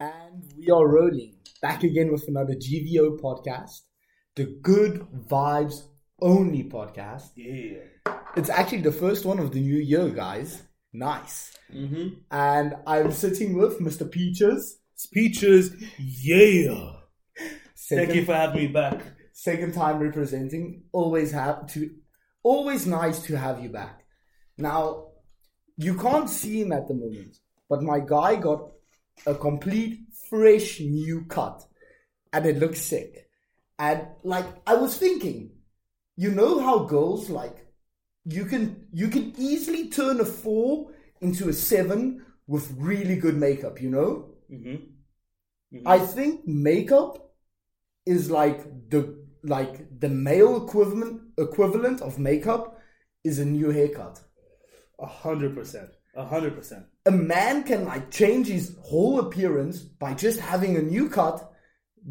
And we are rolling back again with another GVO podcast, the Good Vibes Only podcast. Yeah. It's actually the first one of the new year, guys. Nice. Mm-hmm. And I'm sitting with Mr. Peaches. It's Peaches, yeah. Second, Thank you for having me back. second time representing. Always have to, always nice to have you back. Now, you can't see him at the moment, but my guy got a complete fresh new cut, and it looks sick. And like I was thinking, you know how girls like you can you can easily turn a four into a seven with really good makeup. You know, Mm-hmm. I think makeup is like the like the male equivalent equivalent of makeup is a new haircut. A hundred percent. A hundred percent. A man can like change his whole appearance by just having a new cut,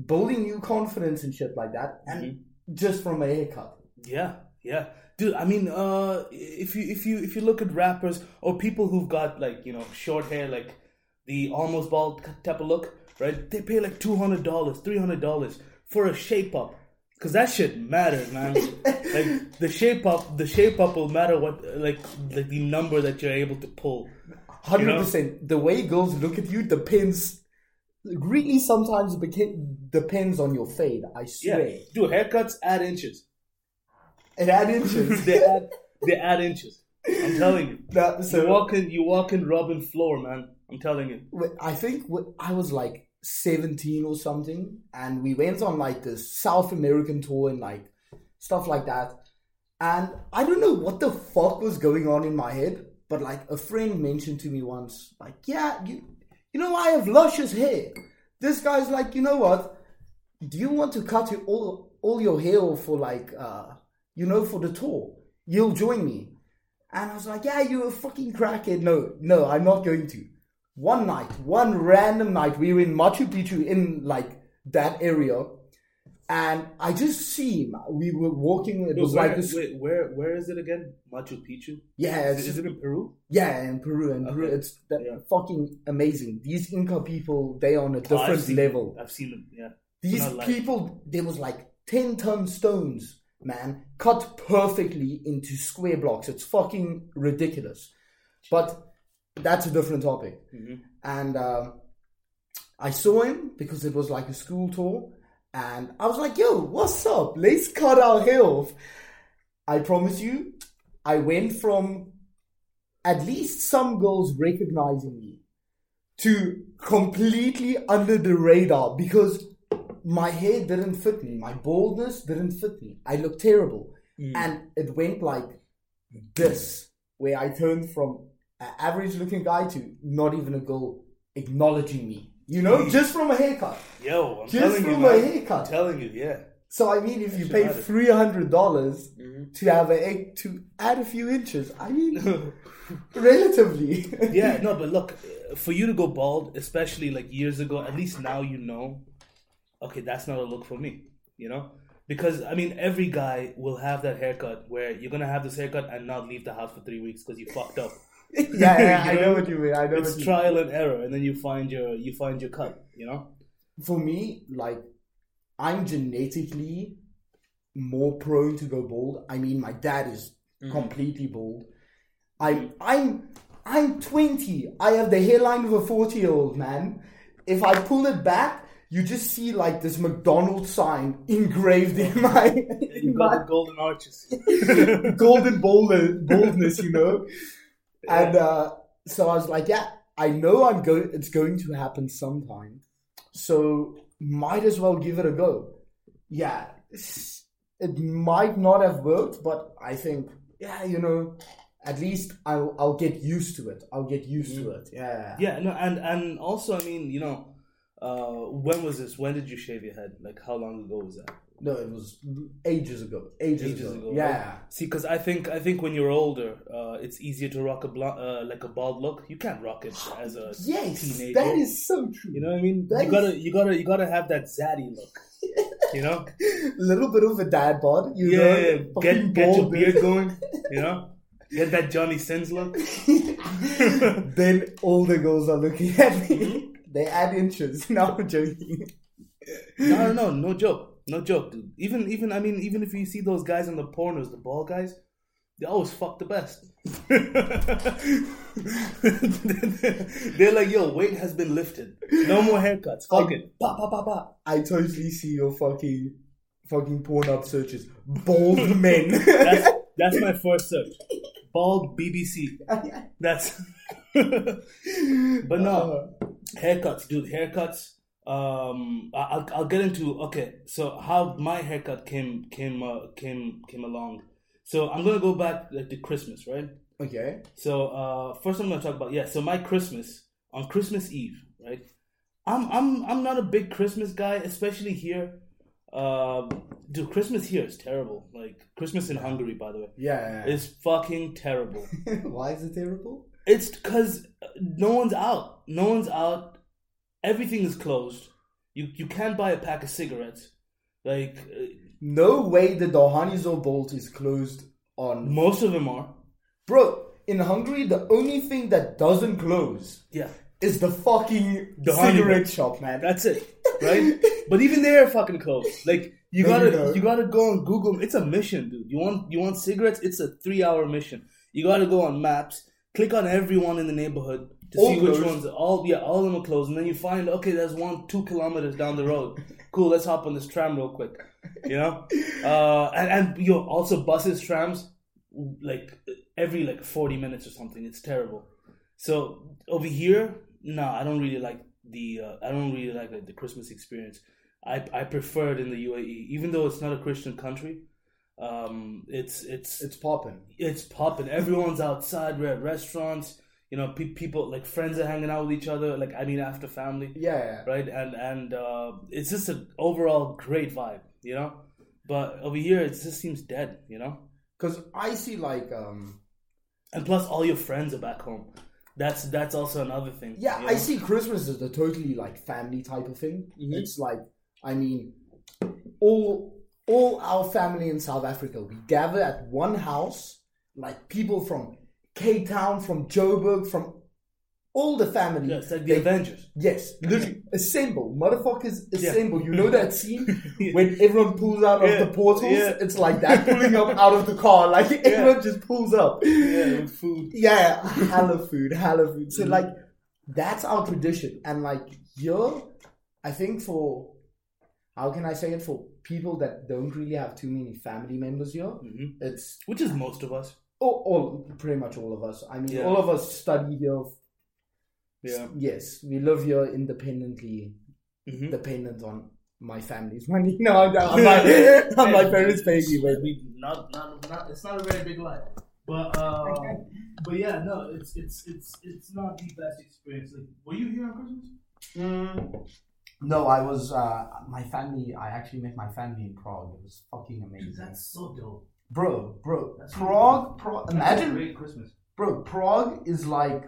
building new confidence and shit like that, and just from a haircut. Yeah, yeah. Dude, I mean, uh, if you if you if you look at rappers or people who've got like you know short hair, like the almost bald type of look, right? They pay like two hundred dollars, three hundred dollars for a shape up, cause that shit matters, man. like the shape up, the shape up will matter what like like the number that you're able to pull. Hundred percent. The way girls look at you depends. Really, sometimes beca- depends on your fade. I Yeah, swear. dude, haircuts add inches. It add inches. They add they add inches. I'm telling you. That- You so walk in, you walk in rubbing floor, man. I'm telling you. I think I was like 17 or something, and we went on like this South American tour and like stuff like that. And I don't know what the fuck was going on in my head, but like a friend mentioned to me once, like, yeah, you, you know, I have luscious hair. This guy's like, you know what? Do you want to cut your, all all your hair for like, uh, you know, for the tour? You'll join me. And I was like, yeah, you're a fucking crackhead. No, no, I'm not going to. One night, one random night, we were in Machu Picchu in like that area. And I just see him. We were walking. It was where, like this. wait, where where is it again? Machu Picchu. Yeah, Is, is it in Peru? yeah, in Peru. In Peru, it's that Yeah. fucking amazing. These Inca people, they on a Oh, I've different seen level. I've seen them. Yeah. These people, there was like 10 ton stones, man, cut perfectly into square blocks. It's fucking ridiculous. But that's a different topic. Mhm. And um, I saw him because it was like a school tour. And I was like, yo, what's up? Let's cut our hair off. I promise you, I went from at least some girls recognizing me to completely under the radar because my hair didn't fit me. My baldness didn't fit me. I looked terrible. And it went like this, where I turned from average looking guy to not even a girl acknowledging me. You know, just from a haircut. Yo, I'm Just telling you, from a man. haircut. I'm telling you, yeah. So I mean, if you pay have it. three hundred dollars to have a egg to add a few inches, I mean, relatively. yeah, no, but look, uh, for you to go bald, especially like years ago, at least now you know, okay, that's not a look for me, you know? Because, I mean, every guy will have that haircut where you're gonna have this haircut and not leave the house for three weeks because you fucked up. yeah, yeah, I know what you mean. I know It's trial and error, and then you find your you find your cut, you know? for me, like I'm genetically more prone to go bald. I mean, my dad is mm-hmm. completely bald. I'm mm-hmm. I'm I'm 20. I have the hairline of a 40 year old man. If I pull it back, you just see like this McDonald's sign engraved in my, in got my golden arches. golden bold- boldness, you know. And uh, so I was like, yeah, I know I'm going. It's going to happen sometime. So might as well give it a go. Yeah, it might not have worked, but I think, yeah, you know, at least I'll I'll get used to it. I'll get used to it. Yeah. Yeah, no, and and also, I mean, you know, uh, when was this? When did you shave your head? Like, how long ago was that? No, it was ages ago. Ages, Ages ago. ago. Yeah. right? See, because I think I think when you're older, uh, it's easier to rock a blo- uh, like a bald look. You can't rock it as a Yes, teenager. that is so true. You know what I mean? That you gotta you gotta you gotta have that zaddy look. You know? a little bit of a dad bod. You Yeah, know, yeah. Get get your bald. beard going. You know? Get that Johnny Sins look. then all the girls are looking at me. they add inches. No, I'm joking. no, no, no, no joke, no joke, dude. Even, even, I mean, even if you see those guys in the pornos, the ball guys, they always fuck the best. They're like, yo, weight has been lifted. No more haircuts. Fuck it. Ba, ba, ba, ba. I totally see your fucking fucking porn up searches. Bald men. That's that's my first search. Bald BBC. That's. but no, uh-huh. haircuts, dude. Haircuts. Um, I- I'll I'll get into okay. So how my haircut came came uh, came came along. So I'm gonna go back like to Christmas, right? okay. So uh, first, I'm gonna talk about yeah. So my Christmas on Christmas Eve, right? I'm I'm I'm not a big Christmas guy, especially here. Uh, dude, Christmas here is terrible. Like Christmas in Hungary, by the way, Yeah. it's fucking terrible. Why is it terrible? It's because no one's out. No one's out. Everything is closed. You you can't buy a pack of cigarettes. Like uh, No way the Dohanizo Bolt is closed on. most of them are. Bro, in Hungary, the only thing that doesn't close Yeah, is the fucking Dohany cigarette shop, man. that's it, right? but even they're fucking closed. Like you No, gotta you know. you gotta go on Google. It's a mission, dude. You want you want cigarettes? It's a three hour mission. You gotta go on maps, click on everyone in the neighborhood to All see which ones. All yeah, all of them are closed, and then you find okay, there's one two kilometers down the road. Cool, let's hop on this tram real quick. You know, uh, and and yo, also buses, trams, like every like forty minutes or something. It's terrible. So over here, no, I don't really like the. Uh, I don't really like, like the Christmas experience. I I prefer it in the UAE, even though it's not a Christian country. Um, it's it's It's popping. it's popping. Everyone's outside. We're at restaurants. You know, pe- people like friends are hanging out with each other. Like I mean, after family, Yeah. right? And and uh, it's just an overall great vibe. You know, but over here it just seems dead. You know, Because I see, like, um, and plus all your friends are back home. That's that's also another thing. yeah, you I see Christmas as a totally, like, family type of thing. Mhm. It's like, I mean, all all our family in South Africa, we gather at one house, like people from Cape Town, from Joburg, from all the family. Yes, like the They- Avengers. Yes, literally assemble, motherfuckers Yeah. assemble. You know that scene Yeah. when everyone pulls out of Yeah, the portals? yeah. It's like that, pulling up out of the car. Like everyone just pulls up. Yeah, with food. Yeah, hella food, hella food. So Mhm. like that's our tradition, and like here, I think for how can I say it for people that don't really have too many family members here, hmm it's Which is most of us. All, all pretty much all of us. I mean, Yeah. all of us study here. Yeah. Yes, we live here independently, hmm dependent on my family's money. No, no, on my, on my parents' paying me. But We not, not, not, it's not a very big lie. But uh, but yeah, no, it's it's it's it's not the best experience. Like, were you here on Christmas? Mm, no, I was uh, my family. I actually met my family in Prague. It was fucking Dude, amazing, that's so dope. Bro, bro. That's Prague, Prague. Imagine, great Christmas. bro. Prague is like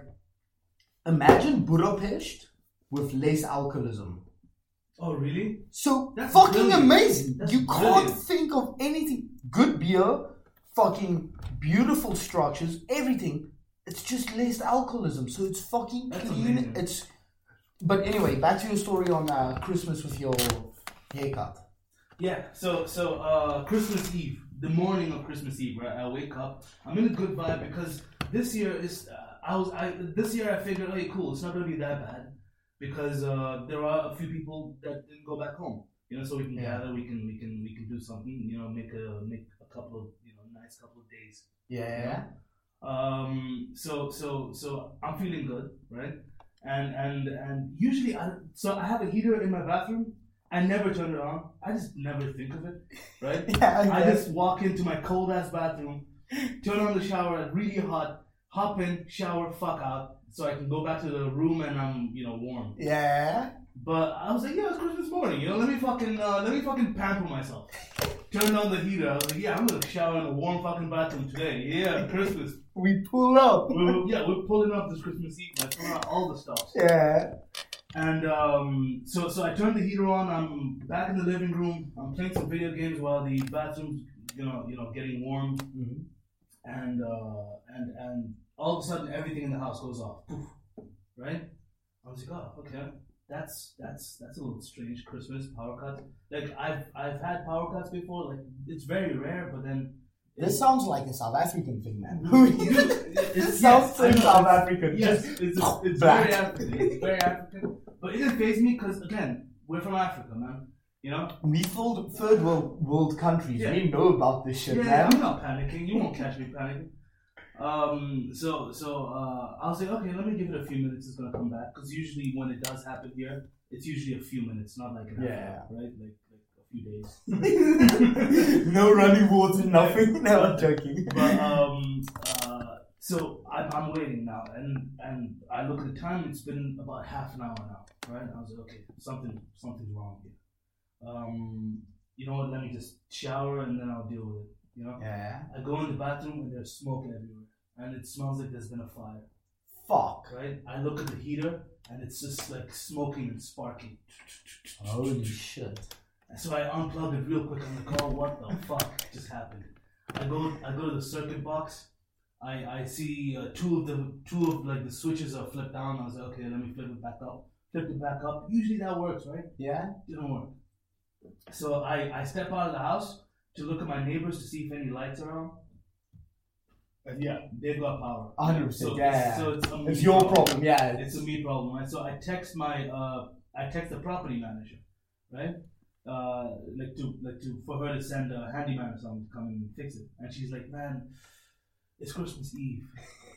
imagine Budapest with less alcoholism. Oh really? So That's fucking brilliant. amazing. That's you can't brilliant. think of anything. Good beer, fucking beautiful structures, everything. It's just less alcoholism, so it's fucking That's clean. amazing. It's. But anyway, back to your story on uh, Christmas with your haircut. Yeah. So so uh, Christmas Eve, the morning of Christmas Eve, right? I wake up. I'm in a good vibe because this year is. Uh, I was. I this year I figured, hey, cool. It's not gonna be that bad because uh, there are a few people that didn't go back home. You know, so we can Yeah. gather. We can we can we can do something. You know, make a make a couple of you know nice couple of days. Yeah. Um. So so so I'm feeling good, right? And and and usually I so I have a heater in my bathroom. I never turn it on. I just never think of it, right? Yeah. I just walk into my cold ass bathroom, turn on the shower at really hot, hop in, shower, fuck out, so I can go back to the room and I'm you know warm. Yeah. But I was like, yeah, it's Christmas morning, you know, let me fucking uh, let me fucking pamper myself. Turned on the heater. I was like, yeah, I'm gonna shower in a warm fucking bathroom today. Yeah, Christmas. We pull up. We're, yeah, we're pulling up this Christmas Eve. I pulling out all the stuff. Yeah. And um, so so I turned the heater on. I'm back in the living room. I'm playing some video games while the bathroom's you know you know getting warm. Mhm. And uh, and and all of a sudden everything in the house goes off. Poof. Right? I was like, oh, okay. that's that's that's a little strange. Christmas power cuts. Like I've I've had power cuts before. Like it's very rare, but then This sounds like a South African thing, man. It sounds so South African. Yes, Just it's, it's very African. It's very African. But it didn't phase me because again, we're from Africa, man. You know. we third, third world, world countries. Yeah. We know about this shit, Yeah, man. I'm not panicking. You won't catch me panicking. Um, so so uh, I'll say, okay, let me give it a few minutes. It's gonna come back because usually when it does happen here, it's usually a few minutes, not like an Yeah. hour, right? Like few days. no running water, nothing. No, I'm joking. But um, uh, so I'm, I'm waiting now, and and I look at the time. It's been about half an hour now, right? I was like, okay, something something's wrong here. Um, you know what? Let me just shower and then I'll deal with it. You know. yeah. I go in the bathroom and there's smoke everywhere, and it smells like there's been a fire. Fuck. Right? I look at the heater and it's just like smoking and sparking. Holy shit. So I unplug it real quick. I'm like, oh, what the fuck just happened? I go, I go to the circuit box. I, I see uh, two of the two of like the switches are flipped down. I was like, okay, let me flip it back up. Flip it back up. Usually that works, right? Yeah? Didn't work. So I, I step out of the house to look at my neighbors to see if any lights are on. And yeah, they've got power. 100%, So yeah, it's- So it's, a It's your problem, yeah. It's a me problem, right? So I text my uh, I text the property manager, right? Uh, like to like to for her to send a handyman or something to come and fix it, and she's like, man, it's Christmas Eve.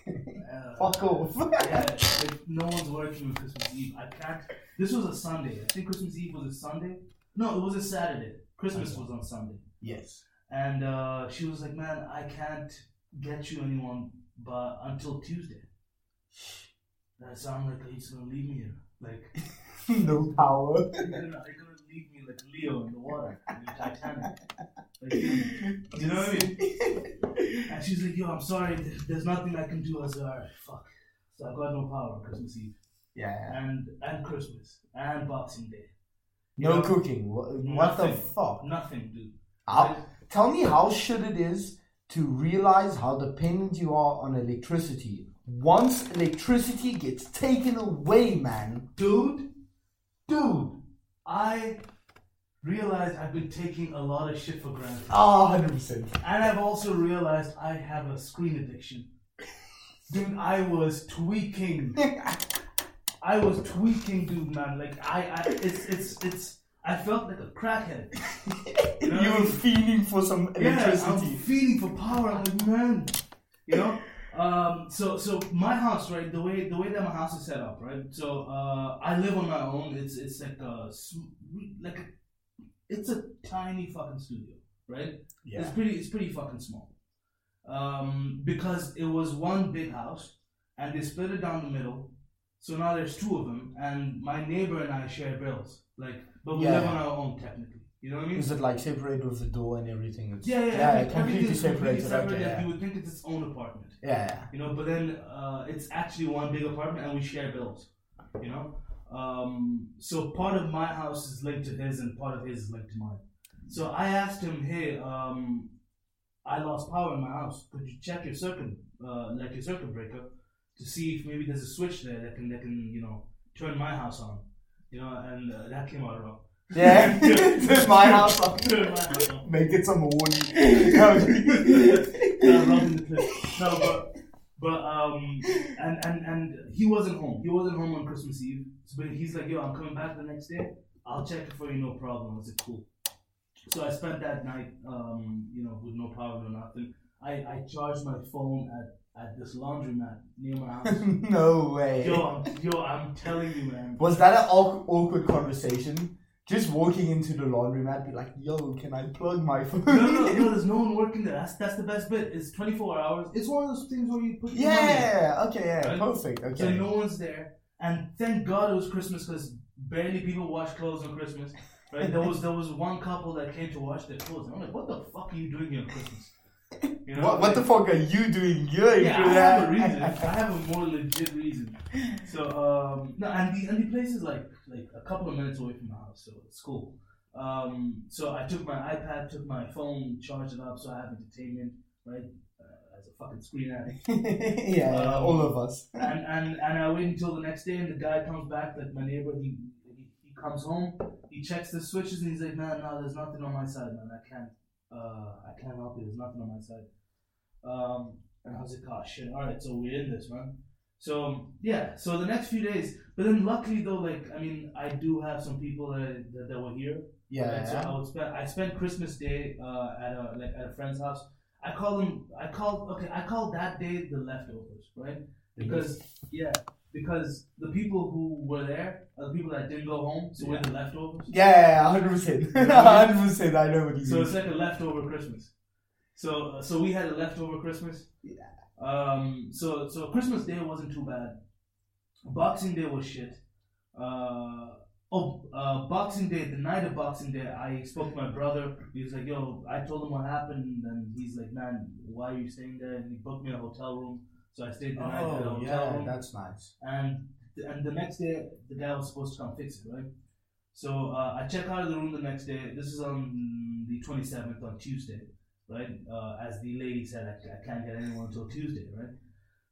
Uh, Fuck off. yeah, like, no one's working on Christmas Eve. I can't. This was a Sunday. I think Christmas Eve was a Sunday. No, it was a Saturday. Christmas was on Sunday. yes. And uh, she was like, "Man, I can't get you anyone, but until Tuesday." That sound like he's gonna leave me here, like no power. you're gonna, you're gonna leave me like Leo in the water, in the Titanic. Like, you, you know what I mean? And she's like, "Yo, I'm sorry. There's nothing I can do." I was like, "Alright, fuck." So I got no power on Christmas Eve Yeah. and and Christmas and Boxing Day. No know, cooking. What, what the fuck? Nothing, dude. How, tell me how shit it is to realize how dependent you are on electricity. Once electricity gets taken away, man. dude, dude, I realized I've been taking a lot of shit for granted. Ah, 100%. And I've also realized I have a screen addiction. Dude, I was tweaking. I was tweaking, dude, man. Like I, I it's it's it's I felt like a crackhead. you know I were mean? feeding for some electricity. Yeah, I'm feeding for power. I'm like, man, you know. Um, so so my house, right? The way the way that my house is set up, right? So uh, I live on my own. It's it's like a like a, it's a tiny fucking studio, right? Yeah. It's pretty it's pretty fucking small. Um, because it was one big house, and they split it down the middle. So now there's two of them, and my neighbor and I share bills. Like, but we Yeah. live on our own technically. You know what I mean? Is it like separated with the door and everything? It's, Yeah, yeah, yeah, every- completely separated. completely separate. okay, yeah. You would think it's its own apartment, yeah. you know. But then uh, it's actually one big apartment, and we share bills, you know. Um, so part of my house is linked to his, and part of his is linked to mine. So I asked him, "Hey, um, I lost power in my house. Could you check your circuit, uh, like your circuit breaker, to see if maybe there's a switch there that can that can you know turn my house on, you know?" And uh, that came out wrong. Yeah. Turn my house on. Turn my house on. Make it some horny. rubbing the cliff. No, but but um, and and and he wasn't home. He wasn't home on Christmas Eve. So, but he's like, "Yo, I'm coming back the next day. I'll check it for you, no problem." I was like, "Cool." So I spent that night, um, you know, with no power or nothing. I I charged my phone at at this laundromat near my house. no way. yo, I'm, yo, I'm telling you, man. Was that an awk- awkward conversation? Just walking into the laundromat, be like, "Yo, can I plug my phone?" No, no, no, there's no one working there. That's that's the best bit. It's 24 hours. It's one of those things where you put your money in. yeah. Okay. Yeah. Right? Perfect. Okay. So no one's there, and thank God it was Christmas because barely people wash clothes on Christmas. Right? There was there was one couple that came to wash their clothes. And I'm like, what the fuck are you doing here on Christmas? You know, What, what the fuck are you doing here? Yeah, I have a reason. I have a more legit reason. So um, no, and the and the place is like like a couple of minutes away from the house, so it's cool. Um, so I took my iPad, took my phone, charged it up, so I have entertainment, right? Uh, as a fucking screen addict. yeah, Um, all of us. and and and I wait until the next day, and the guy comes back. Like my neighbor, he comes home, he checks the switches, and he's like, "Man, no, there's nothing on my side, man. I can't, uh, I can't help you. There's nothing on my side." Um, and I was like, "Oh shit! All right, so we're in this, man." So yeah, so the next few days, but then luckily though, like I mean, I do have some people that that, that were here. Yeah. And so I would spend I spent Christmas Day uh, at a like at a friend's house. I call them I call okay I call that day the leftovers, right? Because yeah, because the people who were there are the people that didn't go home, so we're the leftovers. Yeah, hundred percent, hundred percent. I know what you So mean. So it's like a leftover Christmas. So so we had a leftover Christmas. Yeah. Um. So so Christmas Day wasn't too bad. Boxing Day was shit. Uh. Oh, uh, Boxing Day, the night of Boxing Day, I spoke to my brother. He was like, "Yo," I told him what happened, and he's like, "Man, why are you staying there?" And he booked me a hotel room, so I stayed the night at Oh hotel yeah, room. that's nice. And and the next day, the guy was supposed to come fix it, right? So uh, I check out of the room the next day. This is on the 27th, on Tuesday, right? Uh, as the lady said, I, I can't get anyone until Tuesday, right?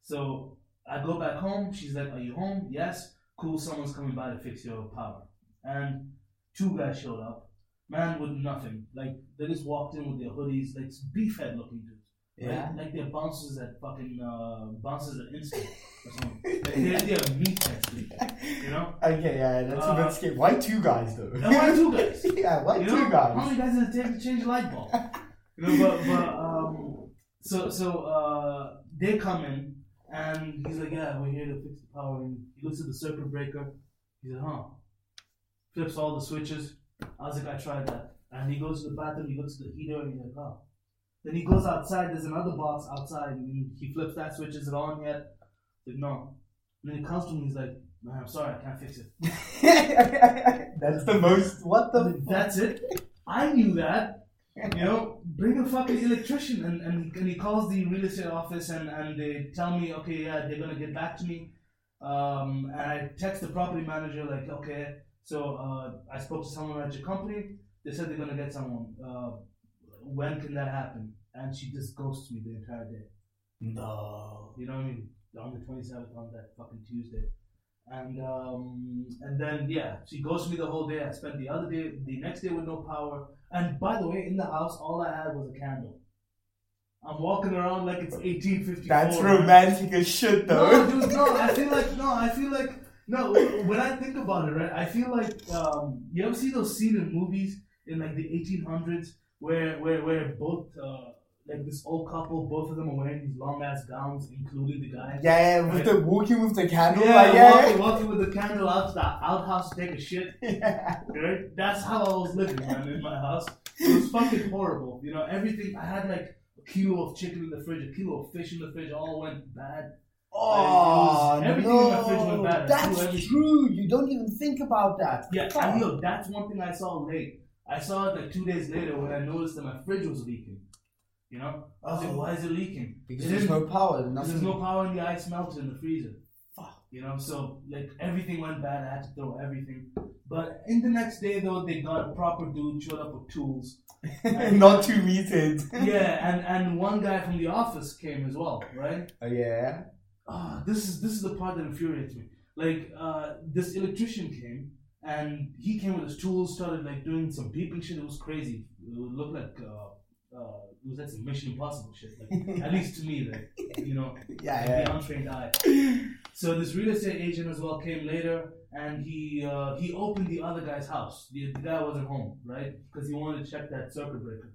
So I go back home. She's like, Are you home? Yes. Cool, someone's coming by to fix your power. And two guys showed up, man with nothing. Like, they just walked in with their hoodies, like beefhead looking. Yeah. Like, like they're bouncers at fucking, uh, bouncers at Instant or something. Like, they're, they're meatheads, dude. You know? Okay, yeah, that's a Uh, bit scary. Why two guys though? Why two guys? yeah, why You two know, guys? How many guys does it take to change a light bulb? You know, but, but um, so so uh, they come in and he's like, yeah, we're here to fix the power. And he looks at the circuit breaker. He's like, huh? Flips all the switches. I was like, I tried that. And he goes to the bathroom. He looks at the heater and he's like, oh. Then he goes outside. There's another box outside, and he flips that switch. Is it on yet? Like, no. And then he comes to me. He's like, man, I'm sorry, I can't fix it. that's the most. What the? That's it. I knew that. You know, bring a fucking electrician, and, and, and he calls the real estate office, and, and they tell me, okay, yeah, they're gonna get back to me. Um, and I text the property manager like, okay, so uh, I spoke to someone at your company. They said they're gonna get someone. Uh, when can that happen? And she just ghosts me the entire day. No. You know what I mean? On the 27th, on that fucking Tuesday. And um, and then yeah, she goes to me the whole day. I spent the other day, the next day with no power. And by the way, in the house, all I had was a candle. I'm walking around like it's 1854. That's man. romantic as shit No, though. dude, no. I feel like no. I feel like no. When I think about it, right, I feel like um, you ever see those scenes in movies in like the 1800s where where where both uh, like this old couple, both of them are wearing these long ass gowns, including the guy. yeah, with the walking with the candle. Yeah, like, yeah. walking, walking with the candle out to the outhouse to take a shit. yeah. Right? That's how I was living, man, in my house. It was fucking horrible. You know, everything. I had like a kilo of chicken in the fridge, a kilo of fish in the fridge. All went bad. Oh everything in my fridge went no, bad. That's true. You don't even think about that. Yeah. I know. That's one thing I saw late. I saw it like two days later when I noticed that my fridge was leaking. You know, I was like, Oh. why is it leaking? because there's no power. There's no power in the ice melted in the freezer. Fuck. You know, so like everything went bad. I had to throw everything. But in the next day, though, they got a proper dude showed up with tools. And, Not two meters. Yeah, and and one guy from the office came as well, right? Oh yeah. Ah, this is this is the part that infuriates me. Like, uh, this electrician came and he came with his tools, started like doing some beeping shit. It was crazy. It looked like uh, uh, it was like some Mission Impossible shit. Like, at least to me, like you know, Yeah, like yeah. the untrained eye. So this real estate agent as well came later, and he uh, he opened the other guy's house. The, the guy wasn't home, right? Because he wanted to check that circuit breaker.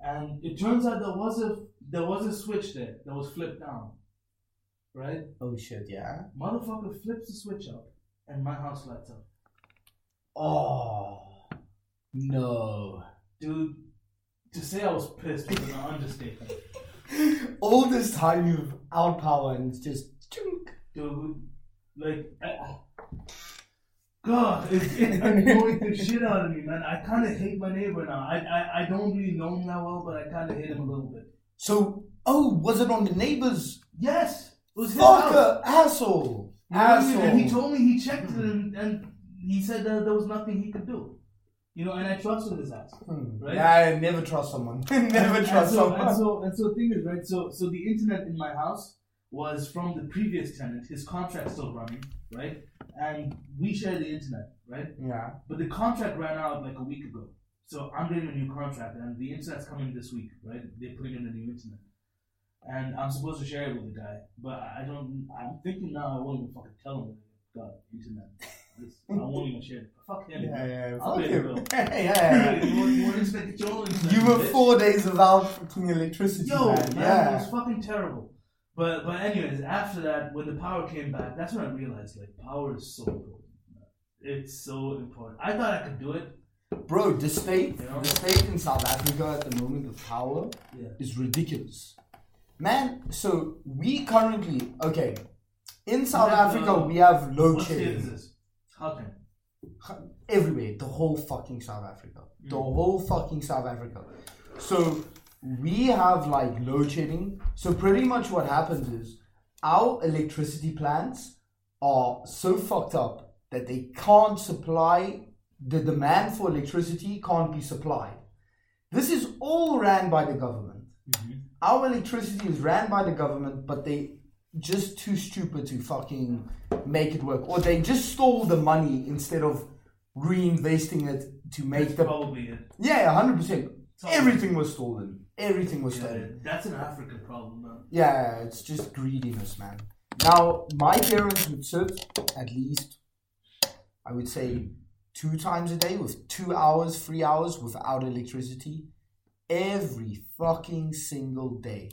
And it turns out there was a there was a switch there that was flipped down, right? Oh shit, yeah. Motherfucker flips the switch up, and my house lights up. Oh no. Dude, to say I was pissed was an understatement. All this time you've outpowered and it's just chunk. Dude, like, I, God, it's, it's annoying the shit out of me, man. I kind of hate my neighbor now. I, I I don't really know him that well, but I kind of hate him a little bit. So oh, was it on the neighbors? Yes, it was his house. Fucker, asshole. You know what I mean? Asshole. And he told me he checked it and, and he said that there was nothing he could do. You know, and I trusted his ass. Hmm. Right? Yeah, I never trust someone. never and, trust and so, someone. And so, and so the thing is, right? So, so the internet in my house was from the previous tenant. His contract's still running, right? And we share the internet, right? Yeah. But the contract ran out like a week ago. So I'm getting a new contract, and the internet's coming this week, right? They're putting in a new internet, and I'm supposed to share it with the guy, but I don't. I'm thinking now I won't even fucking tell him that I got internet. This- I won't even share. Fuck him. Yeah, yeah, I'll fuck him. yeah, yeah. you, you want to expect your? You were four days without fucking electricity, Yo, man. man, it was fucking terrible. But but anyways, after that, when the power came back, that's when I realized like power is so important. It's so important. I thought I could do it. Bro, the state, You know? the state in South Africa at the moment of power Yeah. is ridiculous. Man, so we currently, okay, in South Africa uh, we have load What state is shedding this? Gauteng. everywhere, the whole fucking South Africa. The Mm. whole fucking South Africa. So we have like load shedding. So pretty much what happens is our electricity plants are so fucked up that they can't supply the demand for electricity can't be supplied. This is all ran by the government. Our electricity is ran by the government, but they just too stupid to fucking make it work. Or they just stole the money instead of reinvesting it to make That's the probably it. yeah, hundred percent. Everything was stolen. Everything was Yeah, stolen. that's an African problem, man. Yeah, it's just greediness, man. Now, my parents would sit at least, I would say, two times a day with two hours, three hours without electricity every fucking single day.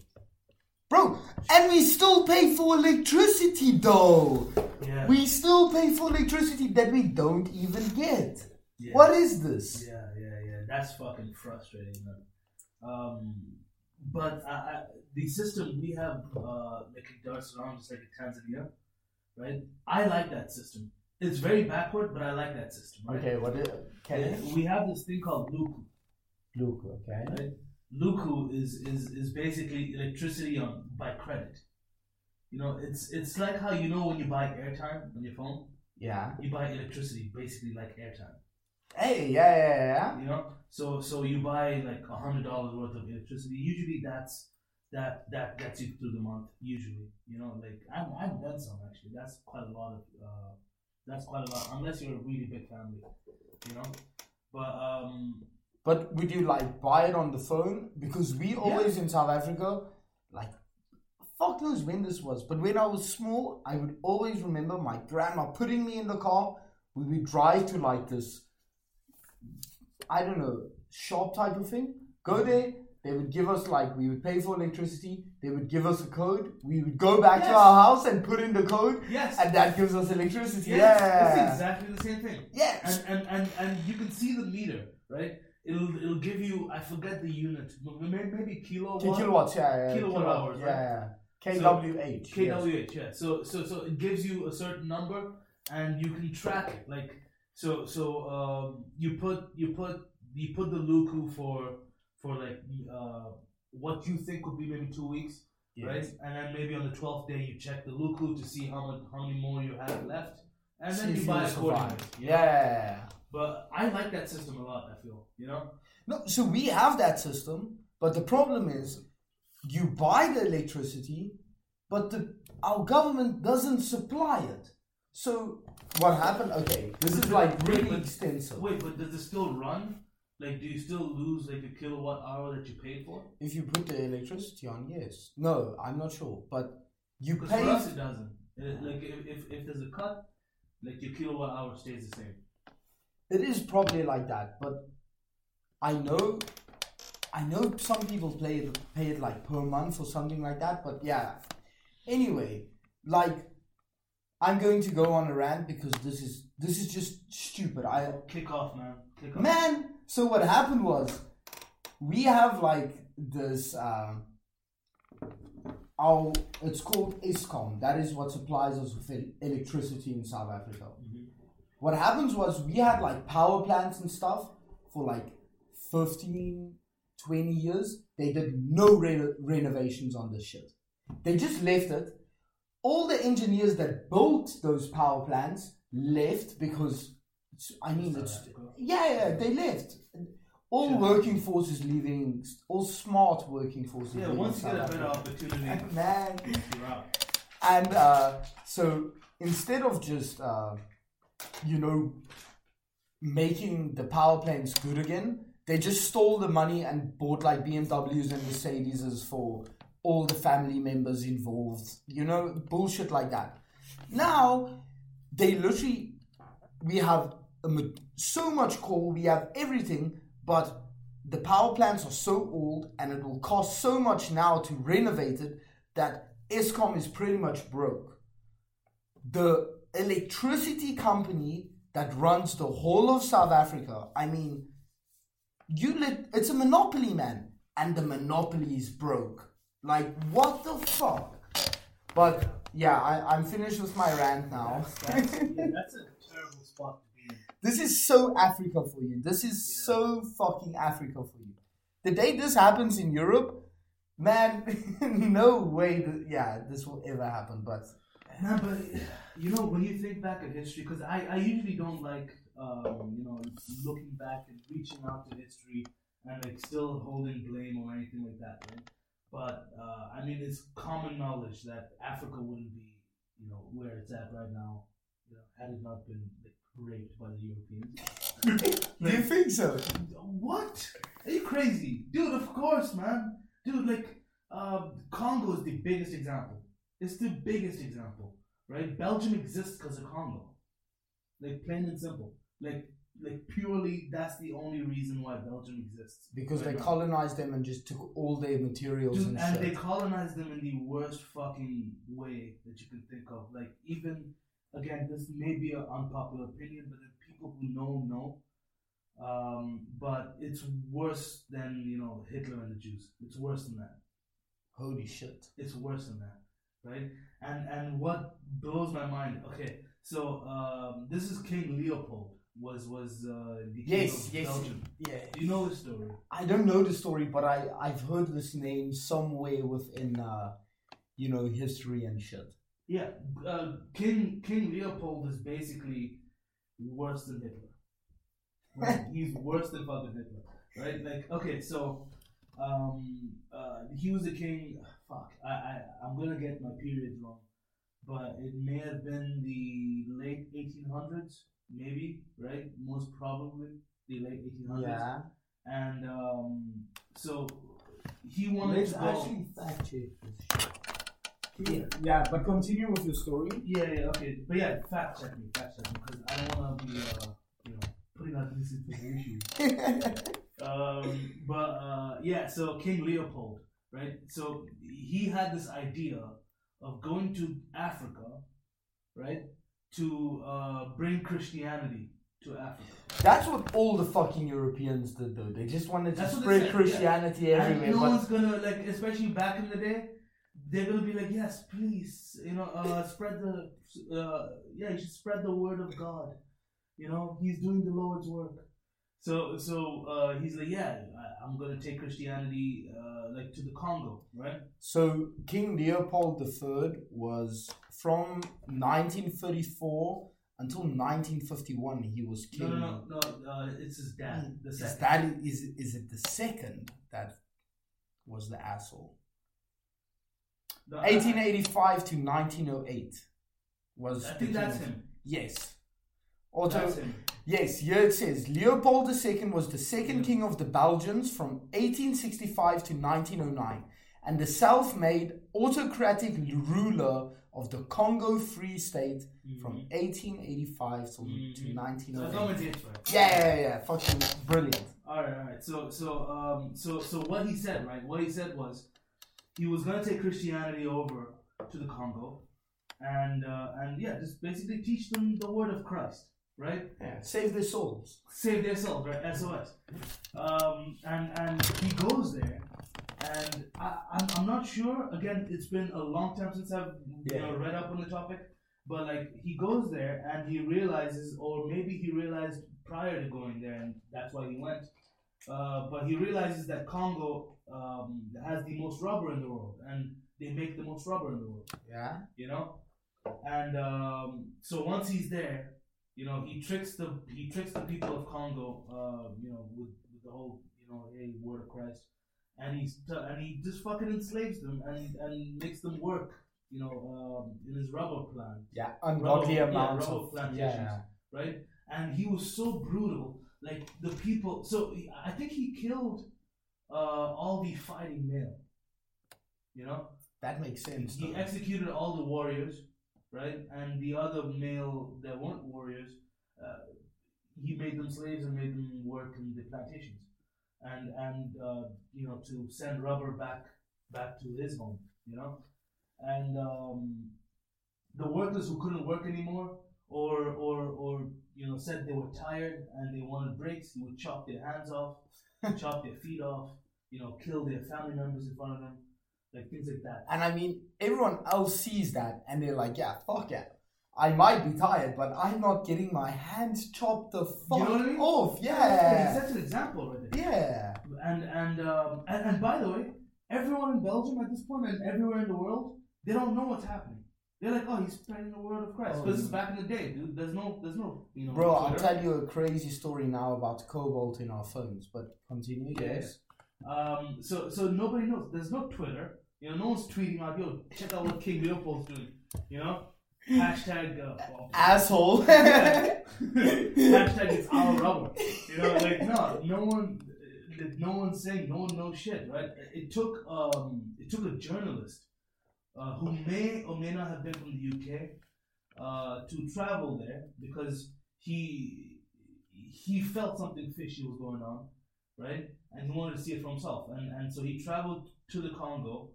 Bro, and we still pay for electricity though. Yeah. We still pay for electricity that we don't even get. yeah. What is this? Yeah, yeah, yeah. That's fucking frustrating, man. Um, but I, I, the system we have, uh, like it darts around just like in Tanzania, right? I like that system. It's very backward, but I like that system. Right? Okay, what is Yeah, We have this thing called Luku. Luke, okay. Right? Luku is, is is basically electricity on by credit. You know, it's it's like how you know when you buy airtime on your phone, Yeah. you buy electricity basically like airtime. Hey, yeah, yeah, yeah. You know, so so you buy like a hundred dollars worth of electricity. Usually that's that that gets you through the month. Usually, you know, like I've I've done some actually. That's quite a lot of uh, that's quite a lot unless you're a really big family, you know. But um, But would you like buy it on the phone? Because we always in South Africa, like, fuck knows when this was, but when I was small, I would always remember my grandma putting me in the car. We would drive to like this, I don't know, shop type of thing. Go mm-hmm. there. They would give us like we would pay for electricity. They would give us a code. We would go back to our house and put in the code, yes, and that gives us electricity. yes, yeah, it's exactly the same thing. yeah. And, and and and you can see the meter, right? It'll it'll give you I forget the unit, but maybe, kilowatt. kilowatts, yeah, yeah. Kilowatt hours, yeah, right? yeah. So- KWH. yes. KWH, yeah. So so so it gives you a certain number, and you can track it. Like so so um, you put you put you put the Luku for for like uh, what you think would be maybe two weeks, Yes. right? And then maybe on the twelfth day you check the Luku to see how much how many more you have left, and then if you buy accordingly. know? Yeah. But I like that system a lot. I feel you know. No, so we have that system, but the problem is you buy the electricity, but the our government doesn't supply it. So what happened? Okay, this is like really Wait, extensive. Wait, but does it still run? Like, do you still lose like a kilowatt hour that you paid for? If you put the electricity on, yes. No, I'm not sure, but you pay. for us, it doesn't. Like, if, if, if there's a cut, like your kilowatt hour stays the same. It is probably like that, but I know, I know some people play it, pay it like per month or something like that. But yeah, anyway, like I'm going to go on a rant because this is this is just stupid. I Kick off, man. Kick off. man. So what happened was we have like this. Um, our it's called Eskom. That is what supplies us with el- electricity in South Africa. What happens was we had like power plants and stuff for like 15, 20 years. They did no re- renovations on this shit. They just left it. All the engineers that built those power plants left because, I mean, it's yeah, yeah, they left. All Sure. working forces leaving, all smart working forces. Yeah, leaving once you get a better opportunity, Man, and uh, so instead of just uh, you know making the power plants good again, they just stole the money and bought like BMWs and Mercedes for all the family members involved. You know, bullshit like that. Now they literally we have so much coal, we have everything, but the power plants are so old and it will cost so much now to renovate it that Eskom is pretty much broke. The electricity company that runs the whole of South Africa, I mean, you lit, it's a monopoly, man, and the monopoly is broke. Like, what the fuck? But yeah, I, I'm finished with my rant now. That's, yeah, that's a terrible spot to be. This is so Africa for you. This is so fucking Africa for you. The day this happens in Europe, man, no way. That, yeah, this will ever happen. But Man, but you know when you think back at history, because I, I usually don't like um, you know looking back and reaching out to history and like still holding blame or anything like that, right? But uh, I mean, it's common knowledge that Africa wouldn't be you know where it's at right now, you know, had it not been like, raped by the Europeans. do you think so? What? Are you crazy, dude? Of course, man, dude. Like, uh, Congo is the biggest example. It's the biggest example, right? Belgium exists because of Congo, like plain and simple. Like, like purely, that's the only reason why Belgium exists. Because they Right now. colonized them and just took all their materials Dude, and, and they colonized them in the worst fucking way that you can think of. Like even again, this may be an unpopular opinion, but the people who know know. Um, but it's worse than you know Hitler and the Jews. It's worse than that. Holy shit! It's worse than that, right? And and what blows my mind. Okay, so um, this is King Leopold. Was was uh, the king Yes, of yes, Belgium? yeah. Do you know the story? I don't know the story, but I I've heard this name somewhere within uh, you know, history and shit. Yeah, uh, King King Leopold is basically worse than Hitler. Right? He's worse than fucking Hitler, right? Like, okay, so um, uh, he was a king. Fuck, I, I I'm gonna get my periods wrong, but it may have been the late 1800s, maybe, right? Most probably the late 1800s. Yeah. And um, so he wanted Let's to go. actually fact check this shit. Yeah. Yeah, but continue with your story. Yeah, yeah, okay, but yeah, fact check me, fact check me, because I don't want to be, uh, you know, putting out misinformation. um, but uh, yeah, so King Leopold, right? So he had this idea of going to Africa, right, to uh, bring Christianity to Africa. That's what all the fucking Europeans did, though. They just wanted to That's what they spread said, yeah. Christianity And everywhere. no one's gonna like, especially back in the day, they're gonna be like, yes, please, you know, uh, spread the, uh, yeah, you should spread the word of God. You know, he's doing the Lord's work. So, so uh, he's like, yeah, I, I'm gonna take Christianity, uh, like to the Congo, right? So King Leopold III was from 1934 until 1951. He was king. no, no, no. Uh, it's his dad, the Is second. that is is it the second that was the asshole? No, 1885 to 1908 was. I think that's him. Yes. Him. Yes, here it says Leopold II was the second king of the Belgians from 1865 to 1909 and the self made autocratic ruler of the Congo Free State from 1885 till Mhm. to So it's 1908. almost it. Yeah, yeah, yeah, fucking brilliant. All right, all right. So, so, um, so, so what he said, right? What he said was he was gonna take Christianity over to the Congo, and uh, and yeah, just basically teach them the word of Christ, right? Yeah, save their souls. Save their souls, right? SOS. Um, and and he goes there, and I, I'm I'm not sure. Again, it's been a long time since I've you know read up on the topic, but like he goes there and he realizes, or maybe he realized prior to going there, and that's why he went. Uh, but he realizes that Congo um, has the most rubber in the world, and they make the most rubber in the world Yeah. you know. And um, so once he's there, you know, he tricks the he tricks the people of Congo, uh, you know, with, with the whole you know, hey, word of Christ, and he's t- and he just fucking enslaves them and and makes them work you know, um, in his rubber plant, Yeah, ungodly Rubber- yeah, amounts rubber of plantations. yeah. right? And he was so brutal. Like the people. So I think he killed uh, all the fighting male. You know, That makes sense. he though. executed all the warriors, right? And the other male that weren't warriors, uh, he made them slaves and made them work in the plantations, and and uh, you know to send rubber back back to his home, you know, and um, the workers who couldn't work anymore or or or you know said they were tired and they wanted breaks, he would chop their hands off, chop their feet off, you know, kill their family members in front of them, like things like that. And I mean, everyone else sees that and they're like, yeah, fuck it. I might be tired, but I'm not getting my hands chopped the fuck know what I mean? off. Yeah, Yeah. that's an example right there. Yeah. And and, um, and and by the way, everyone in Belgium at this point and everywhere in the world, they don't know what's happening. They're like, oh, he's spreading the word of Christ. Oh, Because this is back in the day, dude. There's no, there's no, you know. Bro, I'll Twitter. tell you a crazy story now about cobalt in our phones, but continue, Yeah. yes. Um, so so nobody knows. There's no Twitter. You know, no one's tweeting out, yo, check out what King Leopold's doing. You know, hashtag. Uh, well, Asshole. hashtag it's our rubber. You know, like no, no one, no one's saying, no one knows shit, right? It took um, it took a journalist uh, who may or may not have been from the UK uh, to travel there because he he felt something fishy was going on, right? And he wanted to see it for himself, and and so he traveled to the Congo,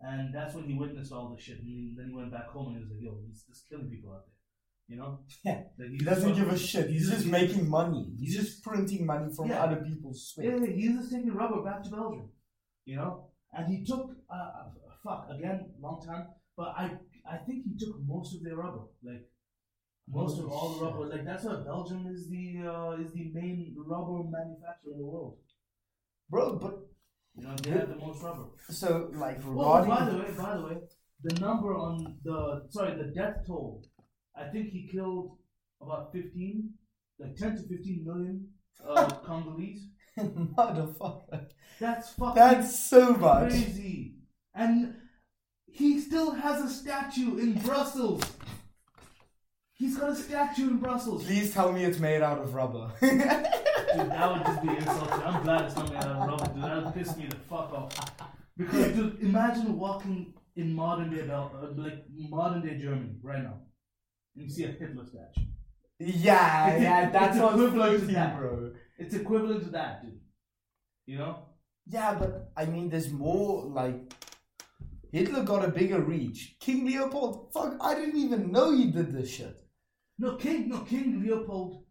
and that's when he witnessed all the shit. And then he went back home and he was like, "Yo, he's just killing people out there," you know? Yeah. Like, he doesn't give a shit. He's just making money. He's just printing money from Yeah. other people's sweat. yeah, he's just taking rubber back to Belgium, you know. And he took, uh, uh, fuck, again, long time. But I, I think he took most of their rubber, like most of all the rubber. Like that's why Belgium is the uh, is the main rubber manufacturer in the world. Bro, but You know, they have the most rubber. so like Oh, regarding by the way, by the way, the number on the sorry, the death toll. I think he killed about fifteen, like ten to fifteen million uh, Congolese. motherfucker. That's fucking That's so much. crazy. And he still has a statue in Brussels. He's got a statue in Brussels. Please tell me it's made out of rubber. that would just be insulting. I'm glad it's not made out of rubber, dude. That would piss me the fuck off. Because, dude, imagine walking in modern day Bel- uh, like modern day Germany right now, and you see a Hitler statue. yeah, yeah, that's It's equivalent to that. bro. It's equivalent to that, dude. You know? Yeah, but I mean, there's more like Hitler got a bigger reach. King Leopold, fuck, I didn't even know he did this shit. No, King, no, King Leopold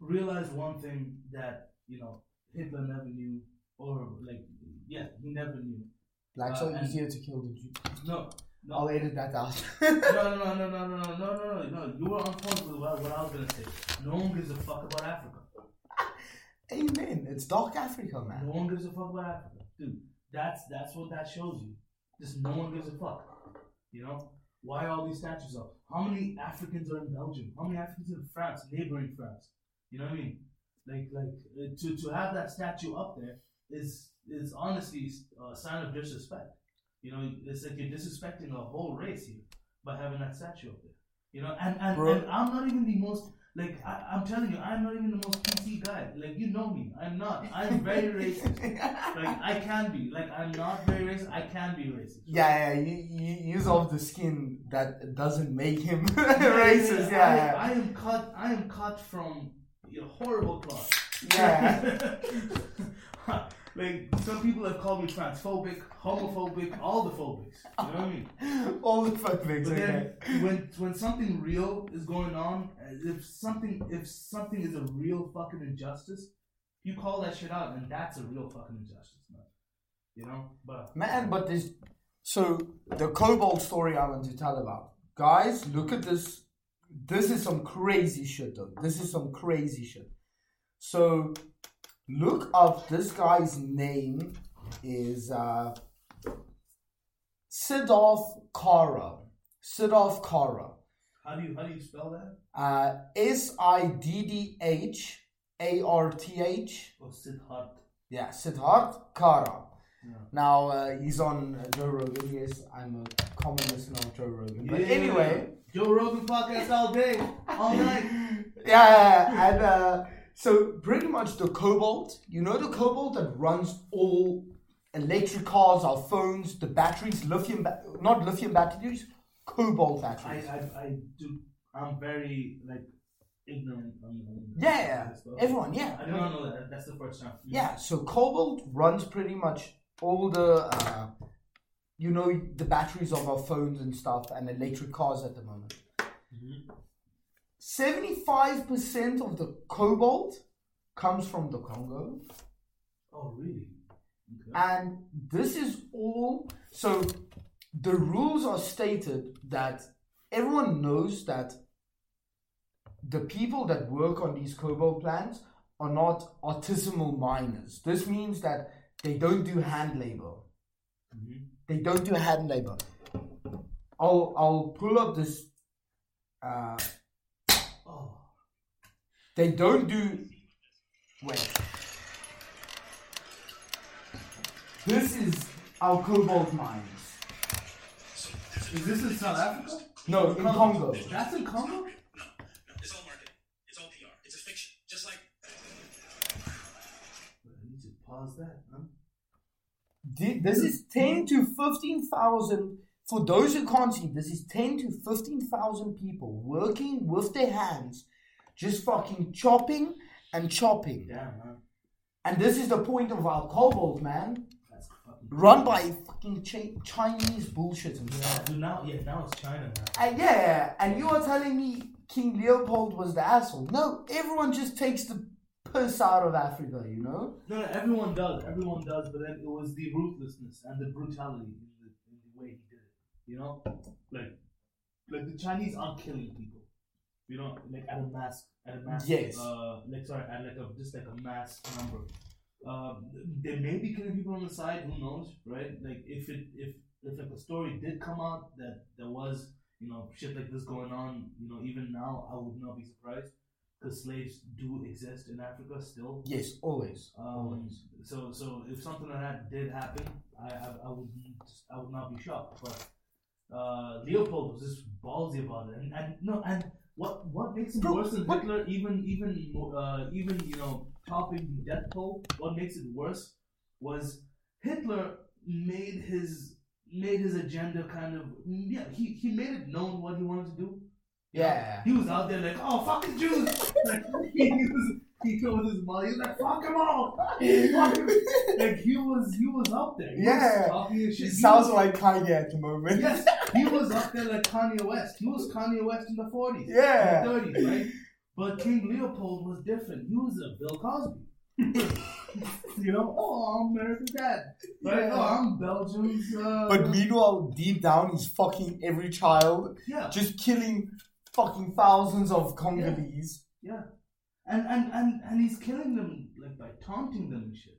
realized one thing that you know Hitler never knew, or like, yeah, he never knew. Like Uh, and- easier to kill the Jew. No, no, I'll edit that out. no, no, no, no, no, no, no, no, no, no. You were on point with what, what I was gonna say. No one gives a fuck about Africa. Amen. It's dark Africa, man. No one gives a fuck about Africa, dude. That's that's what that shows you. Just no one gives a fuck. You know why all these statues up? How many Africans are in Belgium? How many Africans in France, neighboring France? You know what I mean? Like like uh, to to have that statue up there is is honestly a sign of disrespect. You know, it's like you're disrespecting a whole race here by having that statue up there. You know, and and, Bro. and I'm not even the most like I, I'm telling you, I'm not even the most PC guy. Like you know me, I'm not. I'm very racist. Like I can be. Like I'm not very racist. I can be racist. Yeah, yeah, you, you use off the skin that doesn't make him Yeah, racist. yeah, Yeah, I, I am cut. I am cut from know, horrible cloth. yeah. like some people have called me transphobic, homophobic, all the phobics. You know what I mean? All the things, But okay. then when when something real is going on, if something if something is a real fucking injustice, you call that shit out, and that's a real fucking injustice, man. You know, but Man, but this. So, the Cobalt story I want to tell about. Guys, look at this. This is some crazy shit, though. This is some crazy shit. So, look up this guy's name is uh, Siddharth Kara. Siddharth Kara. how do you how do you spell that? Uh, S I D D H A R T H. Oh, Siddharth. Yeah, Siddharth Kara. Now uh, he's on uh, Joe Rogan. Yes, I'm a common listener of Joe Rogan. But Yeah. anyway, Joe Rogan podcast all day, all night. yeah, and uh, so pretty much the cobalt. You know the cobalt that runs all electric cars, our phones, the batteries, lithium, ba- not lithium batteries, cobalt I, batteries. I, I do. I'm very like ignorant on, on yeah, yeah, this stuff. everyone, yeah. I do not know that. That's the first time. Yeah, so cobalt runs pretty much all the, uh, you know, the batteries of our phones and stuff and electric cars at the moment. Mhm. 75% of the cobalt comes from the Congo. Oh really? Okay. And this is all. So the rules are stated that everyone knows that the people that work on these cobalt plants are not artisanal miners. This means that they don't do hand labor. Mhm. They don't do hand labor. I'll I'll pull up this. Uh, Oh. they don't do. Wait. This is our cobalt mines. Is this in South Africa? No, in Congo. That's in Congo. No, it's all marketing. It's all PR. It's a fiction. Just like I need to pause that. This is 10 to 15,000. For those who can't see, this is 10 to 15,000 people working with their hands, just fucking chopping and chopping. Man. And this is the point of our cobalt, man. That's fucking. Run by fucking Chi- Chinese bullshit and Yeah, stuff. now, yeah, now it's China now. And uh, yeah, and you are telling me King Leopold was the asshole. No, everyone just takes the piss out of Africa, you know? No, no, everyone does. Everyone does, but then it was the ruthlessness and the brutality in the, in the way he did it. You know, like, like the Chinese aren't killing people. You know, like at a mass, at a mass. Yes. Uh, like sorry, at like a just like a mass number. Um, they may be killing people on the side. Who knows, right? Like if it if if like a story did come out that there was you know shit like this going on, you know, even now I would not be surprised because slaves do exist in Africa still. Yes, always. Um, always. so, so if something like that did happen, I, I, I would, I would not be shocked. But uh, Leopold was just ballsy about it, and, and no, and what, what makes him Bro, worse than what- Hitler? Even, even, more, uh, even you know, topping the death toll. What makes it worse was Hitler made his made his agenda kind of yeah. He he made it known what he wanted to do. Yeah. He was out there like, oh, fuck the Jews. like, he was, he told his mother, he was like, fuck them all. Fuck like, he was, he was up there. He Yeah. Was talking his. It He sounds was- like Kanye at the moment. Yes, he was up there like Kanye West. He was Kanye West in the 40s. Yeah. The 30s, right? But King Leopold was different. He was a Bill Cosby. you know, oh, I'm America's dad. Right? Yeah. Oh, I'm Belgium's. Uh, But meanwhile, deep down, he's fucking every child, yeah. just killing fucking thousands of Congolese. Yeah, and and and and he's killing them like by taunting them and shit.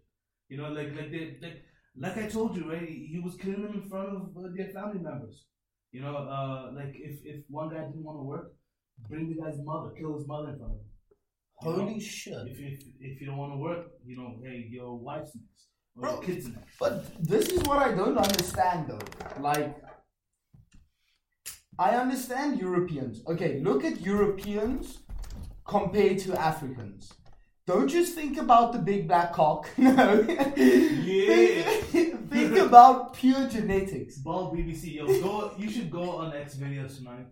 You know, like like they like like I told you, right? He was killing them in front of uh, their family members. You know, uh, like if if one guy didn't want to work, bring the guy's mother, kill his mother in front of him. You know? Holy shit. If if if you don't want to work, you know, hey, your wife's next or Bro. your kids next. But this is what I don't understand though. Like, I understand Europeans. Okay, look at Europeans compared to Africans. Don't just think about the big black cock. No. Yeah. think, think about pure genetics. Bald BBC, yo, go. You should go on X videos tonight,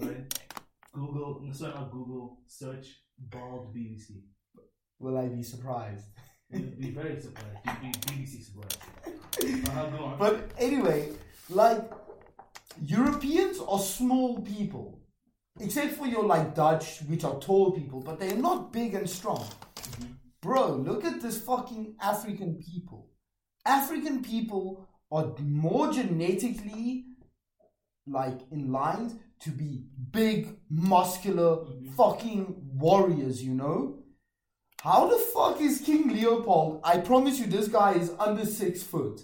right? Google, no, sorry, not Google. Search bald BBC. Will I be surprised? You'd be very surprised. You'd be BBC surprised. On. But anyway, like Europeans are small people, except for your like Dutch, which are tall people, but they're not big and strong. Mm-hmm. Bro, look at this fucking African people. African people are more genetically like in line to be big, muscular, mm-hmm. fucking warriors, you know? How the fuck is King Leopold? I promise you, this guy is under six foot.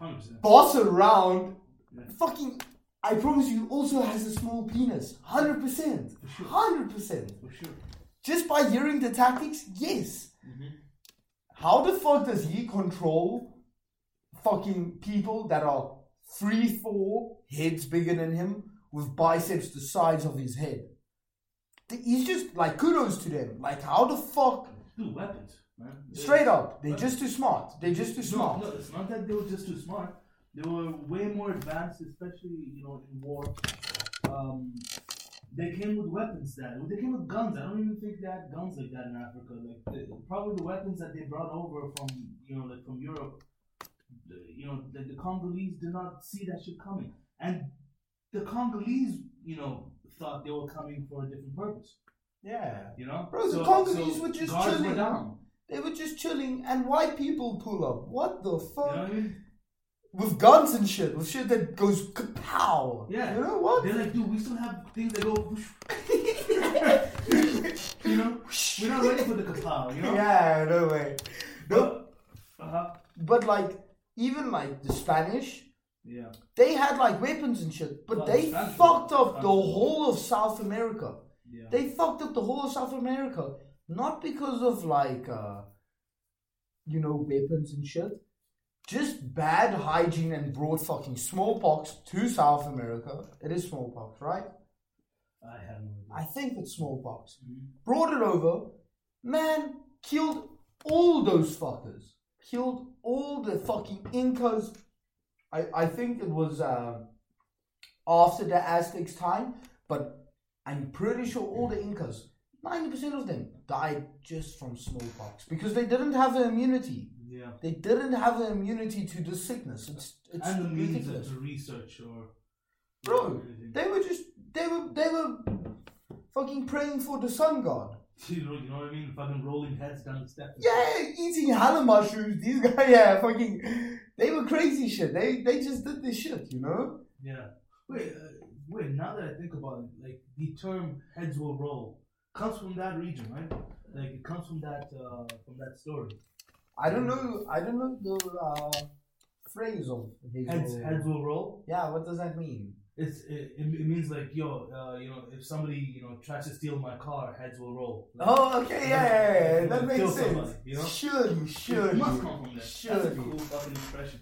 100%. Boss around, Yeah. fucking. I promise you, also has a small penis. 100%. 100%. For sure. Just by hearing the tactics, yes. Mm-hmm. How the fuck does he control fucking people that are three, four heads bigger than him with biceps the size of his head. He's just like kudos to them. Like how the fuck? Dude, weapons, man. Straight up, they're just too smart. They're just too No, smart. no, it's not that they were just too smart. They were way more advanced, especially you know in war. Um, they came with weapons that they came with guns. I don't even think they had guns like that in Africa. Like the, probably the weapons that they brought over from you know like from Europe. the- You know the, the Congolese did not see that shit coming, and the Congolese you know thought they were coming for a different purpose. Yeah. You know, Bro, the Congolese were just chilling. Were down. They were just chilling, and white people pull up. What the You fuck? know what I mean? With guns and shit, with shit that goes kapow. Yeah. You know what? They're like, dude, we still have things that go. whoosh. you know, we're not ready for the kapow. You know. Yeah, no way. No, Uh huh. but like even like the Spanish, Yeah. they had like weapons and shit, but Well, they the fucked up the whole of South America. Yeah. They fucked up the whole of South America, not because of like, uh, you know, weapons and shit. Just bad hygiene and brought fucking smallpox to South America. It is smallpox, right? I have no. I think it's smallpox. Mhm. Brought it over, man, killed all those fuckers. Killed all the fucking Incas. I, I think it was uh, after the Aztecs' time, but I'm pretty sure all the Incas, 90% of them, died just from smallpox because they didn't have the immunity. Yeah. They didn't have the immunity to the sickness. It's, it's And the means ridiculous. to research or. Bro, they were just, they were, they were fucking praying for the sun god. You know, you know what I mean? Fucking rolling heads down the steps. Yeah, eating hella mushrooms. These guys, yeah, fucking, they were crazy shit. They they just did this shit, you know. Yeah. Wait, uh, wait. Now that I think about it, like the term "heads will roll" comes from that region, right? Like it comes from that uh, from that story. I don't know. I don't know the uh, phrase of his Heads, will- heads will roll. Yeah, what does that mean? It's it, it means like yo, uh, you know, if somebody you know tries to steal my car, heads will roll. Like, Oh, okay, yeah, yeah, yeah, that makes sense. somebody, you know? Surely, it must come from there. That's a cool fucking expression.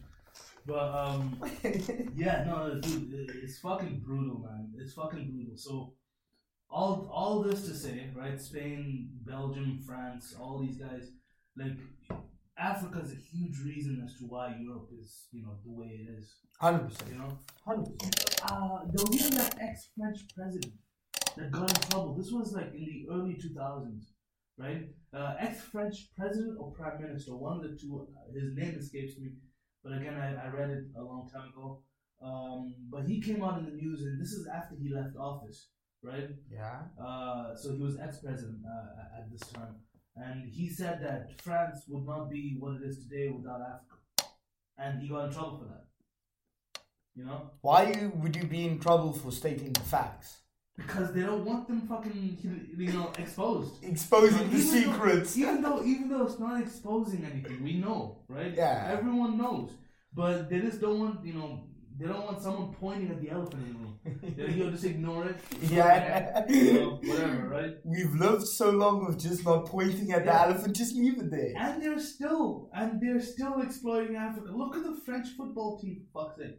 But um, yeah, no, dude, it- it's fucking brutal, man. It's fucking brutal. So all all this to say, right? Spain, Belgium, France, all these guys, like Africa is a huge reason as to why Europe is, you know, the way it is. Hundred percent, You know, hundred percent. uh, there was even that ex-French president that got in trouble. This was like in the early 2000s, right? Uh, ex-French president or prime minister, one of the two. uh, His name escapes me, but again, I, I read it a long time ago. Um, but he came out in the news, and this is after he left office, right? Yeah. Uh, so he was ex-president uh, at this time, and he said that France would not be what it is today without Africa, and he got in trouble for that. You know, Why you, would you be in trouble for stating the facts? because they don't want them fucking you know exposed. Exposing the Even though- secrets. even though even though it's not exposing anything, we know, right? Yeah. Everyone knows, but they just don't want you know they don't want someone pointing at the elephant in the room. They're like, yo, just ignore it. Yeah. You know, whatever, right? We've lived so long with just not pointing at the elephant, just leave it there. And they're still and they're still exploiting Africa. Look at the French football team, fuck's sake.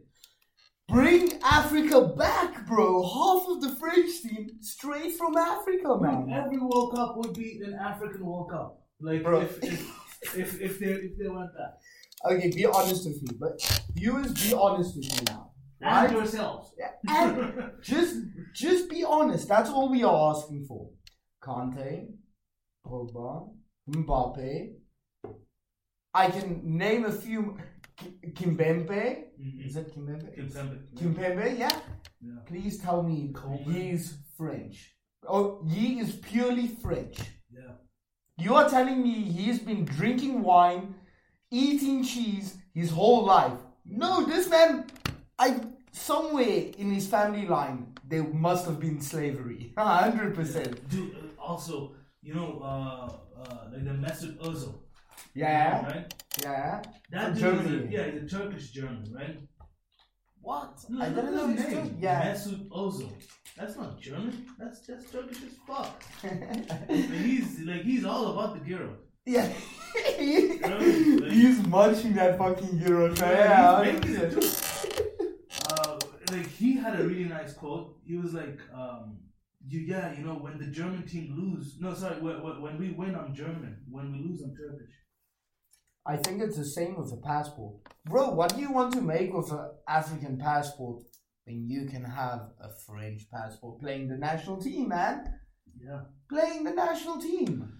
Bring Africa back, bro. Half of the French team straight from Africa, man. Every World Cup would be an African World Cup. Like Bro. if if if, if they if they went that. Okay, be honest with me, but viewers, be honest with me now. And Right? yourselves. And just, just be honest. That's all we are asking for. Kante, Pogba, Mbappe. I can name a few. K- Kimpembe. Mhm. Is it Kimpembe? Kimpembe. Kimpembe, yeah. Yeah. Please tell me Coleman. he's French. Oh, he is purely French. Yeah. You are telling me he's been drinking wine, eating cheese his whole life. No, this man, I somewhere in his family line there must have been slavery. hundred percent. Dude, uh, also, you know, uh, uh, like the Mesut Ozil. Yeah, Right? yeah. That Germany. A, yeah, he's a Turkish German, right? What? No, I didn't know his name. name. Yeah. Mesut Ozil. That's not German. That's that's Turkish as fuck. Like, he's like he's all about the gyro. Yeah. He's munching that fucking. Yeah, making it. Uh, like he had a really nice quote. He was like, um, you, "Yeah, you know, when the German team lose, no, sorry, when, when when we win, I'm German. When we lose, I'm Turkish." I think it's the same with a passport. Bro, what do you want to make with an African passport when you can have a French passport playing the national team, man? Yeah, Playing the national team.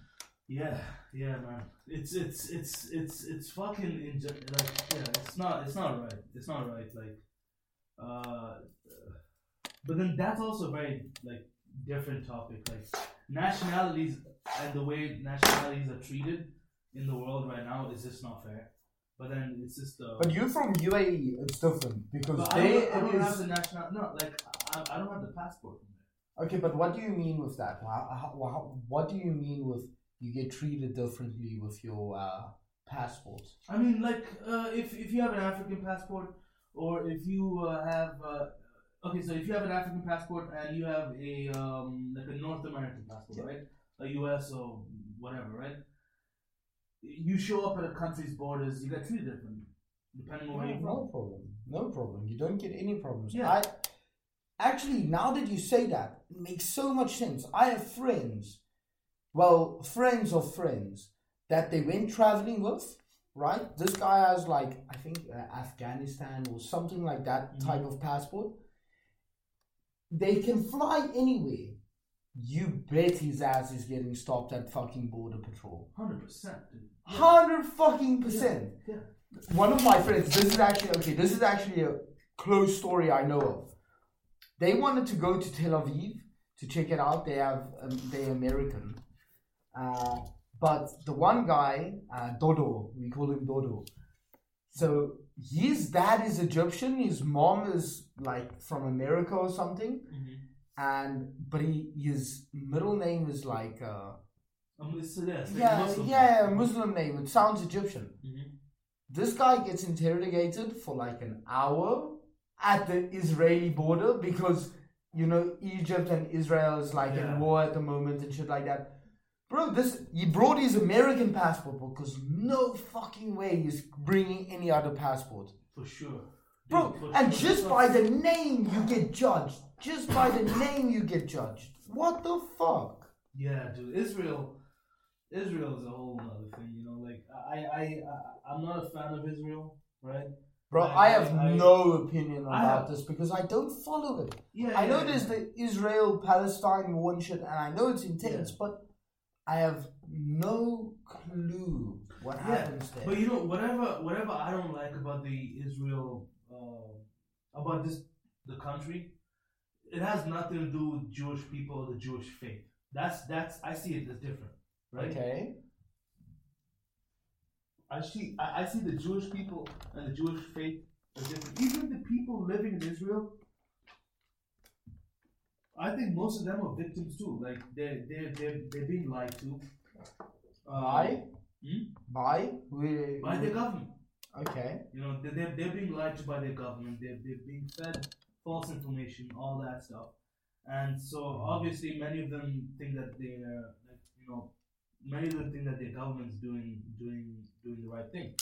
yeah, yeah, man. It's it's it's it's it's fucking inju- like yeah. It's not it's not right. It's not right. Like, uh, but then that's also a very like different topic. Like nationalities and the way nationalities are treated in the world right now is just not fair. But then it's just uh, But you're from UAE, it's different because but I they don't, I don't have the national. No, like I, I don't have the passport. Okay, but what do you mean with that? How, how, how, what do you mean with you get treated differently with your uh, passport? I mean, like, uh, if if you have an African passport, or if you uh, have, uh, okay, so if you have an African passport and you have a um, like a North American passport, right, a U.S. or whatever, right, you show up at a country's borders, you get treated differently depending on where you're from. no problem. No problem. You don't get any problems. Yeah. I actually now that you say that, it makes so much sense. I have friends, well, friends of friends that they went traveling with. Right, this guy has like I think uh, Afghanistan or something like that Mhm. type of passport. They can fly anywhere. You bet his ass is getting stopped at fucking border patrol. Hundred percent, dude. Hundred fucking percent Yeah. one of my friends this is actually okay this is actually a close story i know of they wanted to go to tel aviv to check it out they have um, they're american uh, but the one guy uh, dodo we call him dodo so his dad is egyptian his mom is like from america or something Mhm. and but he his middle name is like uh, yeah, yeah Muslim. yeah muslim name it sounds egyptian Mhm. this guy gets interrogated for like an hour at the Israeli border because you know Egypt and Israel is like Yeah. in war at the moment and shit like that. Bro, this he brought his American passport because no fucking way he's bringing any other passport, For sure. bro. Dude, for and sure. just by the name you get judged. Just by the name you get judged. What the fuck? Yeah, dude, Israel, Israel is a whole other thing. You know, like I, I, I I'm not a fan of Israel, right? Bro, I- I have I- I- no opinion about have- this because I don't follow it. Yeah, I know yeah, there's the Israel Palestine war and shit, and I know it's intense, Yeah. but I have no clue what Yeah, happens there. But you know, whatever, whatever I don't like about the Israel, uh, about this, the country, it has nothing to do with Jewish people or the Jewish faith. That's that's I see it as different, right? okay. I see I, I see the Jewish people and the Jewish faith as different. Even the people living in Israel, I think most of them are victims too. Like they're they're they're, they're being lied to. Uh, By? Hmm? By? We, By the government. Okay. You know, they're, they're, they're being lied to by the government. They're, they're being fed false information, all that stuff. And so obviously many of them think that they're, like, you know, many of them think that their government's doing doing doing the right thing.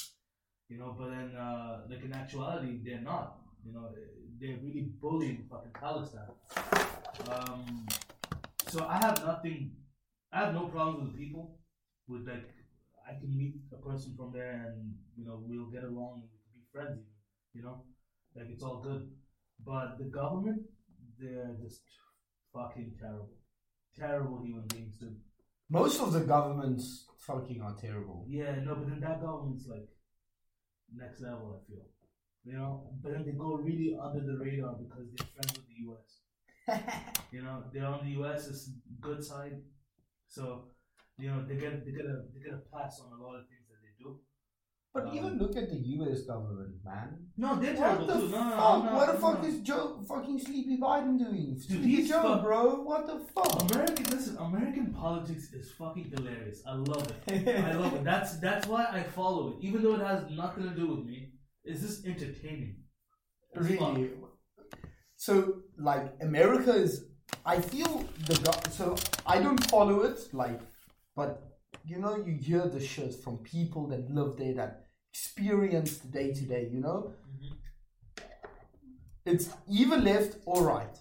You know, but then uh, like in actuality they're not. You know, they're really bullying fucking Palestine. Um, so I have nothing. I have no problems with the people. With like, I can meet a person from there, and you know we'll get along and be friends. Even, you know, like it's all good. But the government, they're just fucking terrible, terrible human beings, dude. Most of the governments fucking are terrible. Yeah, no, but then that government's like next level. I feel, you know. But then they go really under the radar because they're friends with the U.S. You know, they're on the U.S.'s good side, so you know they get they get a they get a pass on a lot of things that they do. But Um, even look at the US government, man. No, they're What terrible the too. No, no, fuck? no, I'm what the I'm fuck not. is Joe fucking Sleepy Biden doing? Sleepy he's Joe, fuck- bro. What the fuck? American? Listen, American politics is fucking hilarious. I love it. I love it. That's that's why I follow it, even though it has nothing to do with me. It's just entertaining. It's fun. Really? So, like, America is. I feel the. So, I don't follow it, like, but you know, you hear the shit from people that live there that experience the day to day. You know, it's either left or right.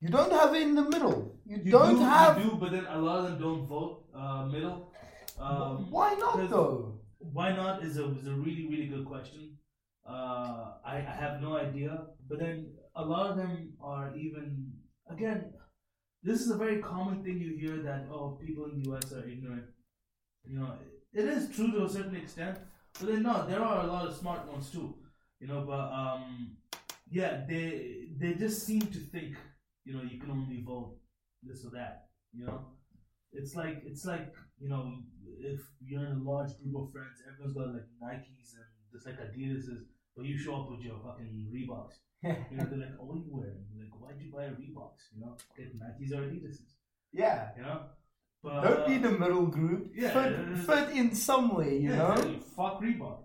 You don't have it in the middle. You, You don't do, have. You do, but then a lot of them don't vote uh, middle. Um, Why not though? Why not is a is a really really good question. Uh, I, I have no idea, but then a lot of them are even again. This is a very common thing you hear that oh people in the U.S. are ignorant. You know, it is true to a certain extent, but then no, there are a lot of smart ones too. You know, but um, yeah, they they just seem to think you know you can only vote this or that. You know, it's like it's like you know if you're in a large group of friends, everyone's got like Nikes and just like Adidas's, but you show up with your fucking Reeboks. You know, they're like, oh, are you wearing? Like, why'd you buy a Reeboks? You know, get Nikes or Adidas's. yeah. You know, but Don't be the middle group. yeah, fit, uh, fit in somewhere, you yeah, know. exactly. fuck Reebok.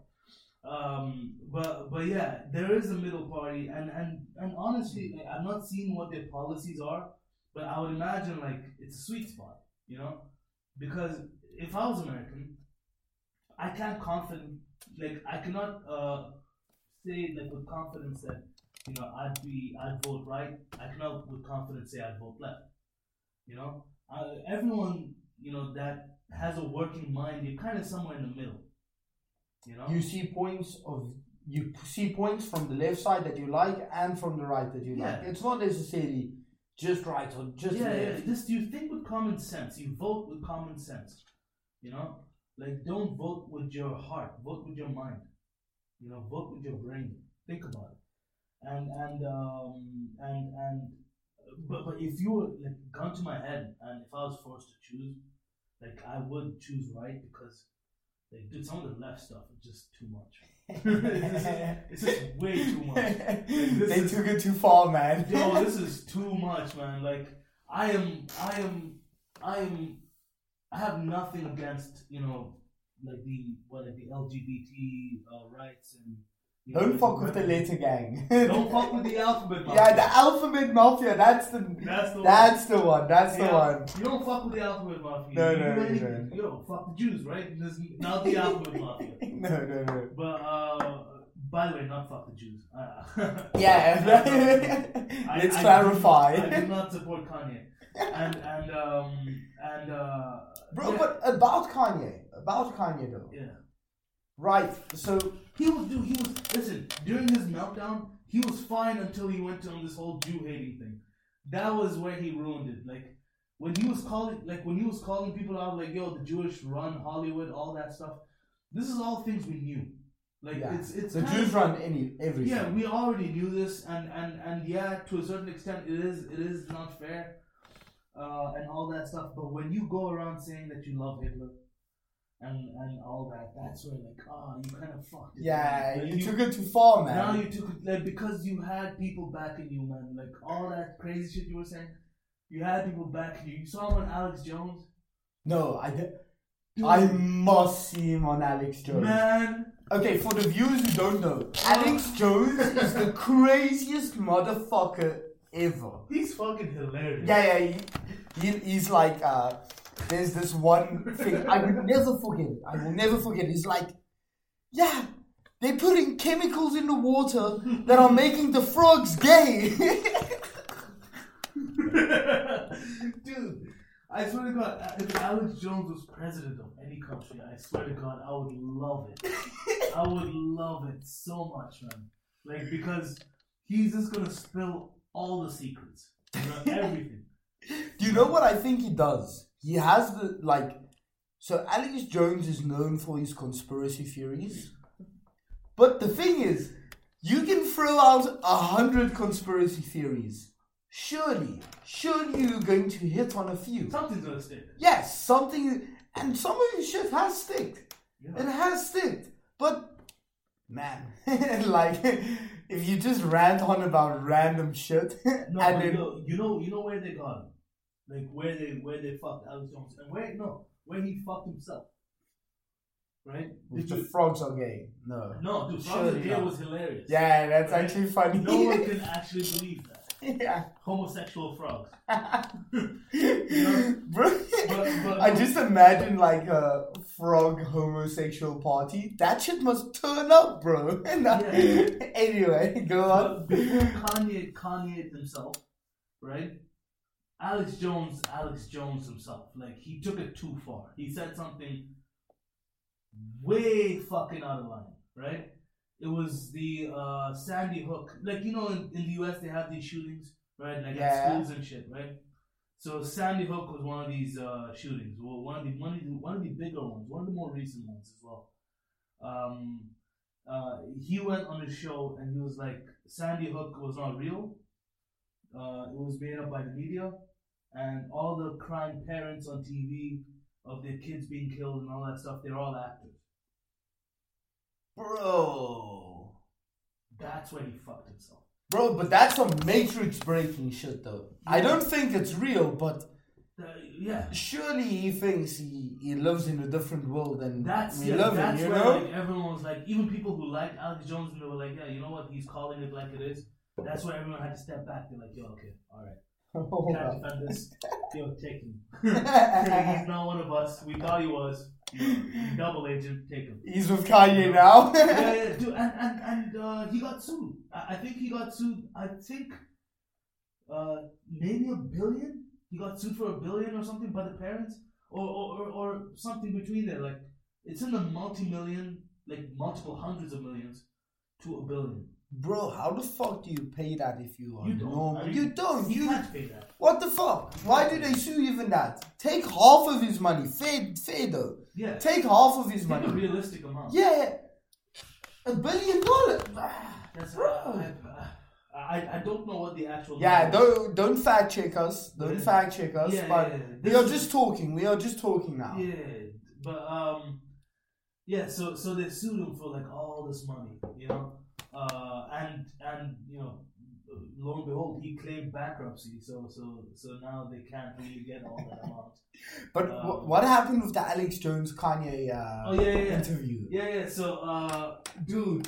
Um, but but yeah, there is a middle party, and and and honestly, like, I'm not seeing what their policies are, but I would imagine like it's a sweet spot, you know, because if I was American, I can't confident like I cannot uh say like with confidence that you know I'd be I'd vote right. I cannot with confidence say I'd vote left. You know, uh, everyone you know that has a working mind, you're kind of somewhere in the middle. You know, You see points of you see points from the left side that you like and from the right that you like. Yeah. It's not necessarily just right or just yeah, yeah. left. Just you think with common sense. You vote with common sense. You know, like don't vote with your heart. Vote with your mind. You know, vote with your brain. Think about it. And and um and and but but if you were like gun to my head and if I was forced to choose, like I would choose right because like dude, some of the left stuff is just too much. it's, just, it's just way too much. this they is- took it too far, man. Yo, this is too much, man. Like, I am, I am, I am, I have nothing against, you know, like the what, like the LGBT uh, rights and. You Don't fuck with the letter gang. Don't fuck with the alphabet. Mafia. Yeah, the alphabet mafia. That's the. That's the one. That's the one. That's the one. You don't fuck with the alphabet mafia. No, no, do you don't. Yo, fuck the Jews, right? This is not the alphabet mafia. no, no, no. But uh, by the way, not fuck the Jews. Uh, Yeah. I- Let's I clarify. Do not, I do not support Kanye. And and um and uh Bro, yeah, but about Kanye, about Kanye though, yeah. Right? So He was dude, he was listen, during his meltdown, he was fine until he went on this whole Jew hating thing. That was where he ruined it. Like when he was calling like when he was calling people out like yo, the Jewish run Hollywood, all that stuff. This is all things we knew. Like yeah, it's it's the Jews of- run any everything. Yeah, we already knew this, and and and yeah, to a certain extent, it is it is not fair, uh, and all that stuff. But when you go around saying that you love Hitler, and and all that, that's where like, ah, you kind of fucked. It, Yeah, you, Like, took it too far, man. Now you took it like because you had people backing you, man. Like all that crazy shit you were saying, you had people backing you. You saw him on Alex Jones, no, I, di- Dude, I must see him on Alex Jones. man. Okay, for the viewers who don't know, Alex Jones is the craziest motherfucker ever. He's fucking hilarious. Yeah, yeah, he, he, he's like, uh, there's this one thing I will never forget. it. I will never forget. He's like, yeah, they're putting chemicals in the water that are making the frogs gay. Dude, I swear to God, uh, if Alex Jones was president of any country, I swear to God, I would love it. I would love it so much, man. Like, because he's just gonna spill all the secrets, you know, everything. Do you know what I think he does? He has the like. So Alex Jones is known for his conspiracy theories, but the thing is, you can throw out a hundred conspiracy theories. Surely, surely you're going to hit on a few. Something's gonna stick. Yes, something, and some of his shit has sticked. It has sticked, but man, like if you just rant on about random shit, No, and then yo, you know, you know where they got him, like where they where they fucked Alex Jones, and where no, where he fucked himself, right? with Did the you- frogs are gay. No. no, the Surely Frogs Gay was hilarious. Yeah, that's Right? actually funny. No one can actually believe that. yeah. homosexual frogs. Bro, But- but- I just imagine like a frog homosexual party. That shit must turn up, bro. And, Yeah. Anyway, go on. But before Kanye, Kanye himself, right? Alex Jones, Alex Jones himself, like he took it too far. He said something way fucking out of line, right? It was the uh, Sandy Hook, like you know, in, in the U.S. they have these shootings, right? Like Yeah. at schools and shit, right? So Sandy Hook was one of these uh, shootings. Well, one of the one of the one of the bigger ones, one of the more recent ones as well. Um, uh, he went on his show and he was like, Sandy Hook was not real. Uh, it was made up by the media, and all the crying parents on TV of their kids being killed and all that stuff, they're all actors. Bro. That's where he fucked himself. Bro, but that's some matrix breaking shit though. I don't think it's real, but Uh, yeah, surely he thinks he, he lives in a different world than that's we yeah, live that's in, you where know? like everyone was like, even people who liked Alex Jones, and they were like, yeah, you know what, he's calling it like it is. That's where everyone had to step back. They're like, yo, okay, all right. Can't defend this. Yo, take him. He's not one of us. We thought he was. Double agent. Take him. He's with Kanye now. yeah, yeah, dude, and and and uh, he got sued. I, I think he got sued. I think uh, maybe a billion. He got sued for a billion or something by the parents, or or, or, or something between there. Like it's in the multi-million, like multiple hundreds of millions, to a billion. Bro, how the fuck do you pay that if you are You don't. normal? I mean, you don't. You You can't pay that. what the fuck? Why do they sue even that? Take half of his money. Fair, fair though. Yeah, Take half of his take money. a realistic amount. Yeah, a billion dollars. That's, Bro. I, I, I don't know what the actual. Yeah, don't don't fact check us. Don't Yeah. fact check us. Yeah, but yeah, yeah. we This are just talking. We are just talking now. Yeah, but um, yeah. So so they sued him for like all this money, you know, uh, and and you know, lo and behold, he claimed bankruptcy. So so so now they can't really get all that amount. But Um, wh- what happened with the Alex Jones Kanye uh, Oh, yeah, yeah, yeah. interview? Yeah, yeah. So uh, dude,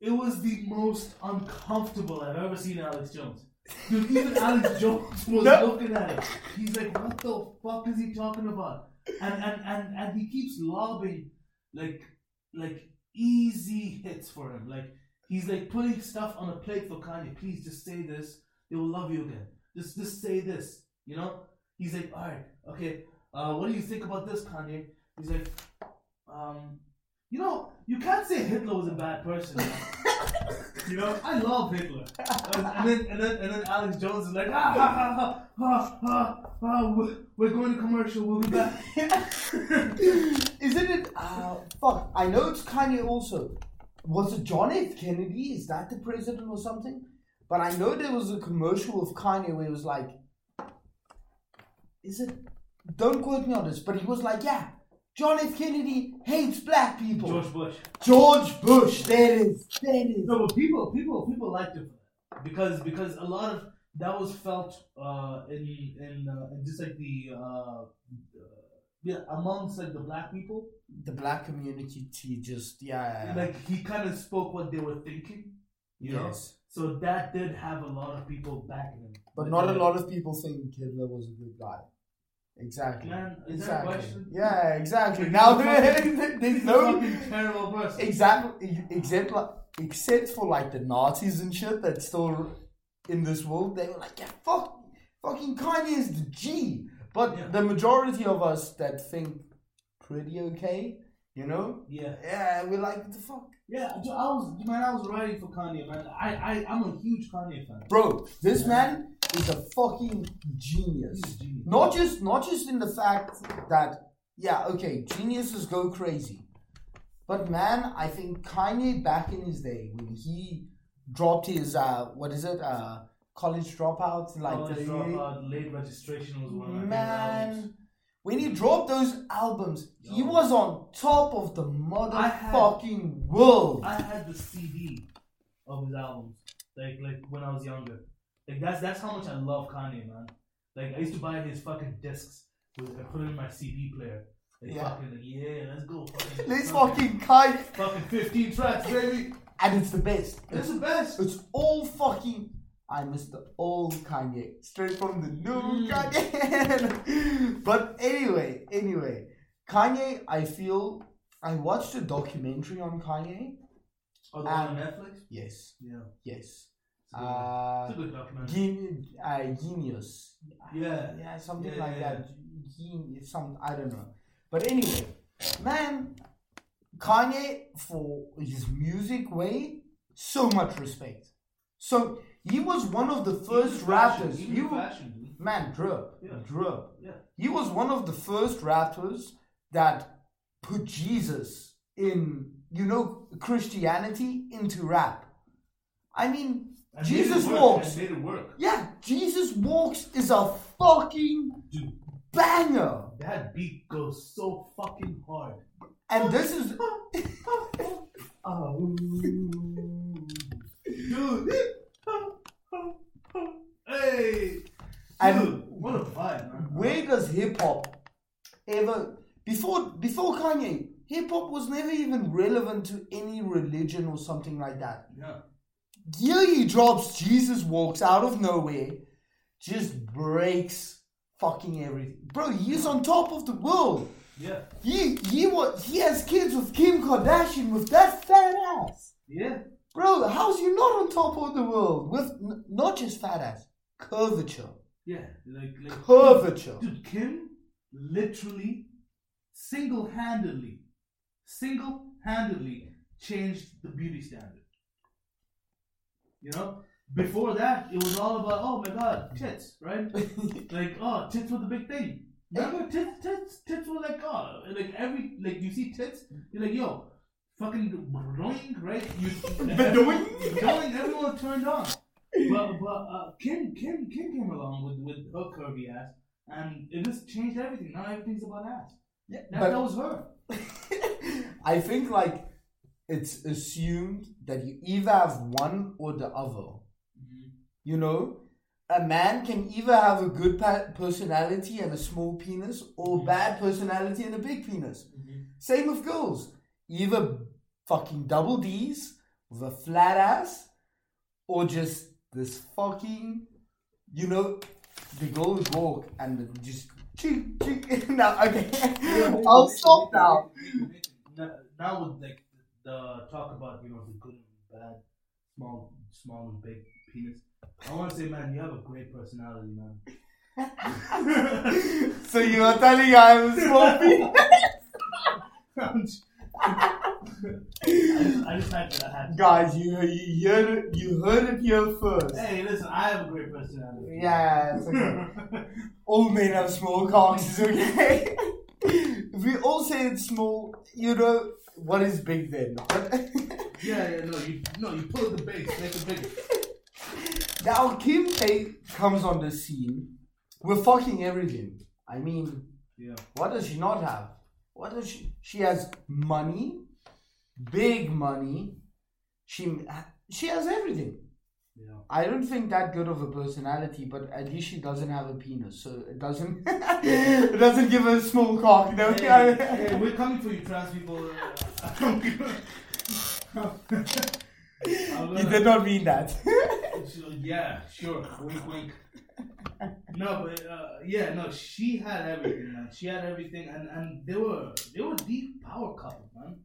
it was the most uncomfortable I've ever seen Alex Jones. Dude, even Alex Jones was No. looking at it. He's like, "What the fuck is he talking about?" And and and and he keeps lobbing like like easy hits for him. Like he's like putting stuff on a plate for Kanye. Please just say this. They will love you again. Just just say this. You know. He's like, all right, okay. Uh, what do you think about this, Kanye? He's like, um, you know, you can't say Hitler was a bad person. you know, I love Hitler. And, then and then and then Alex Jones is like, ah, ha, ha, ha, ha, ha, ha, we're- we're going to commercial. We'll be back. Isn't it? Uh, fuck. I know it's Kanye also. Was it John F. Kennedy? Is that the president or something? But I know there was a commercial of Kanye where it was like, is it? Don't quote me on this, but he was like, yeah, John F. Kennedy hates black people. George Bush. George Bush. There it is. There it is. No, but people, people, people liked that because because a lot of that was felt uh, in in, uh, in just like the uh, uh, yeah amongst like the black people. The black community just yeah. Like he kind of spoke what they were thinking. You know? yes. So that did have a lot of people backing him. But not a lot of people think Hitler was a good guy. Exactly. Man, exactly. Yeah, exactly. Now there's no terrible person. exactly except like, except for like the Nazis and shit that's still in this world. They were like, yeah, fuck, fucking Kanye is the G. But Yeah. the majority of us that think pretty okay, you know, Yeah, yeah, we're like, what the fuck, yeah. I was man, I was writing for Kanye, man. I I I'm a huge Kanye fan. bro. This man is a fucking genius. Genius. Not just not just in the fact that yeah, okay, geniuses go crazy. But man, I think Kanye back in his day when he dropped his uh what is it? Uh college dropout like College the- Dropout, late registration was one of my favorite albums. man when he dropped those albums, he was on top of the I had- motherfucking world. I had the CD of his albums, like like when I was younger. Like that's that's how much I love Kanye, man. Like I used to buy his fucking discs, with, I put it in my CD player. Like Yeah. fucking like, yeah, let's go. Fucking, This fucking Kanye fucking fifteen tracks, baby. and it's the best. It's the best. It's all fucking. I miss the old Kanye, straight from the new mm. Kanye. but anyway, anyway, Kanye, I feel I watched a documentary on Kanye. Oh, on Netflix? Yes, Yeah. yes. It's a good, Uh, it's a good documentary. Gen- uh, genius. Yeah. yeah, something Yeah, like yeah, that. Genius, some I don't know. But anyway, man, Kanye for his music way, so much respect. So he was one of the first Even fashion, rappers. even You fashion, man, drip, Yeah. drip. Yeah. He was one of the first rappers that put Jesus in, you know, Christianity into rap. I mean, Jesus walks. and made it work. Yeah, Jesus Walks is a fucking Dude, banger. that beat goes so fucking hard. And this is Oh. Dude. hey. And- Dude, what a vibe, man. where does hip hop ever before before Kanye, hip hop was never even relevant to any religion or something like that. Yeah. He drops Jesus Walks out of nowhere, just breaks fucking everything. Bro, he's on top of the world. Yeah. He he was he has kids with Kim Kardashian with that fat ass. Yeah. Bro, how's you not on top of the world with n- not just fat ass, curvature, Yeah. Like, like curvature. Dude, Kim literally, single handedly, single handedly changed the beauty standard. You know? Before that, it was all about, oh my god, tits, right? like, oh, tits were the big thing. Remember, tits, tits, tits were like, oh, like every, like you see tits, you're like, yo, fucking annoying, right? You, Bedoing? Bedoing, everyone turned on. But, but uh, Kim, Kim, Kim came along with, with her curvy ass, and it just changed everything. Now everything's about ass. Yeah, That, but that was her. I think like it's assumed that you either have one or the other. Mm-hmm. You know, a man can either have a good pa- personality and a small penis, or mm-hmm. bad personality and a big penis. Mm-hmm. Same with girls, either fucking double D's with a flat ass, or just this fucking, you know, the girl would walk and just cheek cheek. now okay, I'll stop now. Now, now like the talk about you know the good and bad, small, small and big penis. I want to say, man, you have a great personality, man. So you are telling I am a small penis? I just, I just had to. I had. Guys, you you heard it. You heard it here first. Hey, listen, I have a great personality. Yeah, it's okay. all men have small cocks. It's okay. if we all say it's small, you know what is big then? yeah, yeah, no, you, no, you pull the base, make it bigger. now Kim K comes on the scene We're fucking everything. I mean, Yeah. what does she not have? What does she? She has money, big money. She she has everything. Yeah. I don't think that good of a personality, but at least she doesn't have a penis, so it doesn't it doesn't give her a small cock. You know? Hey, hey, we're coming for you, trans people. You did not mean that. yeah, sure. Wink, wink. No, but uh, yeah, no, she had everything, man. She had everything, and and they were they were deep power couple, man.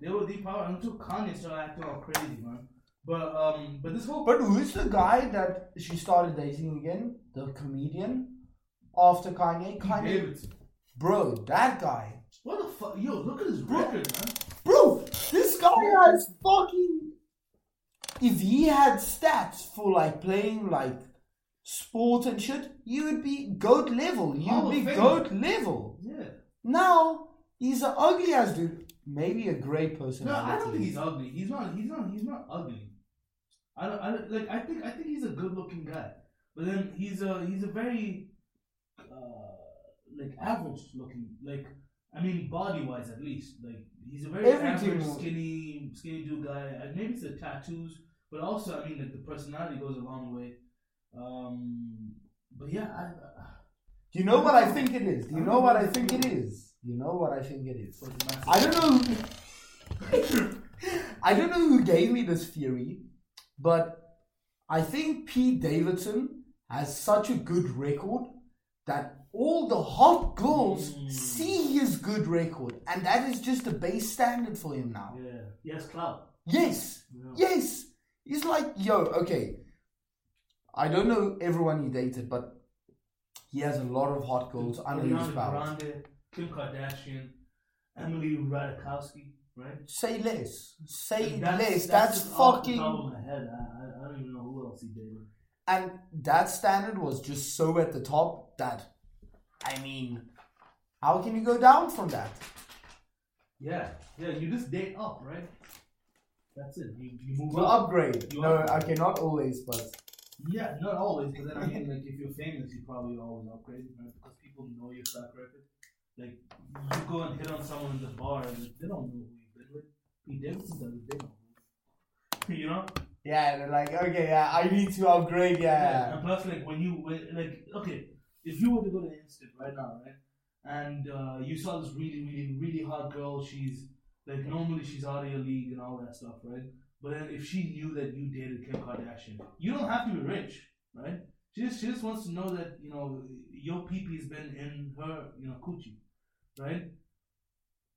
They were deep power until Kanye started acting all crazy, man. But um, but this whole but who's the guy that she started dating again? The comedian after Kanye. Kanye, Davidson. bro, that guy, What the fuck? Yo, look at his record, man. bro, this guy has fucking. If he had stats for like playing like sport and shit, you would be goat level. You would be Fame. goat level. Yeah. Now he's an ugly ass dude. Maybe a great No, personality. I don't think he's ugly. He's not. He's not. He's not ugly. I don't. I don't like. I think. I think he's a good-looking guy. But then he's a. He's a very, uh, like average-looking. Like I mean, body-wise at least. Like he's a very Everything average, was- skinny, skinny dude guy. And maybe it's the tattoos, but also I mean, like the personality goes a long way. Um, but yeah, I. I Do you know what I think it is? Do you know what I think it is? Do you know what I think it is? I don't know. Who, I don't know who gave me this theory, but I think Pete Davidson has such a good record that all the hot girls Mm. see his good record, and that is just a base standard for him now. Yeah. Yes, clout. Yes, Yeah. yes. He's like, yo, okay. I don't know everyone he dated, but he has a lot of hot girls under his belt. Kim Kardashian, Emily Ratajkowski, right? Say less. Say And less. That's, just off the fucking. top of my head. I, I, don't even know who else he dated. And that standard was just so at the top that, I mean, how can you go down from that? Yeah, yeah. You just date up, right? That's it. You, you move Well, up. upgrade. You No, upgrade. okay, not always, but Yeah, not always, but then I mean, like, if you're famous, you probably always upgrade, right? Because people know your track record. Like, you go and hit on someone in the bar, and they don't know who you've You know? yeah, they're like, okay, yeah, I need to upgrade, yeah. And plus, like, when you, when- like, okay, if you were to go to Instant right now, right? And uh, you saw this really, really, really hot girl, she's, like, normally she's out of your league and all that stuff, right? But then if she knew that you dated Kim Kardashian, you don't have to be rich, right? She just, she just wants to know that, you know, your pee has been in her, you know, coochie, right?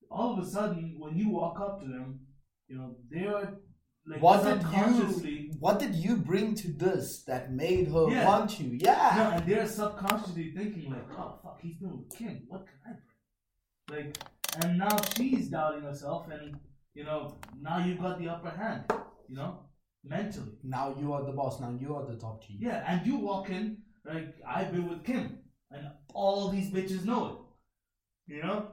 All of a sudden, when you walk up to them, you know, they're, like, What did subconsciously... you what did you bring to this that made her Yeah. want you? Yeah. No, and they're subconsciously thinking like, oh fuck, he's been with Kim. What can I bring? Like, and now she's doubting herself, and you know, now you've got the upper hand. You know, mentally. Now you are the boss, now you are the top G. Yeah, and you walk in like I've been with Kim, and all these bitches know it. You know.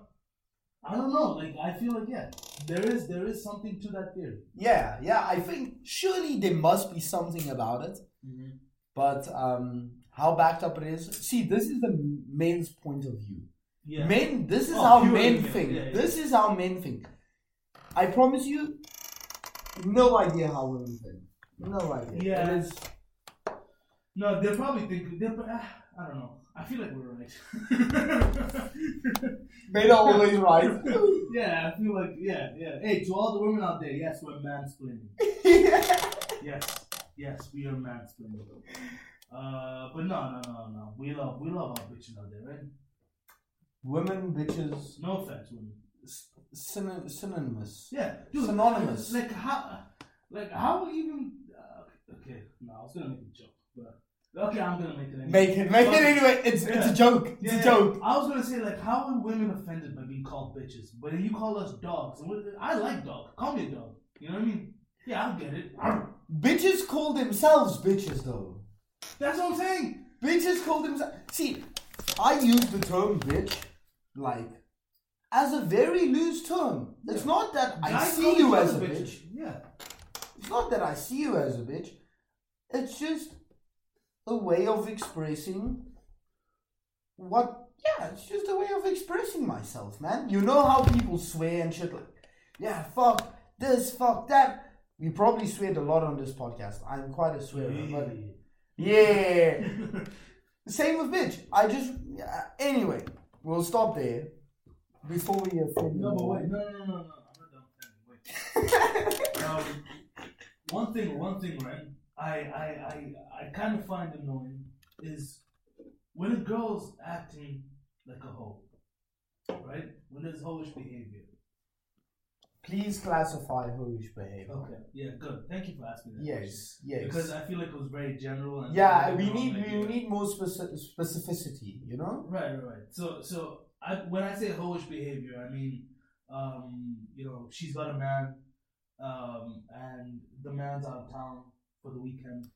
I don't know. Like I feel like yeah, there is there is something to that theory. Yeah, yeah, I think surely there must be something about it. But um how backed up it is. See, this is the men's point of view. Yeah. Men, this is Oh, men men, think. yeah, yeah. This is how men think. I promise you, no idea how women think. No idea. Yeah. It is, No, they're probably think. They're, ah, I don't know. I feel like we're right. are always right. yeah, I feel like yeah, yeah. Hey, to all the women out there, yes, we're mansplaining. Yes, yes, we are mansplaining. Uh, but no, no, no, no. We love, we love our bitches out there, right? Women, bitches, No offense, women. syn- synonymous. Yeah, dude, Synonymous. Like how, like how even? Uh, okay, no, I was gonna make a joke, but okay, I'm gonna make it. Anyway. Make it, make it anyway. It's it's a joke. It's Yeah, a joke. I was gonna say like, how are women offended by being called bitches? But you call us dogs, and I like dog. Call me a dog. You know what I mean? Yeah, I get it. Bitches call themselves bitches though. That's what I'm saying. Bitches call themselves. See, I use the term bitch like as a very loose term. It's not that I Guys see you as a other bitch. Yeah. It's not that I see you as a bitch. It's just a way of expressing what. Yeah, it's just a way of expressing myself, man. You know how people swear and shit like, yeah, fuck this, fuck that. We probably sweared a lot on this podcast. I'm quite a swearer, but yeah. Same with bitch. I just yeah, anyway. We'll stop there before we offend. No, wait, no, no, no, no, no. I'm not done. Wait. um, one thing, one thing, right? I, I, I, I kind of find annoying is when a girl's acting like a hoe, right? When there's hoish behavior. Please classify hoish behavior. Okay. Yeah. Good. Thank you for asking that. Yes, yes. Because I feel like it was very general. And yeah, we need we need more speci- specificity. You know. Right, right, right. So, so I, when I say hoish behavior, I mean, um, you know, she's got a man, um, and the man's out of town for the weekend.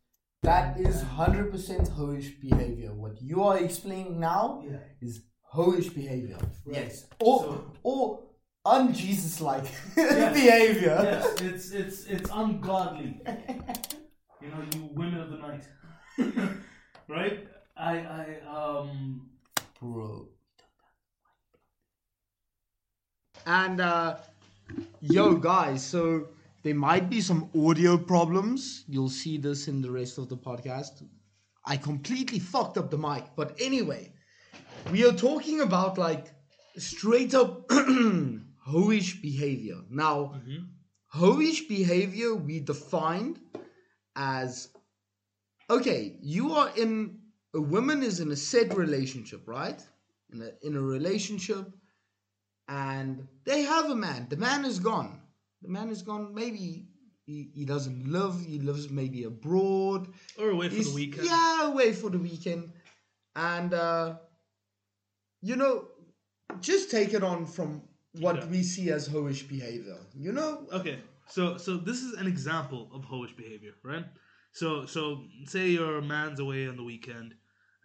That is hundred percent hoish behavior. What you are explaining now Yeah. is hoish behavior. Right. Yes. Or So- or un-Jesus like Yes. behavior. yes, it's it's it's ungodly. You know, you women of the night, right? I I um Bro. And uh yo guys, so there might be some audio problems. You'll see this in the rest of the podcast. I completely fucked up the mic, but anyway, we are talking about like straight up hoish behavior. Now, mm-hmm. hoish behavior we defined as okay, you are in a woman is in a set relationship, right? In a in a relationship, and they have a man. The man is gone. The man is gone. Maybe he, he doesn't live. He lives maybe abroad. Or away for He's- the weekend. Yeah, away for the weekend. And uh you know, just take it on from what Yeah. we see as hoish behavior. You know? Okay, so so this is an example of hoish behavior, right? So so say your man's away on the weekend,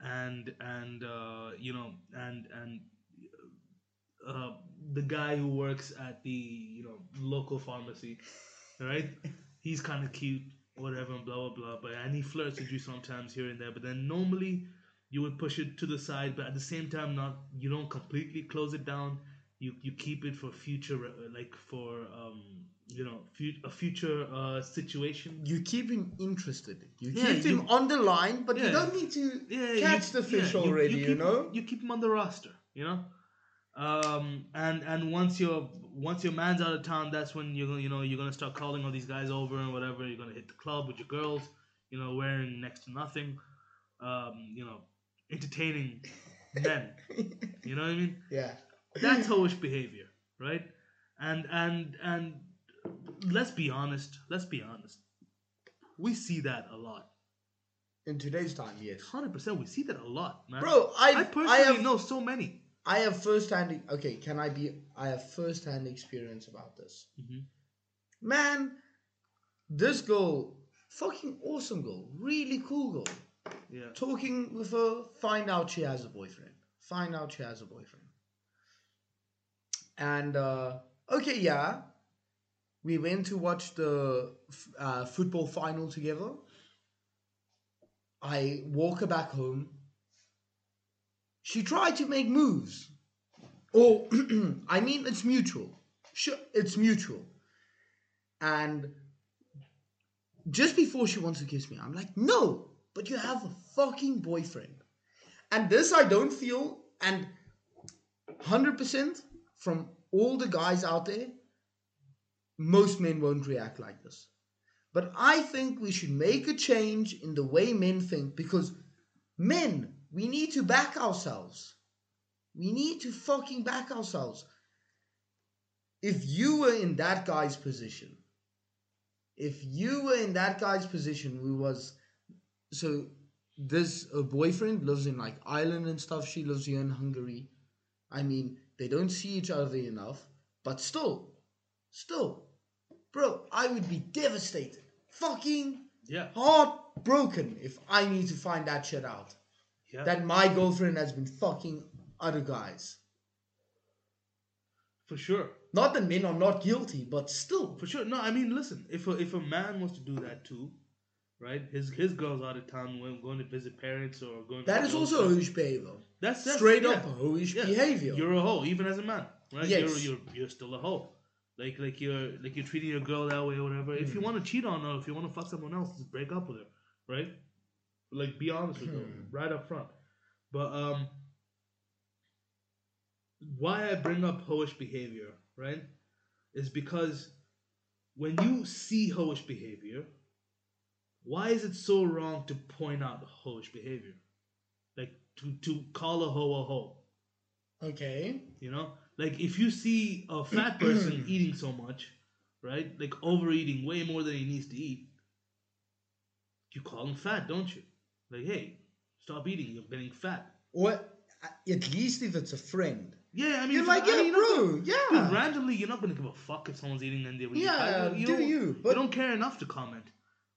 and and uh, you know and and uh, the guy who works at the you know local pharmacy, right? He's kind of cute, whatever, and blah blah blah. But and he flirts with you sometimes here and there. But then normally you would push it to the side, but at the same time, not you don't completely close it down. You you keep it for future, uh, like for um you know a future uh situation. You keep him interested. You Yeah, keep him on the line, but you don't need to Yeah, catch you- the fish yeah, already, you, keep know? him, you keep him on the roster, you know. Um, and and once your once your man's out of town, that's when you're gonna you know you're gonna start calling all these guys over and whatever. You're gonna hit the club with your girls, you know, wearing next to nothing, um, you know, entertaining men. You know what I mean? yeah. That's hoish behavior, right? And and and let's be honest. Let's be honest. We see that a lot. In today's time, yes. Hundred percent, we see that a lot, man. Bro, I I I personally have know so many. I have first hand okay, can I be I have first hand experience about this. Mhm. Man, this girl, fucking awesome girl, really cool girl. Yeah. Talking with her, find out she has a boyfriend. Find out she has a boyfriend. And uh okay, yeah. We went to watch the uh, football final together. I walk her back home. She tried to make moves. Or, I mean, it's mutual. Sure, it's mutual. And just before she wants to kiss me, I'm like, no, but you have a fucking boyfriend. And this I don't feel, and 100% from all the guys out there, most men won't react like this. But I think we should make a change in the way men think because men, we need to back ourselves. We need to fucking back ourselves. If you were in that guy's position, if you were in that guy's position who was so this uh, boyfriend lives in like Ireland and stuff, she lives here in Hungary. I mean, they don't see each other enough, but still, still, bro, I would be devastated. Fucking Yeah. heartbroken if I need to find that shit out. Yeah. That my girlfriend has been fucking other guys. for sure. Not that men are not guilty, but still. For sure. No, I mean, listen. If a, if a man wants to do that too, right? His his girl's out of town, when going to visit parents or going. That is also hoish behavior. that's, that's Straight yeah. up hoish Yeah. behavior. You're a hoe, even as a man, right? Yes. You're you're you're still a hoe. Like like you're like you're treating your girl that way or whatever. If Hmm. you want to cheat on her, if you want to fuck someone else, just break up with her, right? Like be honest with her Hmm. right up front. But um, why I bring up hoish behavior, right, is because when you see hoish behavior, why is it so wrong to point out hoish behavior? Like to to call a hoe a hoe. Okay. You know, like if you see a fat person eating so much, right? Like overeating way more than he needs to eat, you call him fat, don't you? Like, hey, stop eating. You're getting fat. Or at least if it's a friend. Yeah, I mean, You're if- like, I mean, bro, gonna- yeah. Dude, randomly, you're not gonna give a fuck if someone's eating and they're Yeah, fat. do you? But- don't care enough to comment.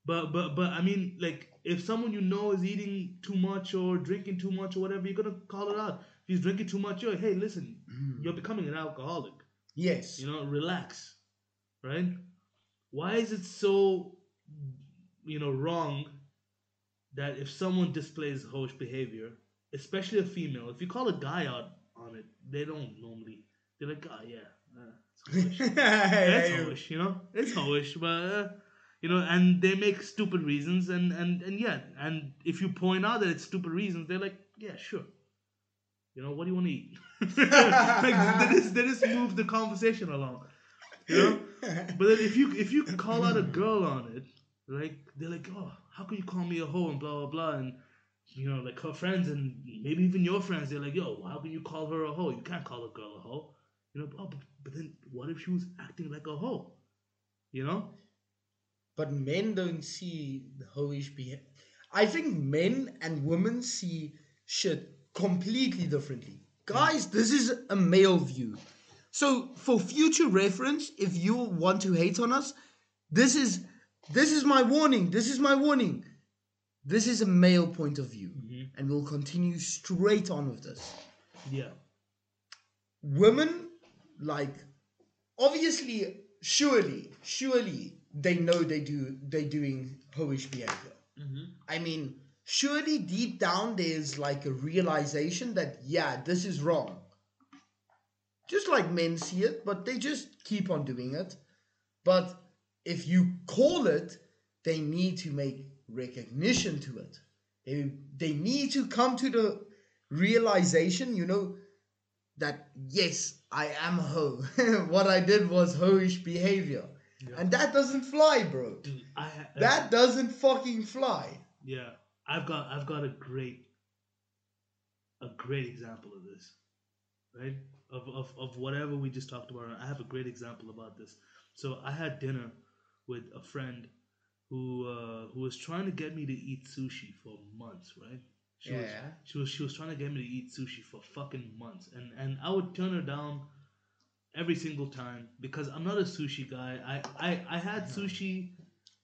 But but but I mean, like, if someone you know is eating too much or drinking too much or whatever, you're gonna call it out. If he's drinking too much, yo, hey, listen, Mm. you're becoming an alcoholic. Yes. You know, relax, right? Why is it so, you know, wrong that if someone displays hoish behavior, especially a female, if you call a guy out on it, they don't normally. They're like, oh yeah, uh, it's hoish. hoish, you know, it's hoish, but uh, you know, and they make stupid reasons, and and and yeah, and if you point out that it's stupid reasons, they're like, yeah, sure. You know, what do you want to eat? like, they just they just move the conversation along. You know, but then if you if you call out a girl on it, Like they're like, oh, how can you call me a hoe and blah blah blah and you know like her friends and maybe even your friends they're like, yo, how can you call her a hoe? You can't call a girl a hoe. You know, oh, but, but then what if she was acting like a hoe? You know? But men don't see the hoish behavior. I think men and women see shit completely differently. Guys, this is a male view. So for future reference, if you want to hate on us, this is this is my warning. This is my warning. This is a male point of view. Mm-hmm. And we'll continue straight on with this. Yeah. Women, like obviously, surely, surely they know they do they're doing hoish behavior. Mm-hmm. I mean, surely deep down there's like a realization that yeah, this is wrong. Just like men see it, but they just keep on doing it. But if you call it, they need to make recognition to it. They they need to come to the realization, you know, that yes, I am a hoe. what I did was hoish behavior. And that doesn't fly, bro. Dude, I ha- uh, That doesn't fucking fly. Yeah, I've got I've got a great a great example of this, right? Of of of whatever we just talked about. I have a great example about this. So I had dinner with a friend who uh, who was trying to get me to eat sushi for months, right? She was Yeah. she was she was trying to get me to eat sushi for fucking months, and and I would turn her down every single time because I'm not a sushi guy. I I, I had sushi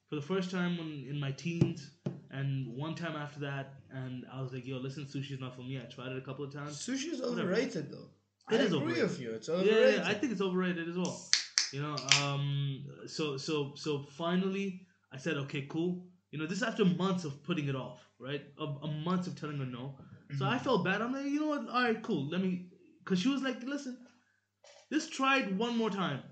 for the first time when, in my teens, and one time after that, and I was like, "Yo, listen, sushi's not for me." I tried it a couple of times. Sushi is overrated though. It I is agree overrated. with you. It's Yeah, overrated. yeah, I think it's overrated as well. You know, um, so so so finally, I said, "Okay, cool." You know, this is after months of putting it off, right? Of a months of telling her no. So I felt bad. I'm like, you know what? All right, cool. Let me, because she was like, listen, just try it one more time.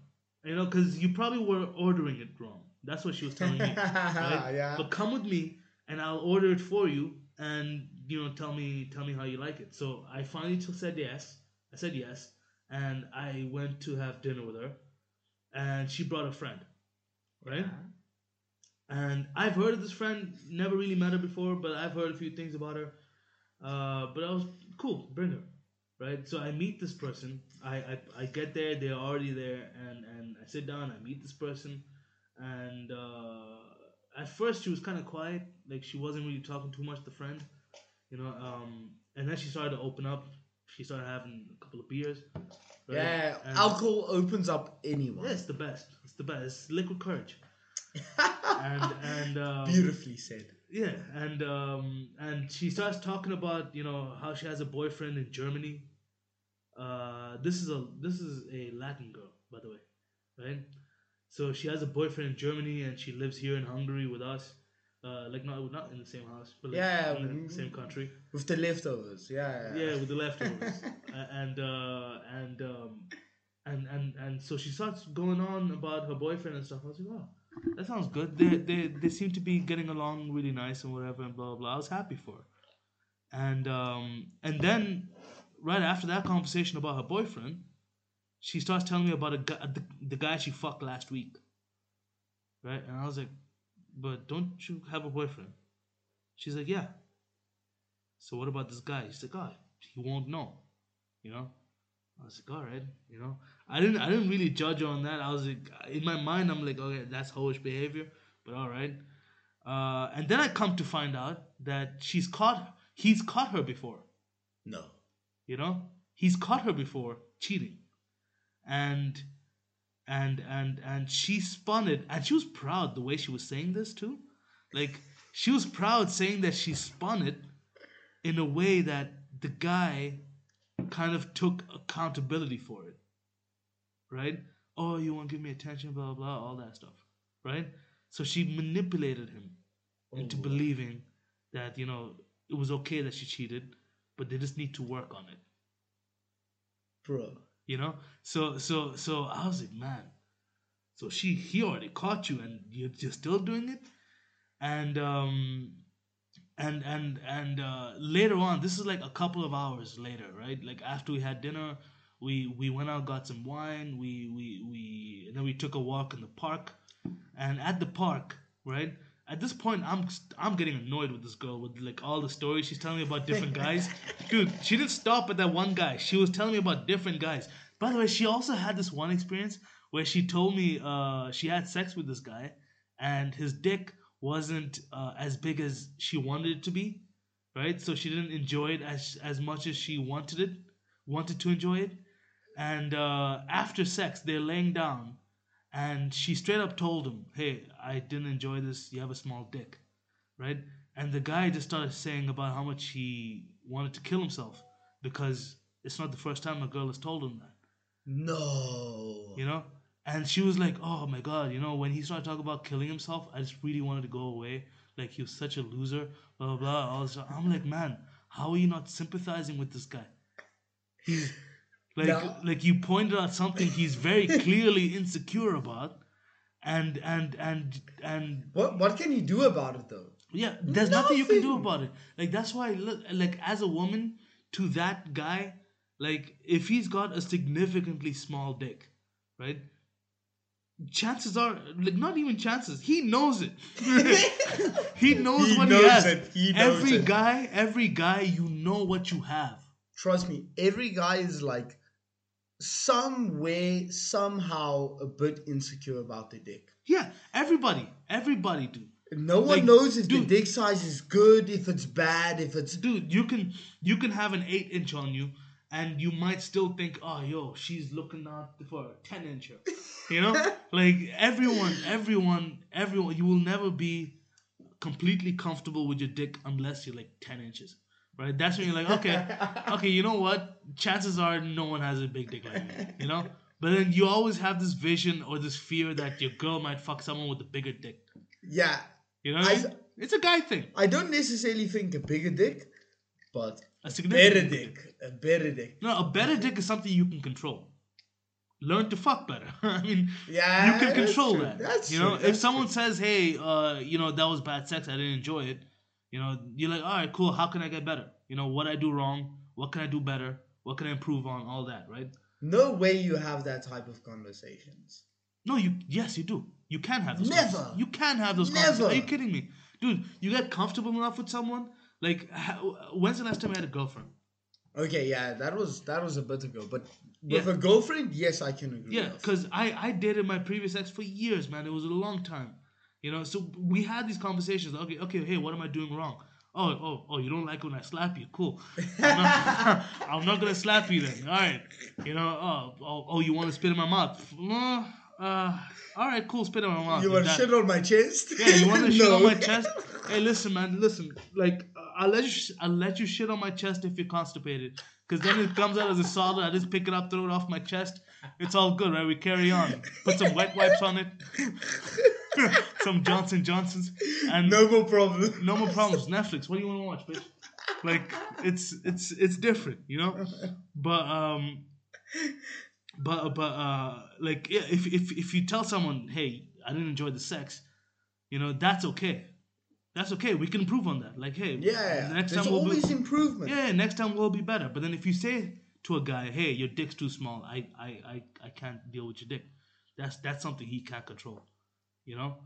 You know, because you probably were ordering it wrong. That's what she was telling me. right? yeah. But come with me, and I'll order it for you, and you know, tell me, tell me how you like it. So I finally t- said yes. I said yes, and I went to have dinner with her, and she brought a friend, right? And I've heard of this friend, never really met her before, but I've heard a few things about her. Uh, but I was cool, bring her, right? So I meet this person. I, I, I get there, they're already there, and, and I sit down, I meet this person, and uh, at first she was kind of quiet, like she wasn't really talking too much to the friend, you know. Um, and then she started to open up. She started having a couple of beers. Right? Yeah, And- alcohol opens up anyone. Yeah, it's the best. It's the best. It's liquid courage. and and um, Beautifully said. yeah, and um, and she starts talking about you know how she has a boyfriend in Germany. Uh, this is a this is a Latin girl, by the way, right? So she has a boyfriend in Germany, and she lives here in Hungary with us. Uh, like not not in the same house, but like Yeah, in the same country. With the leftovers. Yeah. Yeah, with the leftovers, and uh, and um, and and and so she starts going on about her boyfriend and stuff. I was like, oh, that sounds good. They they they seem to be getting along really nice and whatever and blah blah. blah. I was happy for her, and um and then right after that conversation about her boyfriend, she starts telling me about a guy, the, the guy she fucked last week. Right, and I was like, but don't you have a boyfriend? She's like, yeah. So what about this guy? She's like, oh, he won't know. You know? I was like, all right, you know. I didn't I didn't really judge her on that. I was like in my mind I'm like, okay, that's hoish behavior, but all right. Uh, and then I come to find out that she's caught he's caught her before. No. You know? He's caught her before cheating. And and and and she spun it and she was proud the way she was saying this too. Like she was proud saying that she spun it in a way that the guy kind of took accountability for it. Right? Oh, you won't give me attention, blah blah, all that stuff. Right? So she manipulated him into mm-hmm. believing that, you know, it was okay that she cheated, but they just need to work on it Bro. You know? So so so i was like man. So she he already caught you and you're, you're still doing it? And um and and and uh later on this is like a couple of hours later right? Like after we had dinner we we went out got some wine we we we and then we took a walk in the park. And at the park right at this point, I'm I'm getting annoyed with this girl with like all the stories she's telling me about different guys. Dude, she didn't stop at that one guy. She was telling me about different guys. By the way, she also had this one experience where she told me uh, she had sex with this guy, and his dick wasn't uh, as big as she wanted it to be, right? So she didn't enjoy it as as much as she wanted it, wanted to enjoy it. And uh, after sex, they're laying down, and she straight up told him, "Hey, I didn't enjoy this. You have a small dick, right?" And the guy just started saying about how much he wanted to kill himself because it's not the first time a girl has told him that, No. you know. And she was like, "Oh my god, you know, when he started talking about killing himself, I just really wanted to go away. Like he was such a loser, blah blah blah." All this. I'm like, man, how are you not sympathizing with this guy? He's like, No. like you pointed out something he's very clearly insecure about, and and and and What what can you do about it though? yeah, there's nothing. you can do about it. Like that's why, look, like as a woman to that guy, like if he's got a significantly small dick, right? Chances are, like not even chances. He knows it. he knows He what knows he has. it. He knows every it. guy, every guy, you know what you have. Trust me, every guy is like some way, somehow a bit insecure about their dick. Yeah, everybody, everybody, dude. No one Like, knows if dude. the dick size is good, if it's bad, if it's dude you can you can have an 8 inch on you and you might still think oh yo she's looking out for a 10 incher you know like everyone everyone everyone you will never be completely comfortable with your dick unless you're like 10 inches right that's when you're like okay okay you know what chances are no one has a big dick like me you know but then you always have this vision or this fear that your girl might fuck someone with a bigger dick yeah. you know I it's a guy thing I don't necessarily think a bigger dick, but a better significant dick, a better dick. No, a better dick is something you can control. Learn to fuck better. I mean, Yeah, you can control true. that. That's you true. know, if That's someone true. says, "Hey, uh, you know, that was bad sex. I didn't enjoy it," you know, you're like, "All right, cool. How can I get better? You know, what I do wrong? What can I do better? What can I improve on? All that, right?" No way you have that type of conversations. No, you. Yes, you do. You can have those. Never. You can have those. Never. conversations. Are you kidding me, dude? You get comfortable enough with someone. Like, how, when's the last time you had a girlfriend? Okay, yeah, that was that was a bit ago, but Yeah. with a girlfriend, yes, I can agree. Yeah, because I I dated my previous ex for years, man. It was a long time, you know. So we had these conversations. Okay, okay, hey, what am I doing wrong? Oh, oh, oh, you don't like when I slap you? Cool. I'm not, I'm not gonna slap you then. All right. You know. Oh, oh, oh you want to spit in my mouth? Uh, uh, all right, cool. Spit in my mouth. you want to shit on my chest? yeah, you want to shit on my chest? Hey, listen, man, listen. Like, I'll let you, sh- I'll let you shit on my chest if you're constipated, because then it comes out as a solid. I just pick it up, throw it off my chest. It's all good, right? We carry on. Put some wet wipes on it, some Johnson Johnsons, and No more problems. no more problems. Netflix. What do you want to watch, bitch? Like, it's it's it's different, you know. But um, but but uh, like yeah, if if if you tell someone, hey, I didn't enjoy the sex, you know, that's okay. That's okay. We can improve on that. Like, hey, Yeah, next there's time we'll always be, improvement. yeah, next time we'll be better. But then if you say to a guy, hey, your dick's too small, I I I, I can't deal with your dick. That's that's something he can't control. You know?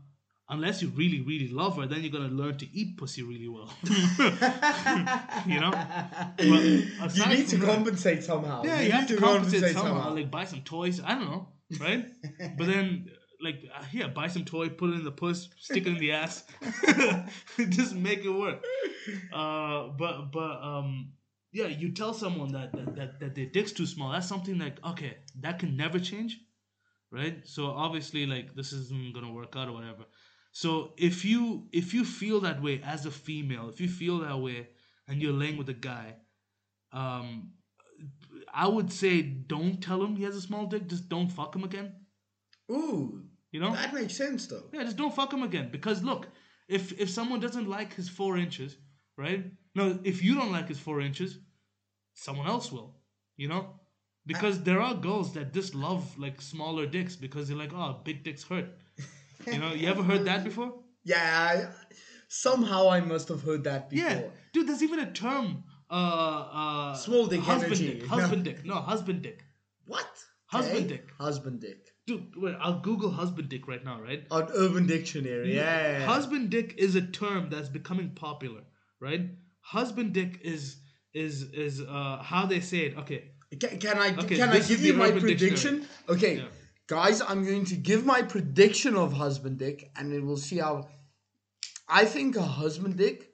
Unless you really, really love her, then you're gonna learn to eat pussy really well. you know? You need to compensate somehow. yeah, you, have need to compensate somehow. Like buy some toys. I don't know, right? but then, like, uh, yeah, buy some toy, put it in the puss, stick it in the ass, just make it work. Uh, but but um, yeah, you tell someone that that, that that their dick's too small. That's something like okay, that can never change, right? So obviously, like, this isn't gonna work out or whatever. So if you if you feel that way as a female, if you feel that way, and you're laying with a guy, um, I would say don't tell him he has a small dick. Just don't fuck him again. Ooh, You know? that makes sense though. Yeah, just don't fuck him again. Because look, if if someone doesn't like his four inches, right? No, if you don't like his four inches, someone else will. You know? Because there are girls that just love like smaller dicks because they're like, oh, big dicks hurt. You know? You ever heard that before? Yeah, I, somehow I must have heard that before. Yeah, dude. There's even a term. Uh, uh, Small dick husband energy. dick. Husband dick. No, husband dick. What? Husband Okay. dick. Husband dick. dude, wait, I'll Google husband dick right now, right? On Urban Dictionary, yeah. Husband dick is a term that's becoming popular, right? Husband dick is is is uh how they say it. Okay. Can, can I Okay, can I give you my prediction? Okay, Yeah. guys, I'm going to give my prediction of husband dick, and then we'll see how. I think a husband dick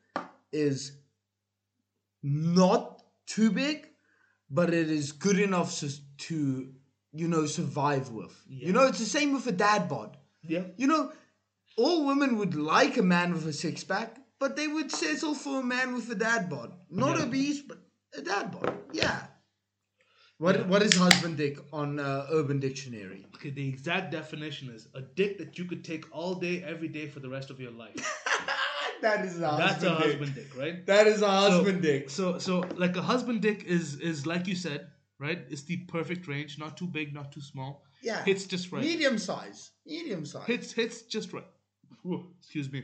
is not too big, but it is good enough to you know survive with. Yeah. You know, it's the same with a dad bod. Yeah. You know, all women would like a man with a six pack, but they would settle for a man with a dad bod. Not Yeah. obese, but a dad bod. Yeah. What Yeah. what is husband dick on uh, Urban Dictionary? Okay, the exact definition is a dick that you could take all day, every day for the rest of your life. that is a husband That's a dick. husband dick, right? That is a husband so, dick. So so like a husband dick is is like you said, right? It's the perfect range, not too big, not too small. Yeah. Hits just right. Medium size. Medium size. hits hits just right. Whew, excuse me.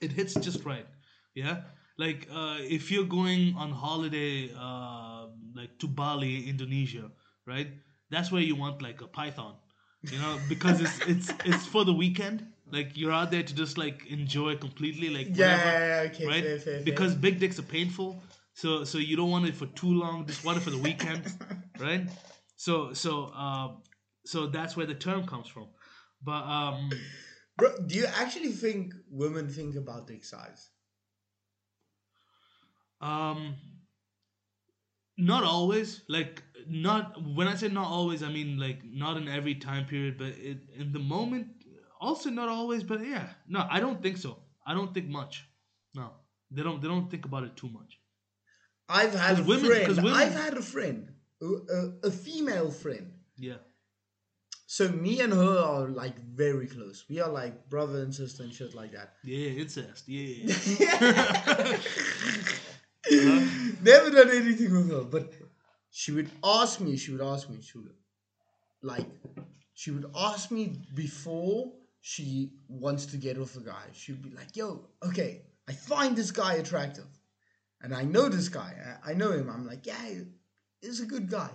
It hits just right. Yeah. Like uh, if you're going on holiday, uh, like to Bali, Indonesia, right? That's where you want like a python, you know, because it's it's it's for the weekend. Like you're out there to just like enjoy completely, like Yeah, whatever, yeah, yeah, okay, right? fair, fair, fair. because big dicks are painful, so so you don't want it for too long. Just want it for the weekend, right? So so um, so that's where the term comes from. But um, Bro, do you actually think women think about dick size? Um, not always. Like not when I say not always, I mean like not in every time period, but it, in the moment. Also not always, but yeah. No, I don't think so. I don't think much. No, they don't. They don't think about it too much. I've had a women- friend. women- I've had a friend, a, a, a female friend. Yeah. So me and her are like very close. We are like brother and sister and shit like that. Yeah, incest. Yeah. Uh-huh. Never done anything with her, but she would ask me. She would ask me. She would like. She would ask me before she wants to get with a guy. She'd be like, "Yo, okay, I find this guy attractive, and I know this guy. I, I know him. I'm like, yeah, he's a good guy."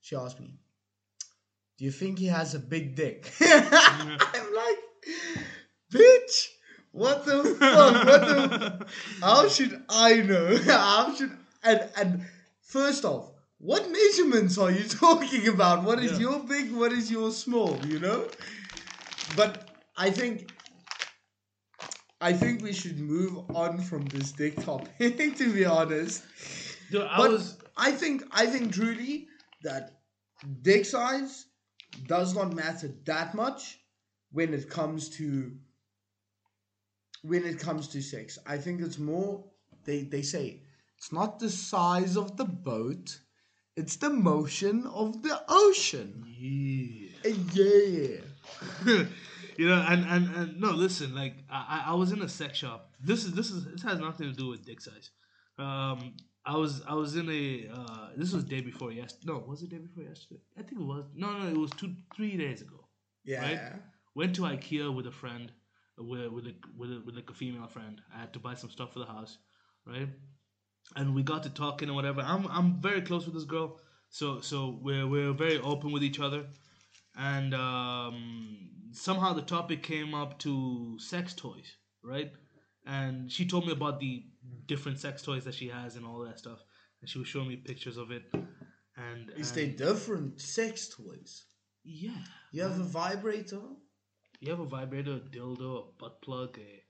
She asked me, "Do you think he has a big dick?" I'm like, "Bitch." What the fuck? What the how should I know? How should and and first off, what measurements are you talking about? What is Yeah. your big? What is your small? You know. But I think I think we should move on from this dick topic. to be honest, Dude, I but was. I think I think truly that dick size does not matter that much when it comes to when it comes to sex. I think it's more they they say it's not the size of the boat, it's the motion of the ocean. Yeah. Uh, Yeah. you know, and, and and no, listen, like I, I I was in a sex shop. This is this is this has nothing to do with dick size. Um, I was I was in a uh, this was day before yesterday. No, was it day before yesterday? I think it was. No, no, it was two three days ago. Yeah. Right? Went to IKEA with a friend, with with a, with a, with like a female friend. I had to buy some stuff for the house, right? And we got to talking and whatever. I'm I'm very close with this girl, so so we're we're very open with each other, and um, somehow the topic came up to sex toys, right? And she told me about the different sex toys that she has and all that stuff, and she was showing me pictures of it. And, Is they different sex toys? yeah, You have a vibrator? You have a vibrator, a dildo, a butt plug, a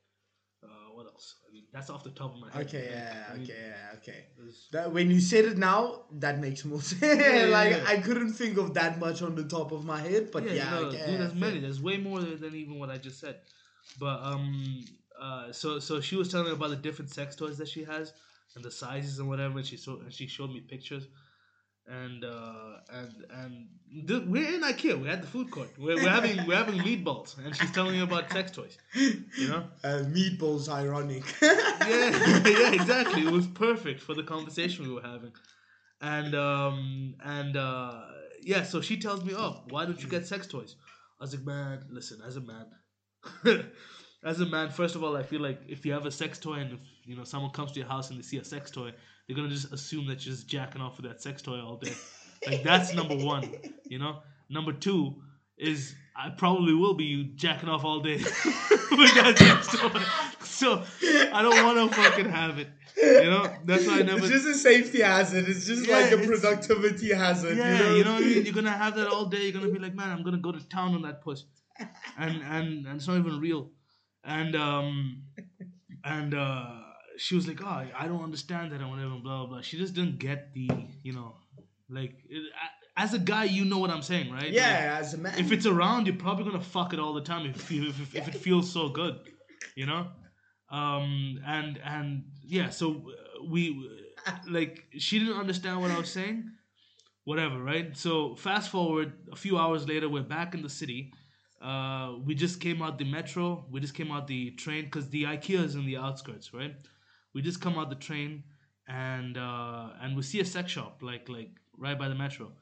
uh, what else? I mean, that's off the top of my head. Okay, yeah, I mean, okay, yeah, okay. That when you said it now, that makes more sense. yeah, like yeah. I couldn't think of that much on the top of my head, but yeah, yeah, no, okay, dude, there's many. There's way more than even what I just said. But um, uh, so so she was telling me about the different sex toys that she has and the sizes and whatever. And she so and she showed me pictures. And uh, and and th- we're in IKEA. We're at the food court. We're, we're having we're having meatballs, and she's telling me about sex toys. You know. Uh, meatballs, ironic. yeah, yeah, exactly. It was perfect for the conversation we were having, and um, and uh, yeah. So she tells me, "Oh, why don't you get sex toys?" I was like, "Man, listen, as a man, as a man, first of all, I feel like if you have a sex toy and if you know someone comes to your house and they see a sex toy, they're gonna just assume that you're just jacking off with that sex toy all day. Like that's number one. You know. Number two is I probably will be you jacking off all day with that sex toy. So I don't want to fucking have it. You know, that's why I never. It's just a safety hazard. It's just Yeah, like a productivity hazard. Yeah, you know, you know what I mean. You're gonna have that all day. You're gonna be like, man, I'm gonna go to town on that puss, and and and it's not even real. And um, and uh, she was like, oh, I don't understand that and whatever, blah blah blah. She just didn't get the, you know, like it, as a guy, you know what I'm saying, right? Like, yeah, as a man. if it's around, you're probably gonna fuck it all the time if you, if, if it feels so good, you know. Um and and yeah, so uh, we like she didn't understand what I was saying, whatever, right? So fast forward a few hours later, we're back in the city. Uh, we just came out the metro. We just came out the train because the IKEA is in the outskirts, right? We just come out the train and uh, and we see a sex shop like like right by the metro,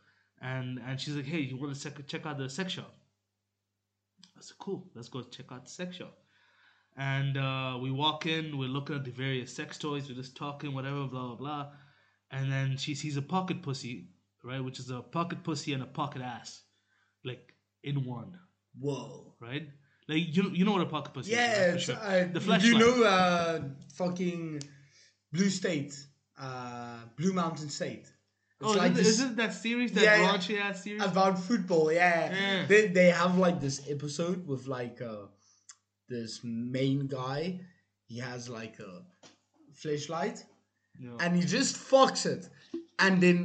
and and she's like, hey, you want to check check out the sex shop? I said, cool, let's go check out the sex shop. And uh, we walk in, we're looking at the various sex toys, we're just talking, whatever, blah blah blah. And then she sees a pocket pussy, right, which is a pocket pussy and a pocket ass, like in one, Whoa. right? Like you you know what a pocket pussy Yeah, is, right? Sure. uh, the fleshlight. you know uh, fucking Blue State, uh, Blue Mountain State? It's oh, like is, this isn't that series that Yeah, yeah. raunchy ass series? about football. Yeah, Yeah. They they have like this episode with like uh, this main guy. He has like a fleshlight, No. and he just fucks it, and then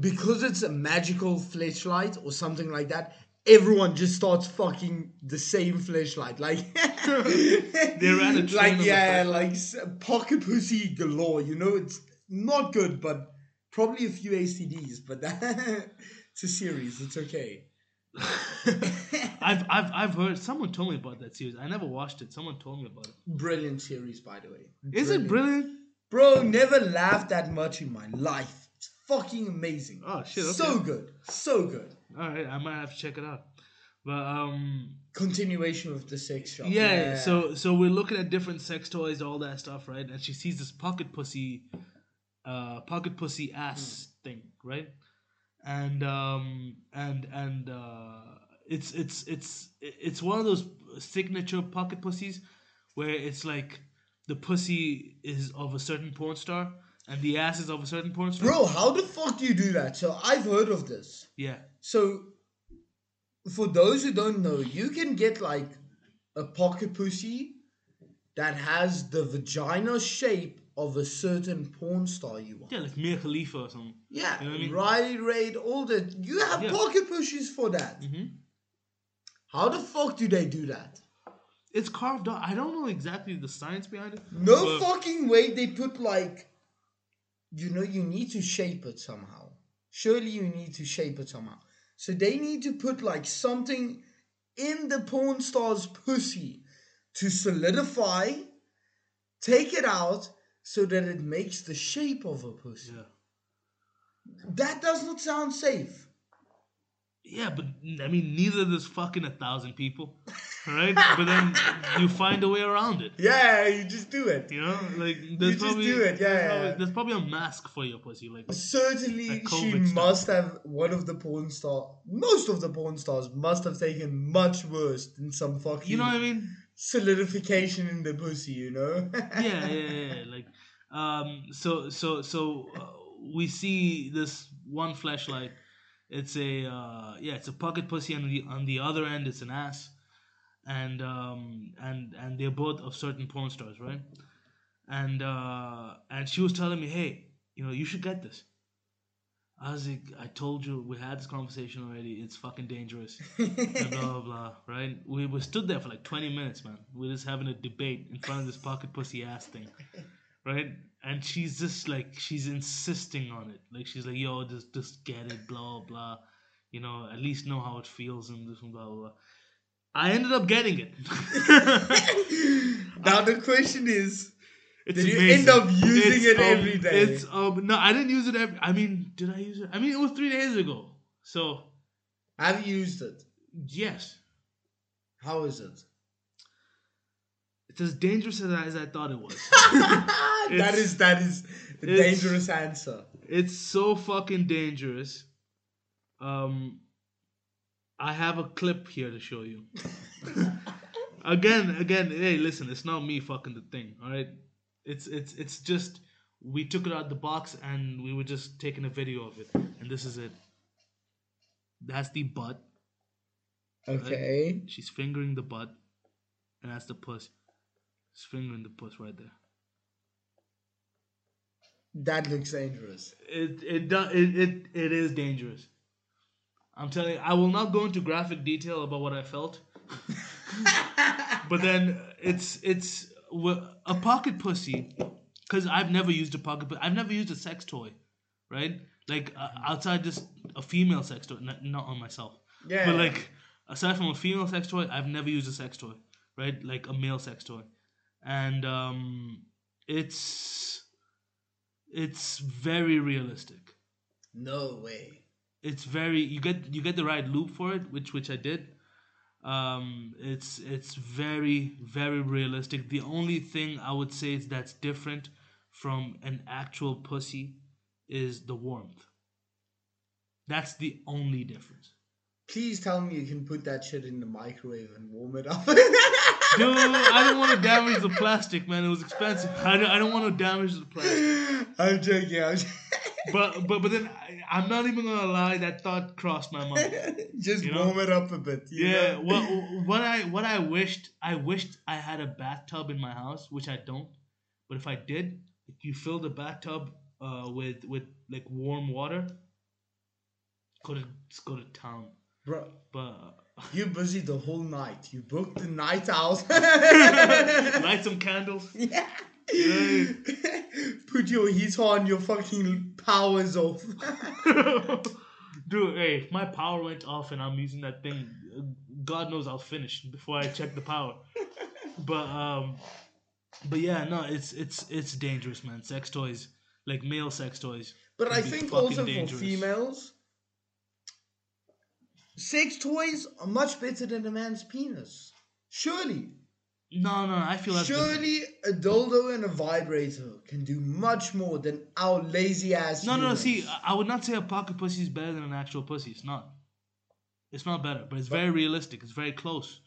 because it's a magical fleshlight or something like that. Everyone just starts fucking the same fleshlight, like They ran a train like yeah, like pocket pussy galore. You know, it's not good, but probably a few ACDs. But it's a series. It's okay. I've I've I've heard someone told me about that series. I never watched it. Someone told me about it. Brilliant series, by the way. Is it brilliant? Bro, never laughed that much in my life. It's fucking amazing. Oh, shit, okay. So good. So good. All right, I might have to check it out. But um, Continuation of the sex shop. yeah, So so we're looking at different sex toys, all that stuff, right? And she sees this pocket pussy, uh, pocket pussy ass thing, right? And um and and uh, it's it's it's it's one of those signature pocket pussies where it's like the pussy is of a certain porn star and the ass is of a certain porn star. Bro, how the fuck do you do that? So I've heard of this. Yeah. So, for those who don't know, you can get like a pocket pussy that has the vagina shape of a certain porn star you want. Yeah, like Mia Khalifa or something. Yeah, You know what I mean? Riley Reid, all that. You have Yeah. pocket pussies for that. Mhm. How the fuck do they do that? It's carved out. I don't know exactly the science behind it. No fucking way they put like, you know, you need to shape it somehow. Surely you need to shape it somehow. So they need to put like something in the porn star's pussy to solidify, take it out so that it makes the shape of a pussy. Yeah. That does not sound safe. Yeah, but I mean, neither there's fucking a thousand people, right? but then you find a way around it. Yeah, you just do it. You know, like there's just probably do it, yeah, there's, yeah, probably, yeah. there's probably a mask for your pussy, like Certainly, Like she stuff. must have one of the porn star. Most of the porn stars must have taken much worse than some fucking you know what I mean? solidification in the pussy. You know? yeah, yeah, yeah, yeah. Like, um, so, so, so uh, we see this one fleshlight. It's a, uh, yeah, it's a pocket pussy, and the on the other end, it's an ass, and um, and and they're both of certain porn stars, right? And uh, and she was telling me, hey, you know, you should get this. I was like, I told you, we had this conversation already. It's fucking dangerous. and blah blah blah. Right? We we stood there for like twenty minutes, man. We're just having a debate in front of this pocket pussy ass thing, right? And she's just like she's insisting on it. Like she's like, yo, just just get it, blah blah. You know, at least know how it feels and this and blah blah. blah. I ended up getting it. now the question is, It's Did you end up using It's, it um, every day? It's um no, I didn't use it every. I mean, did I use it? I mean, it was three days ago. So have you used it? yes, How is it? It's as dangerous as I, thought it was. that is that is it's- dangerous answer. It's so fucking dangerous. Um, I have a clip here to show you. again, again, hey, listen, it's not me fucking the thing, all right? It's it's it's just we took it out of the box and we were just taking a video of it, and this is it. That's the butt. Okay. She's fingering the butt, and that's the puss. She's fingering the puss right there. That looks dangerous. It it does it, it it is dangerous. I'm telling you, I will not go into graphic detail about what I felt. but then it's it's a pocket pussy because I've never used a pocket. But I've never used a sex toy, right? Like uh, outside just a female sex toy, not, not on myself. Yeah. But like aside from a female sex toy, I've never used a sex toy, right? Like a male sex toy, and um, it's it's very realistic. No way. it's very you get you get the right lube for it which which i did. Um it's it's very very realistic. The only thing i would say is that's different from an actual pussy is the warmth. That's the only difference Please tell me you can put that shit in the microwave and warm it up. dude i don't want to damage the plastic man it was expensive i don't, I don't want to damage the plastic I'm joking. I'm joking. but but but then I, i'm not even gonna lie that thought crossed my mind Just You know? warm it up a bit. you Yeah, know? what what I what I wished I wished I had a bathtub in my house, which I don't. But if I did, if you fill the bathtub uh, with with like warm water, go to go to town. Bro, But you're busy the whole night. You booked the night out. light some candles. yeah. Put your heat on, your fucking powers off. Dude, hey, if my power went off and I'm using that thing, God knows I'll finish before I check the power. But um, but yeah, no, it's it's it's dangerous, man. Sex toys, like male sex toys. But I think also dangerous. for females, sex toys are much better than a man's penis. Surely. No, no, I feel that's. Surely a dildo and a vibrator can do much more than our lazy ass. No, no, no. humans. See, I- I would not say a pocket pussy is better than an actual pussy. It's not. It's not better, but it's very realistic. It's very close,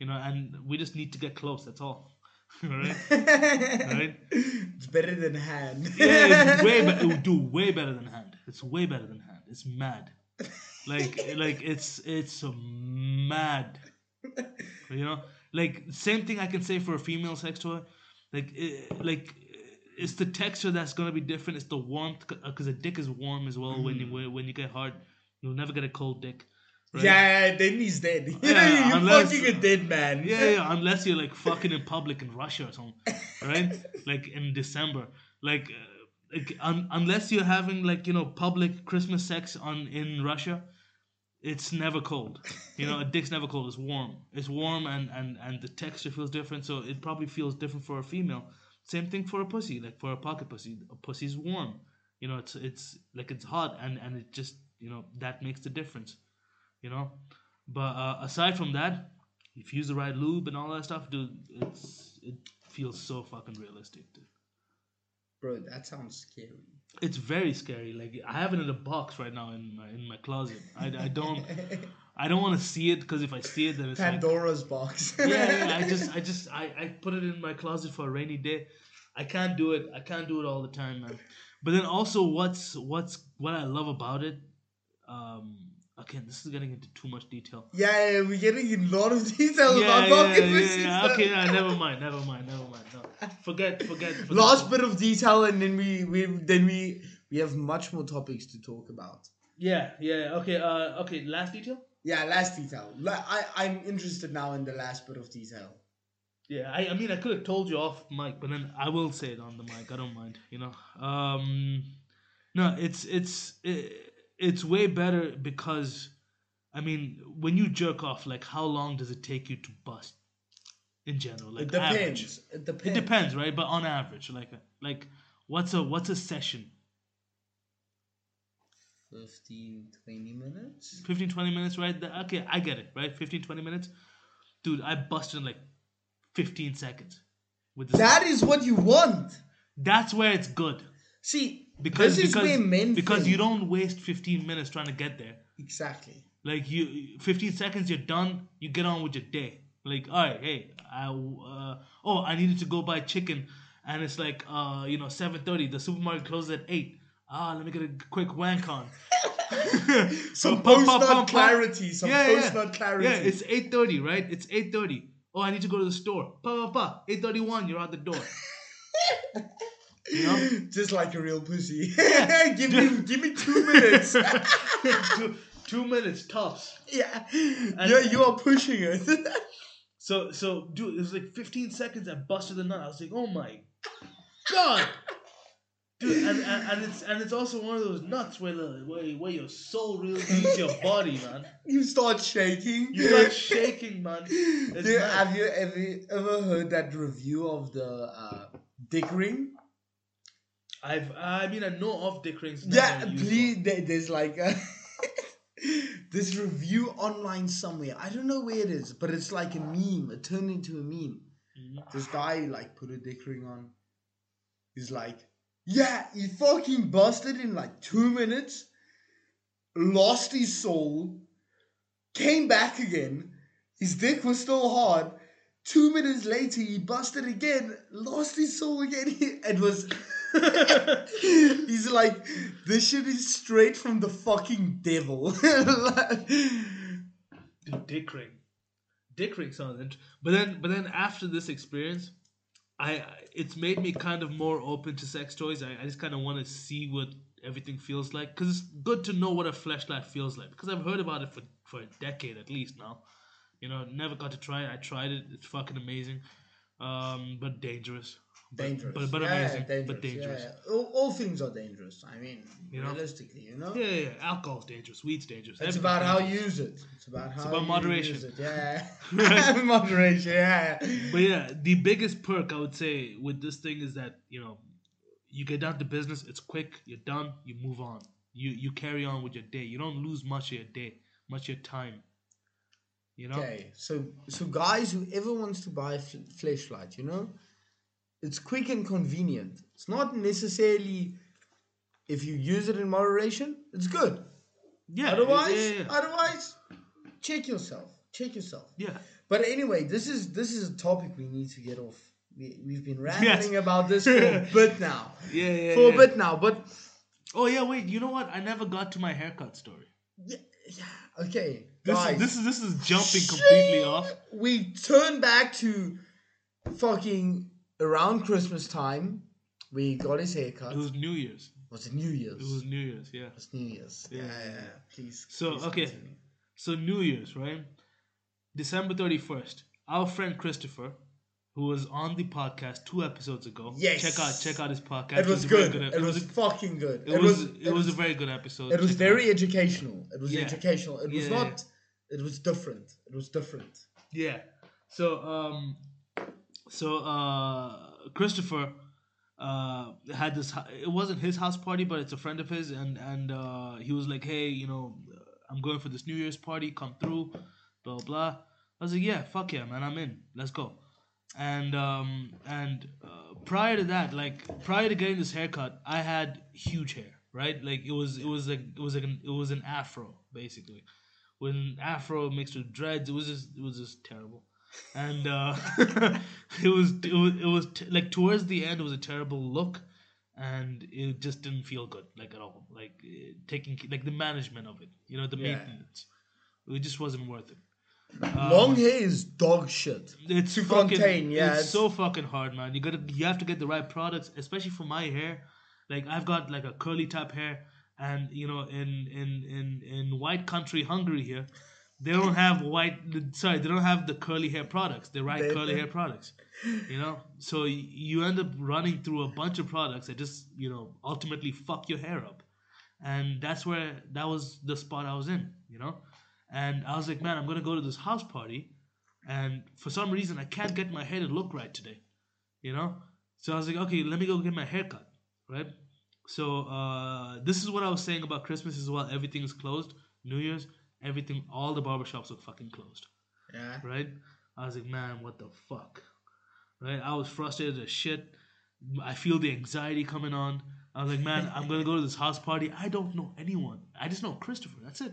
you know. And we just need to get close. That's all. Alright? Right? it's better than hand. Yeah, it's way better. Do way better than hand. It's way better than hand. It's mad. Like, like it's it's mad. You know, like same thing I can say for a female sex toy. Like, it, like eh, it's the texture that's gonna be different. It's the warmth because a dick is warm as well when you when when you get hard. You'll never get a cold dick. right? Yeah, then he's dead. Yeah, You're unless- fucking a dead man. Yeah, yeah, unless you're like fucking in public in Russia or something, right? like in December, like, uh, like un- unless you're having like you know public Christmas sex on in Russia, it's never cold. You know, a dick's never cold. It's warm. It's warm, and and and the texture feels different. So it probably feels different for a female. Same thing for a pussy. Like for a pocket pussy, a pussy's warm. You know, it's it's like it's hot, and and it just you know that makes the difference. You know, but uh, aside from that, if you use the right lube and all that stuff, dude, it's it feels so fucking realistic, dude. Bro, that sounds scary. It's very scary. Like I have it in a box right now in my in my closet. I, I don't I don't want to see it because if I see it, then it's like Pandora's box. yeah, yeah. I just I just I I put it in my closet for a rainy day. I can't do it. I can't do it all the time, man. But then also, what's what's what I love about it. Um, again, this is getting into too much detail. Yeah, yeah, we're getting in a lot of detail yeah, about yeah, pocket yeah, pussies. yeah. Okay, yeah, never mind, never mind, never mind. No, forget, forget. forget. Last bit of detail, and then we, we then we we have much more topics to talk about. Yeah, yeah. Okay, uh, okay. Last detail. Yeah, last detail. I I'm interested now in the last bit of detail. Yeah, I, I mean, I could have told you off mic, but then I will say it on the mic. I don't mind, you know. Um, no, it's it's it, it's way better because, I mean, when you jerk off, like, how long does it take you to bust? In general, like It depends. average. It depends. It depends, right? But on average, like, like, what's a what's a session? 15, 20 minutes. 15, 20 minutes, right? Okay, I get it, right? 15, 20 minutes. Dude, I busted in like 15 seconds. With this. That is what you want. That's where it's good. See, Because this is because, because you don't waste 15 minutes trying to get there. exactly. Like you, 15 seconds, you're done. You get on with your day. Like, all right, hey, I uh, oh, I needed to go buy chicken, and it's like uh, you know, 7:30. The supermarket closes at eight. Ah, let me get a quick wank on. Some Pum, pum, post-nut pum, pum. clarity. Some Yeah, yeah. post-nut clarity. Yeah, it's 8:30, right? It's 8:30. Oh, I need to go to the store. Pa pa pa. 8:31. You're out the door. You know? Just like a real pussy. give me give me two minutes. two, two minutes tops. yeah. yeah, you are pushing it. So so dude, it was like 15 seconds. I busted the nut. I was like, oh my god, dude. And, and, and it's and it's also one of those nuts where the where, where your soul really leaves your body, man. you start shaking. You start shaking, man. Dude, have you ever ever heard that review of the uh, dick ring? I've I mean I know of dick rings. Yeah, please. There, there's like a this review online somewhere. I don't know where it is, but it's like a meme. It turned into a meme. Mhm. This guy like put a dick ring on. He's like, yeah, he fucking busted in like two minutes, lost his soul, came back again. His dick was still hard. Two minutes later, he busted again, lost his soul again. It was. He's like, this shit is straight from the fucking devil. Dude, dick ring. Dick ring sounds int- but then but then after this experience, I- it's made me kind of more open to sex toys. I, I just kind of want to see what everything feels like because it's good to know what a fleshlight feels like because I've heard about it for for a decade at least now. You know, never got to try it. I tried it. It's fucking amazing, um, but dangerous. But- dangerous. but but Yeah, amazing, dangerous, but dangerous. yeah, yeah. All, all things are dangerous. I mean, You know? realistically, you know? Yeah, yeah, yeah. Alcohol's dangerous. Weed's dangerous. It's about how you use it. It's about how It's about you moderation. use it. Yeah. moderation, yeah. But yeah, the biggest perk I would say with this thing is that you know you get down to business. It's quick. You're done. You move on. You you carry on with your day. You don't lose much of your day, much of your time. You know. Okay, so so guys, whoever wants to buy a fl- fleshlight, you know, it's quick and convenient. It's not necessarily if you use it in moderation, it's good. Yeah. Otherwise, yeah, yeah, yeah. otherwise, check yourself. Check yourself. Yeah. But anyway, this is this is a topic we need to get off. We, we've been Yes. rambling about this for a bit now. Yeah, yeah, for a bit now, but Oh yeah, wait. You know what? I never got to my haircut story. yeah, yeah okay, This guys. is this is this is jumping completely off. we turn back to fucking around Christmas time. We got his haircut. It was New Year's. was it New Year's? It was New Year's. Yeah. It was New Year's. Yeah, Yeah, yeah, yeah, yeah. Please. So, please okay. continue. So New Year's, right? December thirty first. Our friend Christopher, who was on the podcast two episodes ago. Yes. Check out check out his podcast. It was a very good. ep- It was a- fucking good. it, was, it was a very good episode. It was Check very out. educational. It was Yeah. educational. It was Yeah, not. It was different. It was different. Yeah. So um so uh Christopher uh had this it wasn't his house party but it's a friend of his. And and uh he was like hey you know I'm going for this New Year's party. Come through. Blah blah. I was like yeah fuck yeah man. I'm in. Let's go. And um and uh, prior to that like prior to getting this haircut I had huge hair right? Like it was it was like it was like an, it was an afro basically. With an afro mixed with dreads. It was just it was just terrible, and uh, it was it was it was t- like towards the end it was a terrible look, and it just didn't feel good like at all. Like eh, taking like the management of it, you know, the Yeah. maintenance, it just wasn't worth it. Long hair is dog shit. It's To fucking, contain, yeah, It's, it's- so fucking hard, man. You gotta you have to get the right products, especially for my hair. Like I've got like a curly type hair, and you know, in in in in white country Hungary here, they don't have white. Sorry, they don't have the curly hair products. The right They- curly hair products. You know, so you end up running through a bunch of products that just you know ultimately fuck your hair up, and that's where that was the spot I was in. You know, and I was like, man, I'm gonna go to this house party and for some reason I can't get my hair to look right today, you know. So I was like, okay, let me go get my hair cut, right? So uh, this is what I was saying about Christmas as well. Everything is closed. New Year's, everything, all the barbershops are fucking closed, Yeah. right? I was like, man, what the fuck, right? I was frustrated as shit. I feel the anxiety coming on. I was like, man, I'm gonna go to this house party. I don't know anyone. I just know Christopher. That's it.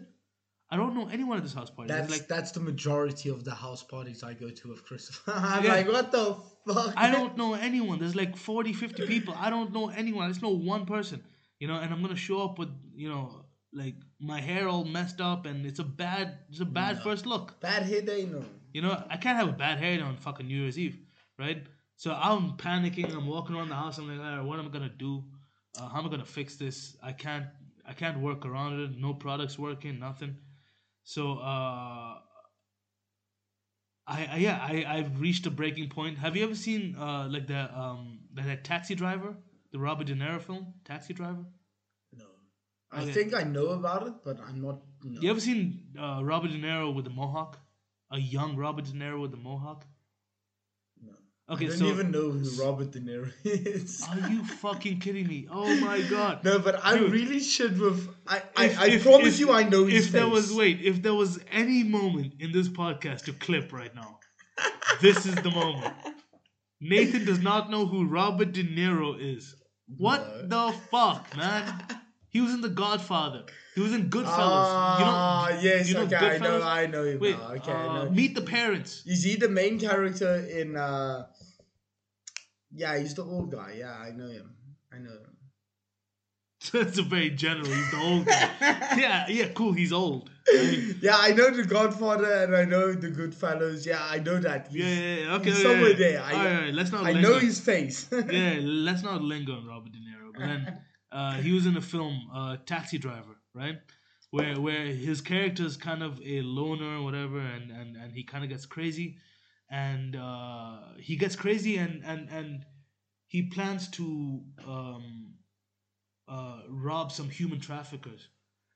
I don't know anyone at this house party. That's like that's the majority of the house parties I go to with Christopher. I'm Yeah. like, what the fuck? I don't know anyone. There's like 40, 50 people. I don't know anyone. I just know one person, you know, and I'm gonna show up with, you know, like my hair all messed up and it's a bad it's a bad first look. Bad hair day, no. You know, I can't have a bad hair day on fucking New Year's Eve, right? So I'm panicking. I'm walking around the house. I'm like, All right, what am I gonna do? Uh, how am I gonna fix this? I can't. I can't work around it. No products working. Nothing. So uh, I, I yeah I I've reached a breaking point. Have you ever seen uh like the um that, that Taxi Driver, the Robert De Niro film, Taxi Driver? No. I Okay. think I know about it, but I'm not. No. You ever seen uh, Robert De Niro with a mohawk? A young Robert De Niro with a mohawk? No. Okay, I don't so even know who Robert De Niro is. Are you fucking kidding me? Oh my god. no, but I Dude. really should have. I, I, If- I if- promise if- you, I know his If there was wait, if there was any moment in this podcast to clip right now, this is the moment. Nathan does not know who Robert De Niro is. What the fuck, man? He was in The Godfather. He was in Goodfellas. Ah, you know, yes, you know okay, I know, I know him Wait, now. Okay, uh. Meet the Parents. Is he the main character in? uh Yeah, he's the old guy. Yeah, I know him. I know him. That's a very general. He's the old guy. yeah, yeah, cool. He's old. I mean, Yeah, I know the Godfather and I know the Goodfellas. Yeah, I know that. yeah, He's- yeah, yeah. Okay, he's okay, somewhere yeah. there. I, All right, all right, let's not. I linger. know his face. yeah, let's not linger on Robert De Niro. But then uh, he was in a film, uh, Taxi Driver, right? Where where his character is kind of a loner or whatever, and, and, and he kind of gets crazy, and uh, he gets crazy, and and and he plans to um, uh, rob some human traffickers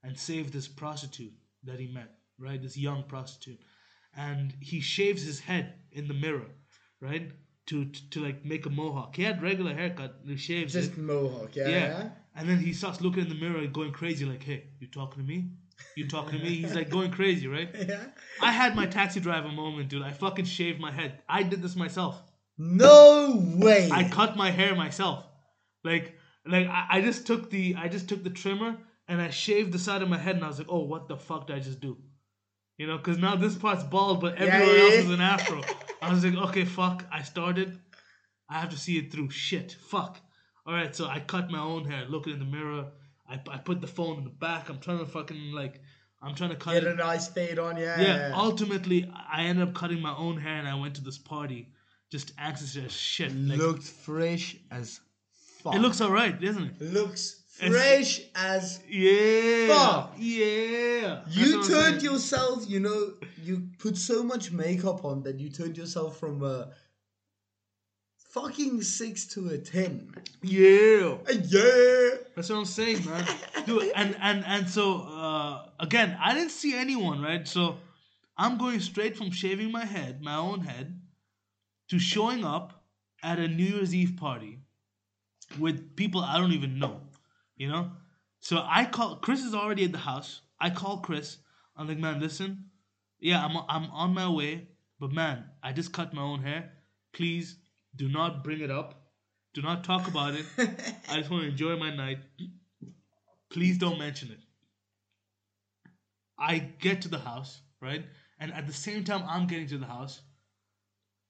and save this prostitute that he met, right? This young prostitute, and he shaves his head in the mirror, right? To, to, to like make a mohawk. He had regular haircut. He shaves Just it. mohawk. Yeah. Yeah. And then he starts looking in the mirror and going crazy, like, "Hey, you talking to me? You talking to me?" He's like going crazy, right? Yeah. I had my taxi driver moment, dude. I fucking shaved my head. I did this myself. No way. I cut my hair myself. Like, like I, I just took the I just took the trimmer and I shaved the side of my head, and I was like, "Oh, what the fuck did I just do?" You know, because now this part's bald, but everywhere yeah, else yeah. is an afro. I was like, "Okay, fuck." I started. I have to see it through. Shit, fuck. All right, so I cut my own hair, looking in the mirror. I, I put the phone in the back. I'm trying to fucking like, I'm trying to cut Get it. a nice fade on. Yeah. Yeah, ultimately, I ended up cutting my own hair, and I went to this party, just anxious as shit. Like, Looked fresh as fuck. it looks alright, doesn't it? looks fresh as Yeah. Fuck. Yeah. You turned yourself. You know, you put so much makeup on that you turned yourself from a fucking six to a ten. Yeah. Uh, Yeah. That's what I'm saying, man. Dude, and and and so uh, again, I didn't see anyone, right? So I'm going straight from shaving my head, my own head, to showing up at a New Year's Eve party with people I don't even know, you know. So I call Chris is already at the house. I call Chris. I'm like, man, listen, yeah, I'm I'm on my way, but man, I just cut my own hair. Please do not bring it up. Do not talk about it. I just want to enjoy my night. Please don't mention it. I get to the house, right? And at the same time I'm getting to the house,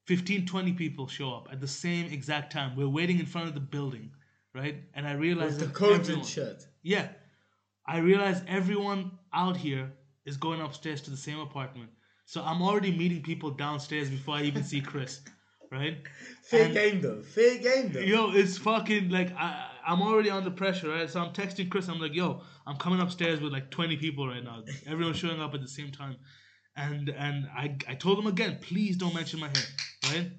15, 20 people show up at the same exact time. We're waiting in front of the building, right? And I realize With the coat everyone- and shirt. yeah. I realize everyone out here is going upstairs to the same apartment. So I'm already meeting people downstairs before I even see Chris, right? Fair And- game though. Fair game though. Yo, it's fucking like I, I'm already under pressure, right? So I'm texting Chris. I'm like, yo, I'm coming upstairs with like 20 people right now. Everyone's showing up at the same time, and and I I told him again, please don't mention my hair, right?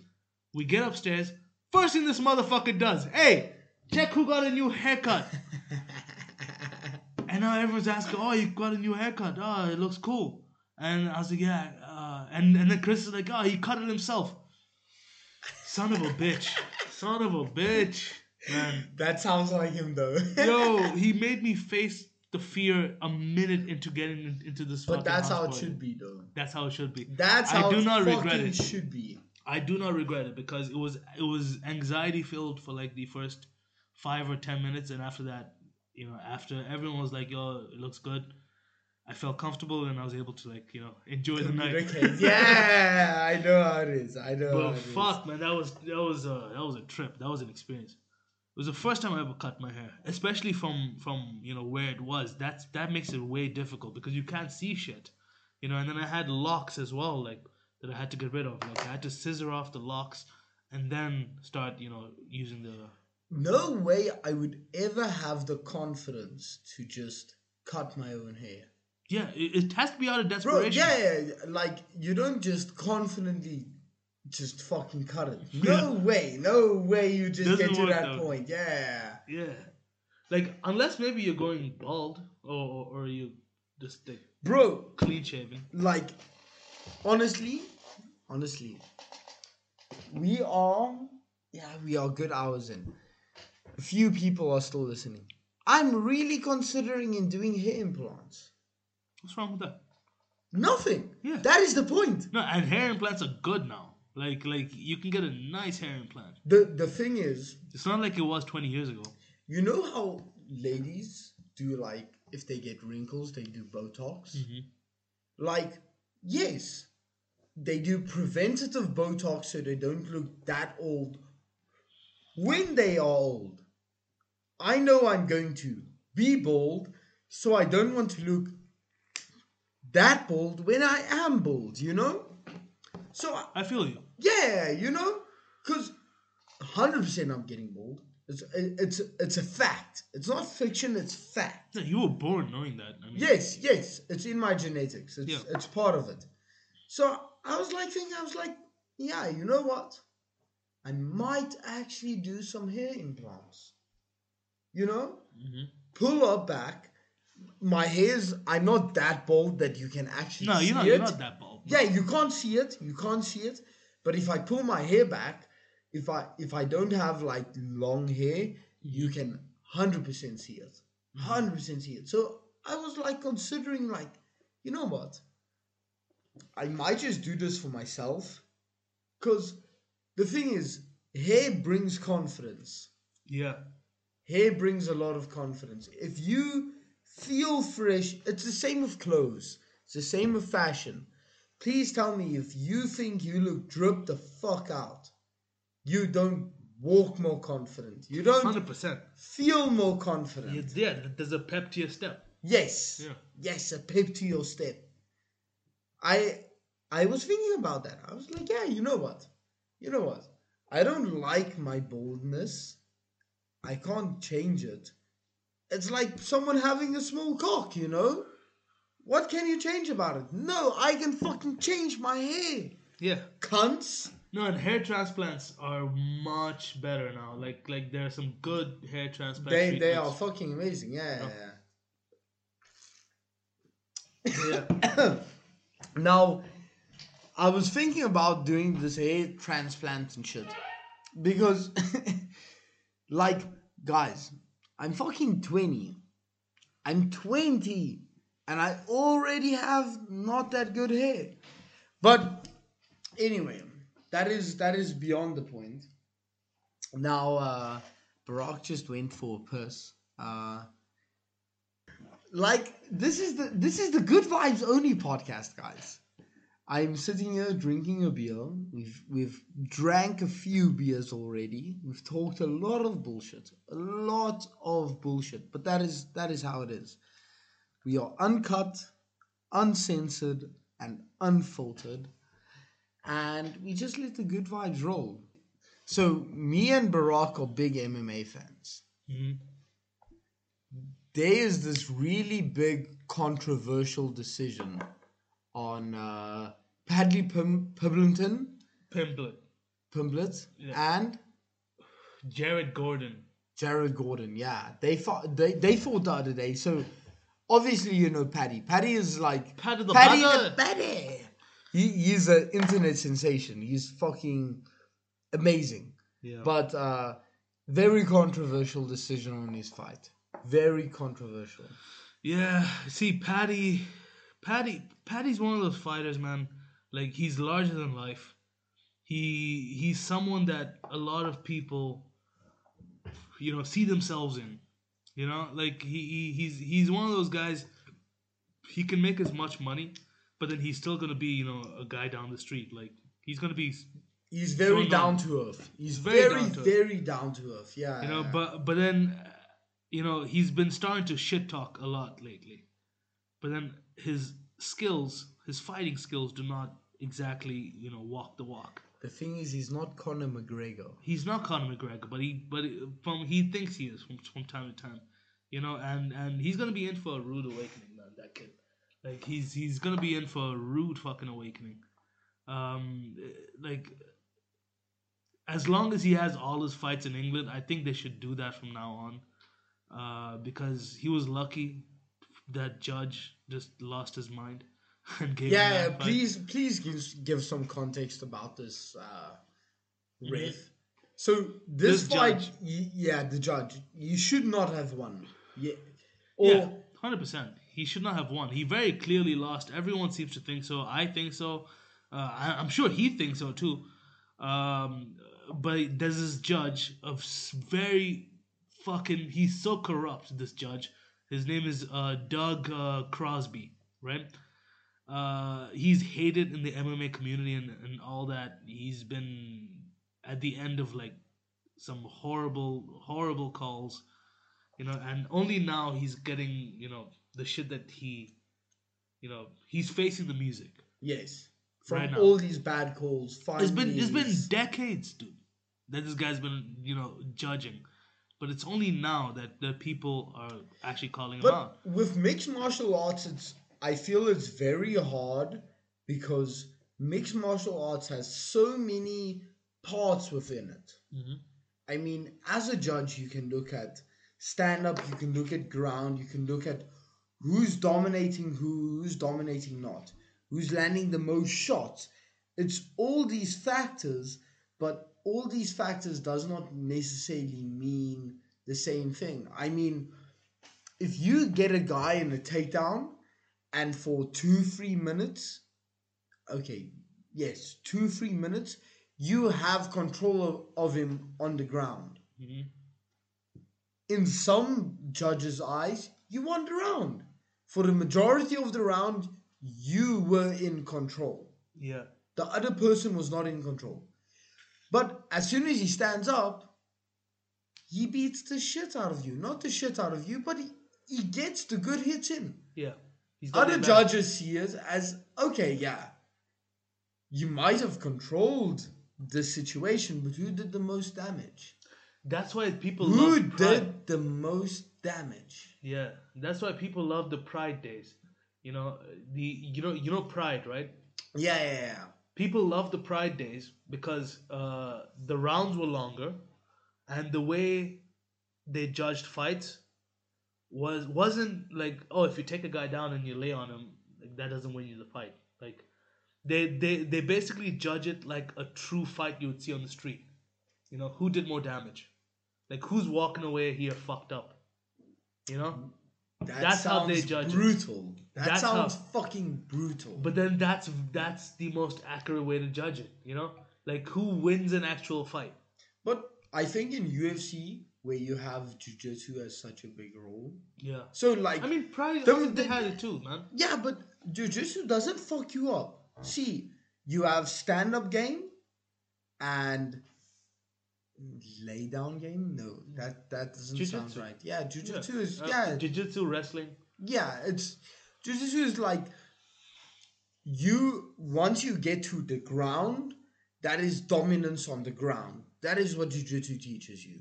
We get upstairs. First thing this motherfucker does, hey, check who got a new haircut. and now everyone's asking, oh, you got a new haircut. Oh, it looks cool. And I was like, yeah. Uh, and and then Chris is like, oh, he cut it himself. Son of a bitch. Son of a bitch. Man. That sounds like him though. Yo, he made me face the fear a minute into getting into this but that's how it should be though. That's how it should be. That's I how do it not regret it. should be. I do not regret it because it was it was anxiety filled for like the first five or ten minutes, and after that, you know, after everyone was like, "Yo, it looks good," I felt comfortable and I was able to like you know enjoy the night. Yeah, I know how it is. I know. how But it is. fuck, man, that was that was uh, that was a trip. That was an experience. It was the first time I ever cut my hair, especially from from you know where it was. That's that makes it way difficult because you can't see shit, you know. And then I had locks as well, like that I had to get rid of. Like I had to scissor off the locks and then start you know using the. No way I would ever have the confidence to just cut my own hair. Yeah, it, it has to be out of Bro, desperation. yeah, yeah, like you don't just confidently just fucking cut it. No way, no way you just Doesn't get to that point. Yeah. Yeah. Like unless maybe you're going bald or or, or you just like Bro, clean shaven. like honestly, honestly, we are yeah, we are good hours in. A few people are still listening. I'm really considering in doing hair implants. What's wrong with that? Nothing. Yeah. That is the point. No, and hair implants are good now. Like like you can get a nice hair implant. The the thing is, It's not like it was 20 years ago. you know how ladies do like if they get wrinkles, they do Botox? Mm-hmm. Like, yes, they do preventative Botox so they don't look that old when they are old. I know I'm going to be bald, so I don't want to look that bald when I am bald, you know? So, I- I feel you. yeah, you know? Because 100% I'm getting bald. It's, it's, it's a fact. It's not fiction, it's fact. Yeah, you were born knowing that. I mean, Yes, yes, it's in my genetics. It's Yeah. it's part of it. So I was like thinking, I was like, yeah, you know what? I might actually do some hair implants. You know, Mhm. pull up back. My hair's. I'm not that bald that you can actually. No, see you're not. it. You're not that bald. Yeah, you can't see it. You can't see it. But if I pull my hair back, if I if I don't have like long hair, you can hundred percent see it. Hundred percent see it. So I was like considering like, you know what? I might just do this for myself. Cause the thing is, hair brings confidence. Yeah. Hair brings a lot of confidence. If you feel fresh, it's the same with clothes. It's the same with fashion. Please tell me if you think you look drip the fuck out, you don't walk more confident. You don't 100%. feel more confident. Yeah, yeah, there's a pep to your step. Yes. Yeah. Yes, a pep to your step. I I was thinking about that. I was like, yeah, you know what? You know what? I don't like my boldness. I can't change it. It's like someone having a small cock, you know? What can you change about it? No, I can fucking change my hair. Yeah. Cunts. No, and hair transplants are much better now. Like like there are some good hair transplants. They they are fucking amazing. Yeah. Oh. Yeah. Now, I was thinking about doing this hair transplant and shit. Because, like, guys, I'm fucking 20. I'm 20. And I already have not that good hair. But, anyway, that is that is beyond the point. Now, uh, Barack just went for a piss. Uh, like this is the this is the good vibes only podcast guys i'm sitting here drinking a beer. We've we've drank a few beers already. We've talked a lot of bullshit a lot of bullshit but that is that is how it is. We are uncut uncensored and unfiltered and we just let the good vibes roll. So me and barack are big mma fans. Mhm. there is this really big controversial decision on uh, Padley Pim- Pimblington, Pimplet. Pimblett, Yeah. and Jared Gordon. Jared Gordon. Yeah, they fought. They they fought the other day. So obviously you know Paddy. Paddy is like Paddy the Paddy the Paddy. He, he's an internet sensation. He's fucking amazing. Yeah. But uh, very controversial decision on his fight. Very controversial. Yeah, see, Paddy, Paddy, Paddy's one of those fighters, man. Like he's larger than life. He he's someone that a lot of people, you know, see themselves in. You know, like he, he he's he's one of those guys. he can make as much money, but then he's still gonna be you know a guy down the street. Like he's gonna be He's very down to earth. He's Very very, down to earth. down to earth. Yeah. you know, but but then you know he's been starting to shit talk a lot lately, but then his skills, his fighting skills, do not exactly you know walk the walk. the thing is, he's not Conor McGregor. He's not Conor McGregor, but he but from he thinks he is from from time to time, you know, and and he's gonna be in for a rude awakening, man. That kid, like he's he's gonna be in for a rude fucking awakening. Um, like as long as he has all his fights in England, I think they should do that from now on, uh, because he was lucky that judge just lost his mind and gave Yeah, yeah, fight. please, please give give some context about this uh, ref. So this, This fight, judge. y- yeah, the judge, you should not have won. Yeah, or yeah, hundred percent. He should not have won. He very clearly lost. Everyone seems to think so. I think so. Uh, I, I'm sure he thinks so too. Um, but there's this judge of very fucking. He's so corrupt. This judge. His name is uh, Doug uh, Crosby, right? Uh, he's hated in the MMA community and, and all that. He's been at the end of like some horrible, horrible calls you know and only now he's getting you know the shit that he you know he's facing the music yes, from Right all these bad calls, it's been it's been decades dude that this guy's been you know judging but it's only now that the people are actually calling him out But with mixed martial arts, it's I feel it's very hard because mixed martial arts has so many parts within it. Mhm. I mean, as a judge, you can look at stand up, you can look at ground, you can look at who's dominating who, who's dominating not, who's landing the most shots. It's all these factors, but all these factors does not necessarily mean the same thing. I mean, if you get a guy in a takedown and for two, three minutes, okay, yes, two, three minutes, you have control of, of him on the ground. Mhm. In some judges' eyes, you won the round. For the majority of the round, you were in control. yeah The other person was not in control. But as soon as he stands up, he beats the shit out of you. Not the shit out of you, but he, he gets the good hits in. yeah Other judges see it as okay, yeah, you might have controlled the situation, but who did the most damage? that's why people Who did the most damage? yeah that's why people love the pride days you know the you know you know pride right Yeah, yeah, yeah. People love the Pride days because uh, the rounds were longer, and the way they judged fights was wasn't like oh if you take a guy down and you lay on him like, that doesn't win you the fight. Like they they they basically judge it like a true fight you would see on the street. You know who did more damage? Like who's walking away here fucked up? You know That That's how they sounds judge it. brutal. That That's sounds how- fucking brutal. But then that's that's the most accurate way to judge it, you know? Like who wins an actual fight? But I think in UFC, where you have jujitsu as such a big role, Yeah. so like, I mean, Pride, The- they had it too, man. yeah, but jujitsu doesn't fuck you up. See, you have stand up game and lay down game. No, that that doesn't sound right. Yeah, jujitsu is Uh, yeah, Jiu-jitsu, wrestling. yeah. It's jujitsu is like you once you get to the ground, that is dominance on the ground. That is what jujitsu teaches you.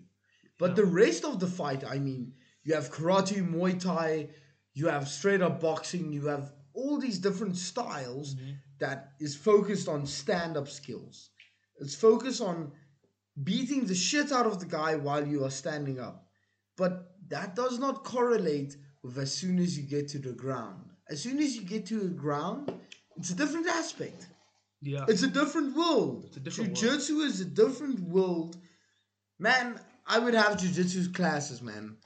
But Yeah. the rest of the fight, I mean, you have karate, muay thai, you have straight up boxing, you have all these different styles that is focused on stand up skills. It's focused on beating the shit out of the guy while you are standing up. But that does not correlate with as soon as you get to the ground. As soon as you get to the ground, it's a different aspect. Yeah. It's a different world. It's a different. Jiu-jitsu is a different world. Man, I would have jiu-jitsu classes, man.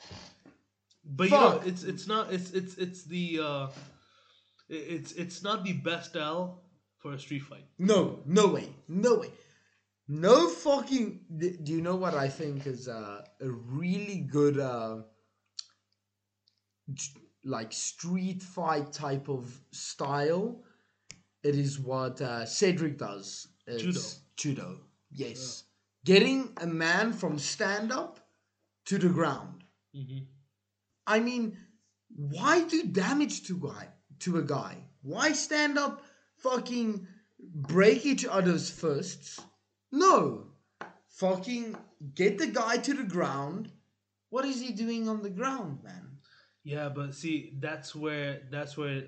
but you know, it's it's not it's it's it's the uh it's it's not the best style for a street fight. No, no way, no way, no fucking. Do you know what I think is uh, a really good uh, like street fight type of style, it is what uh, Cedric does. It's Judo. Yes. Getting a man from stand up to the ground. Mhm. I mean, why do damage to guy to a guy? Why stand up fucking break each other's fists? No. Fucking get the guy to the ground. What is he doing on the ground, man? Yeah, but see, that's where that's where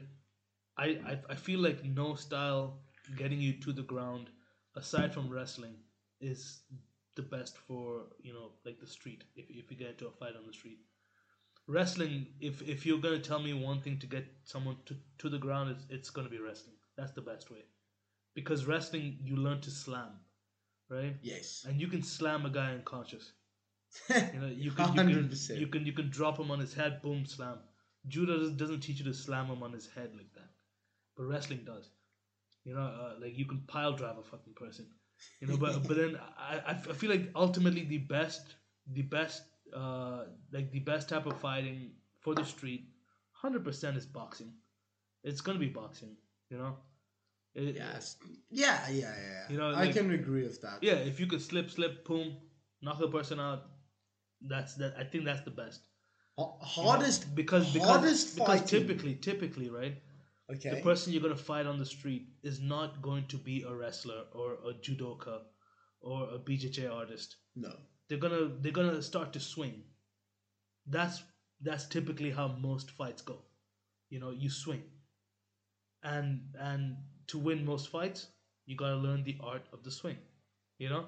I, I I feel like no style getting you to the ground aside from wrestling is the best for you know like the street if if you get into a fight on the street. Wrestling, if if you're gonna tell me one thing to get someone to, to the ground, it's it's gonna be wrestling. That's the best way, because wrestling you learn to slam, right? Yes. And you can slam a guy unconscious. You know, you can, you can, 100%. you can, you can drop him on his head, boom, slam. Judo doesn't, doesn't teach you to slam him on his head like that, but wrestling does. You know, uh, like you can pile drive a fucking person. You know, but but then I, I feel like ultimately the best the best uh like the best type of fighting for the street, hundred percent is boxing. It's gonna be boxing. You know. It- Yes. Yeah, yeah, yeah. yeah. You know, I can agree with that. yeah, if you could slip, slip, boom, knock the person out, that's that. I think that's the best. Ha- Hardest because because, hardest because fighting. typically typically right Okay. the person you're gonna fight on the street is not going to be a wrestler or a judoka or a BJJ artist. no. They're gonna they're gonna start to swing. That's that's typically how most fights go. You know, you swing. And and to win most fights, you gotta learn the art of the swing. You know,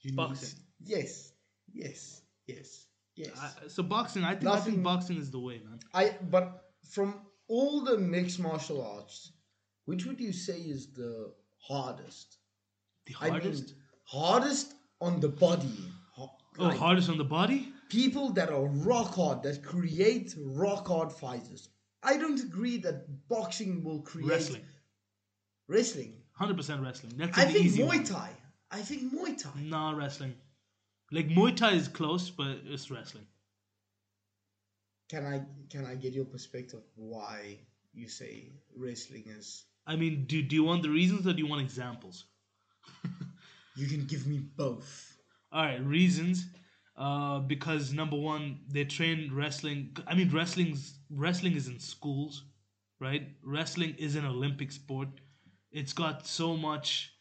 You need- boxing. Yes. Yes. Yes. Yes. I, so boxing, I think I think boxing is the way, man. I but from all the mixed martial arts, which would you say is the hardest? The I mean, hardest. hardest on the body. Ho- oh, hardest on the body. people that are rock hard, that create rock hard fighters. I don't agree that boxing will create Wrestling. Wrestling. Hundred percent wrestling. That's I think Muay one. Thai. I think Muay Thai. Nah, wrestling. Like Muay Thai is close, but it's wrestling. Can I can I get your perspective why you say wrestling is? I mean, do do you want the reasons or do you want examples? You can give me both. All right, reasons. Uh, because number one, they train wrestling. I mean, wrestling's wrestling is in schools, right? Wrestling is an Olympic sport. It's got so much.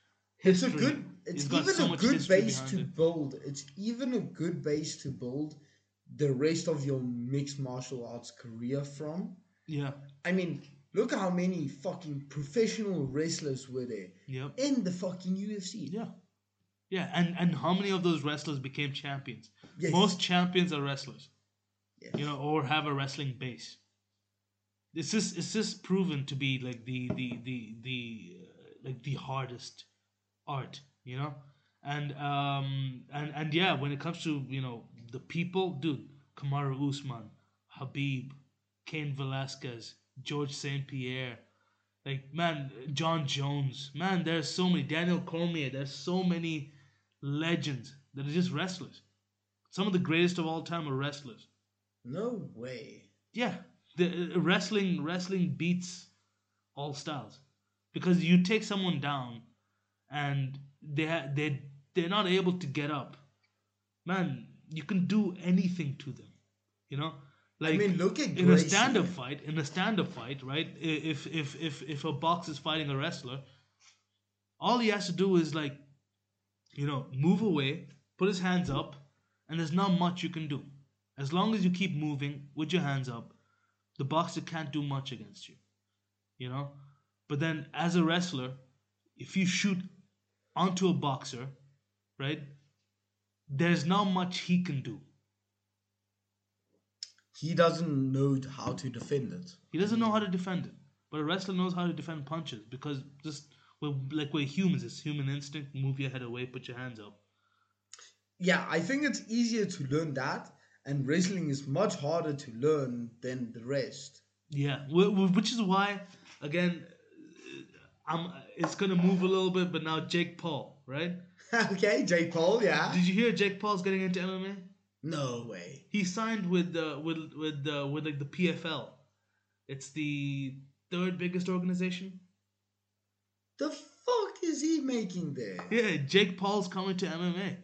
It's a good. It's, got even so a much good base to it. build. It's even a good base to build the rest of your mixed martial arts career from. Yeah. I mean, look how many fucking professional wrestlers were there Yep. in the fucking UFC. Yeah. Yeah, and and how many of those wrestlers became champions? Yes. Most champions are wrestlers. Yes. you know, or have a wrestling base. It's just it's just proven to be like the the the the like the hardest art, you know, and um and and yeah, when it comes to you know the people, dude, Kamaru Usman, Khabib, Cain Velasquez, George Saint Pierre, like man, Jon Jones, man, there's so many Daniel Cormier, there's so many legends that are just wrestlers. Some of the greatest of all time are wrestlers. No way. Yeah, the uh, wrestling wrestling beats all styles because you take someone down and they ha- they they're not able to get up. Man, you can do anything to them. You know, like I mean, look at in a stand-up fight. In a stand-up fight, right? If if if if a box is fighting a wrestler, all he has to do is like, you know, move away, put his hands up, and there's not much you can do. As long as you keep moving with your hands up, the boxer can't do much against you. You know? But then as a wrestler, if you shoot onto a boxer, right? There's not much he can do. He doesn't know how to defend it. He doesn't know how to defend it. But a wrestler knows how to defend punches because just we're like we're humans, it's human instinct. Move your head away, put your hands up. Yeah, I think it's easier to learn that, and wrestling is much harder to learn than the rest. Yeah, wh- wh- which is why, again, I'm. It's gonna move a little bit, but now Jake Paul, right? okay, Jake Paul, yeah. Did you hear Jake Paul's getting into MMA? No way. He signed with the with with the with like the PFL, It's the third biggest organization. The fuck is he making there? Yeah, Jake Paul's coming to MMA.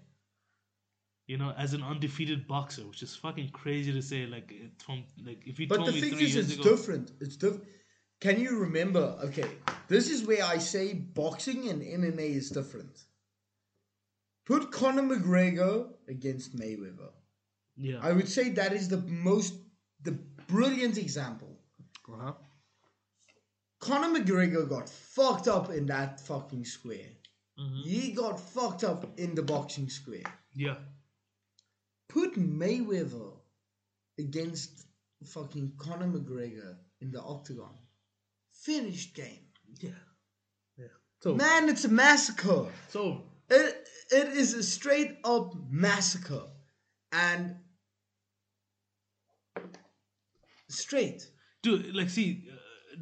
You know, as an undefeated boxer, which is fucking crazy to say. Like it's from like if you But told the thing is, it's ago, different. It's different. Can you remember? Okay, this is where I say boxing and MMA is different. Put Conor McGregor against Mayweather. yeah, I would say that is the most, the brilliant example. uh-huh. Conor McGregor got fucked up in that fucking square. Mhm. He got fucked up in the boxing square. yeah, Put Mayweather against fucking Conor McGregor in the octagon. Finished game. yeah, yeah. So Man, it's a massacre. so It, it is a straight up massacre. And straight. dude, like see, uh,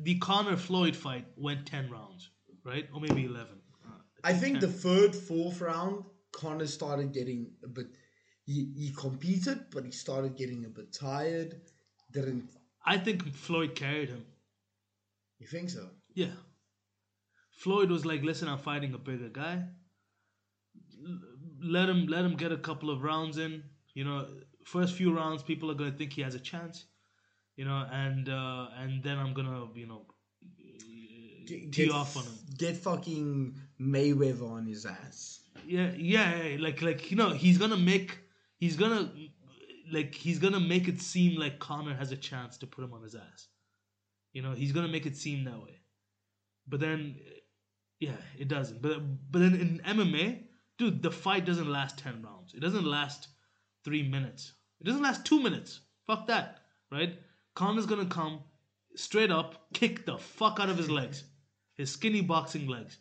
the Conor Floyd fight went ten rounds, right, or maybe eleven. Uh, I think the third, fourth round, Conor started getting a bit. He, he competed, but he started getting a bit tired. Didn't I think Floyd carried him. You think so? Yeah. Floyd was like, "Listen, I'm fighting a bigger guy. Let him let him get a couple of rounds in. You know, first few rounds, people are gonna think he has a chance. You know, and uh, and then I'm gonna you know Get, tee get off on him. Get fucking Mayweather on his ass. Yeah, yeah, yeah, like like you know, he's gonna make he's gonna like he's gonna make it seem like Conor has a chance to put him on his ass. You know, he's gonna make it seem that way. But then, yeah, it doesn't. But but then in MMA, dude, the fight doesn't last ten rounds. It doesn't last three minutes. It doesn't last two minutes. Fuck that, right? Conor's gonna come straight up, kick the fuck out of his legs, his skinny boxing legs,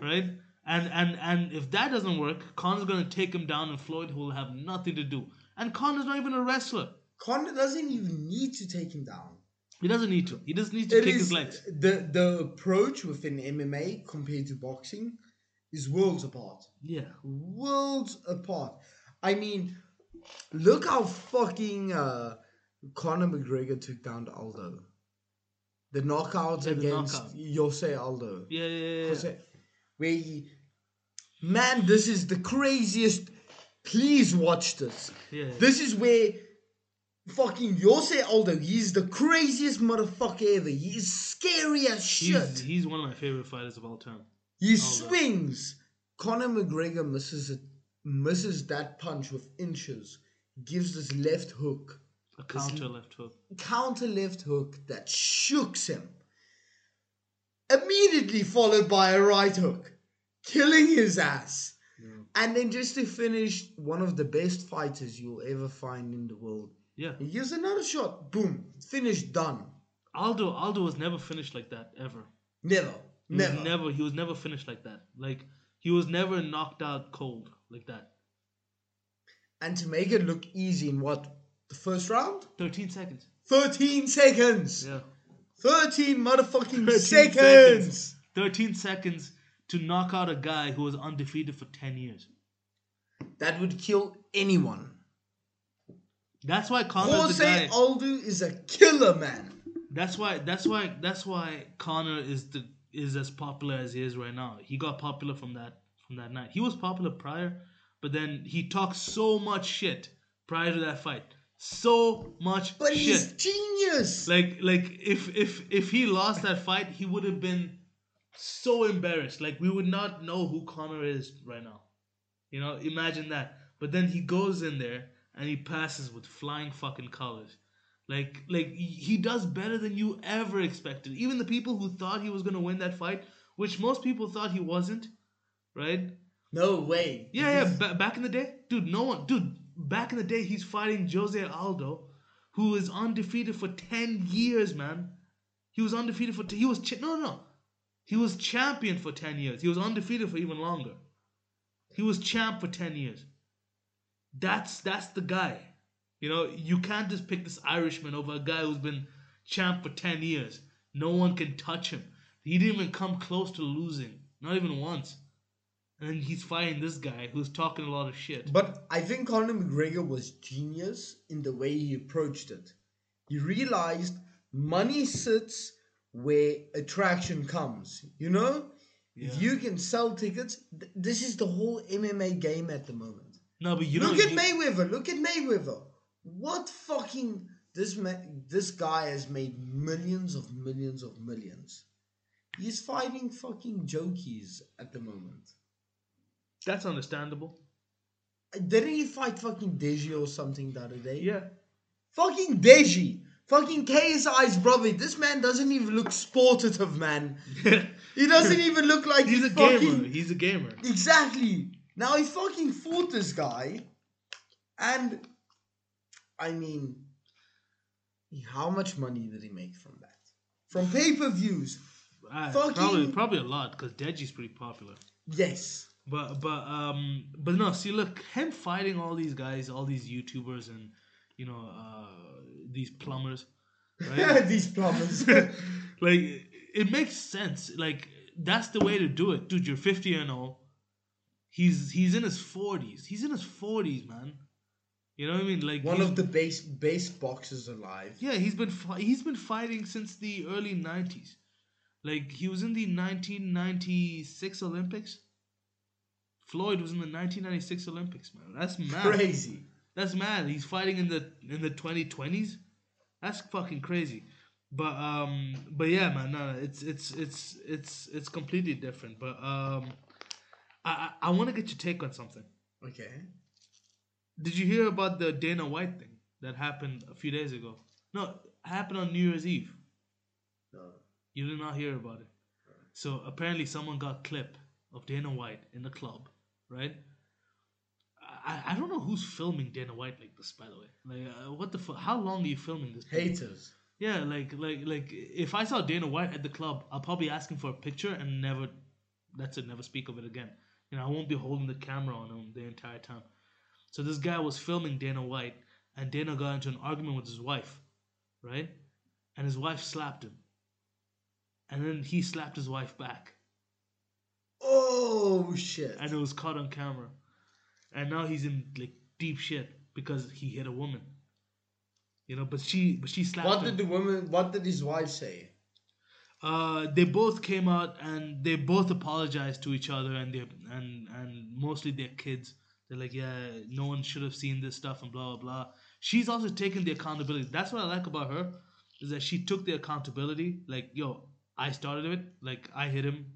right? And and and if that doesn't work, Conor's gonna take him down, and Floyd will have nothing to do. And Conor's not even a wrestler. Conor doesn't even need to take him down. He doesn't need to. He doesn't need to It kick is his legs. the the approach within MMA compared to boxing is worlds apart. Yeah. Worlds apart. I mean, look how fucking uh, Conor McGregor took down Aldo. The knockouts Yeah, the against knockout. Jose Aldo. Yeah, yeah, yeah. yeah. Jose, where he, man, this is the craziest. Please watch this. Yeah. This is where fucking Jose Aldo, he's the craziest motherfucker ever. He is scary as shit. He's, he's one of my favorite fighters of all time. He Aldo. swings. Conor McGregor misses it, misses that punch with inches. Gives this left hook, A counter left hook. counter left hook that shooks him. Immediately followed by a right hook, killing his ass. And then just to finish, one of the best fighters you'll ever find in the world. Yeah. He gives another shot. Boom. Finished. Done. Aldo Aldo was never finished like that ever. Never. He was Never. never he was never finished like that. Like he was never knocked out cold like that. And to make it look easy in what? The first round? 13 seconds. 13 seconds. Yeah. 13 motherfucking 13 seconds. seconds. 13 seconds to knock out a guy who was undefeated for 10 years. That would kill anyone. That's why Conor's the Jose. Aldo is a killer, man. That's why that's why that's why Conor is the is as popular as he is right now. He got popular from that from that night. He was popular prior, but then he talked so much shit prior to that fight. So much But shit. he's genius. Like like if if if he lost that fight, he would have been so embarrassed. Like we would not know who Conor is right now. You know, imagine that. But then he goes in there and he passes with flying fucking colors. Like like he does better than you ever expected. Even the people who thought he was gonna win that fight, which most people thought he wasn't, right? no way. Yeah, yeah. Ba- back in the day, dude, no one, dude. Back in the day, he's fighting Jose Aldo, who is undefeated for ten years, man. He was undefeated for. T- he was ch- no, no, no. He was champion for ten years. He was undefeated for even longer. He was champ for ten years. That's that's the guy. You know, you can't just pick this Irishman over a guy who's been champ for ten years. No one can touch him. He didn't even come close to losing, not even once. And he's fighting this guy who's talking a lot of shit. But I think Conor McGregor was genius in the way he approached it. He realized money sits where attraction comes. You know, if you can sell tickets, th- this is the whole MMA game at the moment. No, but you look at Mayweather. Look at Mayweather. What fucking this ma- this guy has made millions of millions of millions. He's fighting fucking jokies at the moment. That's understandable. Uh, didn't he fight fucking Deji or something the other day? Yeah. Fucking Deji. Fucking KSI's brother. This man doesn't even look sportative, man. He doesn't even look like He's he a fucking... gamer. He's a gamer. Exactly. Now he fucking fought this guy, and I mean, how much money did he make from that? From pay per views? Uh, Fucking- Probably, probably a lot because Deji's pretty popular. Yes. But but um but no, see look, him fighting all these guys, all these YouTubers and you know uh these plumbers, right? These plumbers. like it makes sense. Like that's the way to do it, dude. You're 50 and old. He's he's in his 40s. He's in his 40s, man. You know what I mean? Like One of the base best boxers alive. yeah, he's been fi- he's been fighting since the early 90s. Like he was in the 1996 Olympics. Floyd was in the 1996 Olympics, man. That's mad. Crazy. That's mad. He's fighting in the in the 2020s. That's fucking crazy. But um but yeah, man, no, no, it's it's it's it's it's completely different. But um I I, I want to get your take on something. Okay. Did you hear about the Dana White thing that happened a few days ago? No, happened on New Year's Eve. No. You did not hear about it. So apparently, someone got clip of Dana White in the club, right? I, I don't know who's filming Dana White like this, by the way. Like, uh, what the fuck? How long are you filming this? Haters. Yeah, like, like, like, if I saw Dana White at the club, I'll probably ask him for a picture and never. That's it. Never speak of it again. You know, I won't be holding the camera on him the entire time. So this guy was filming Dana White, and Dana got into an argument with his wife, right? And his wife slapped him. And then he slapped his wife back, Oh shit. and it was caught on camera. And now he's in like deep shit because he hit a woman. You know, but she, but she slapped What him. did the woman? What did his wife say? uh, they both came out and they both apologized to each other and they and and mostly their kids. They're like, yeah, no one should have seen this stuff and blah blah blah. She's also taking the accountability. That's what I like about her is that she took the accountability. Like, yo, I started it. Like, I hit him.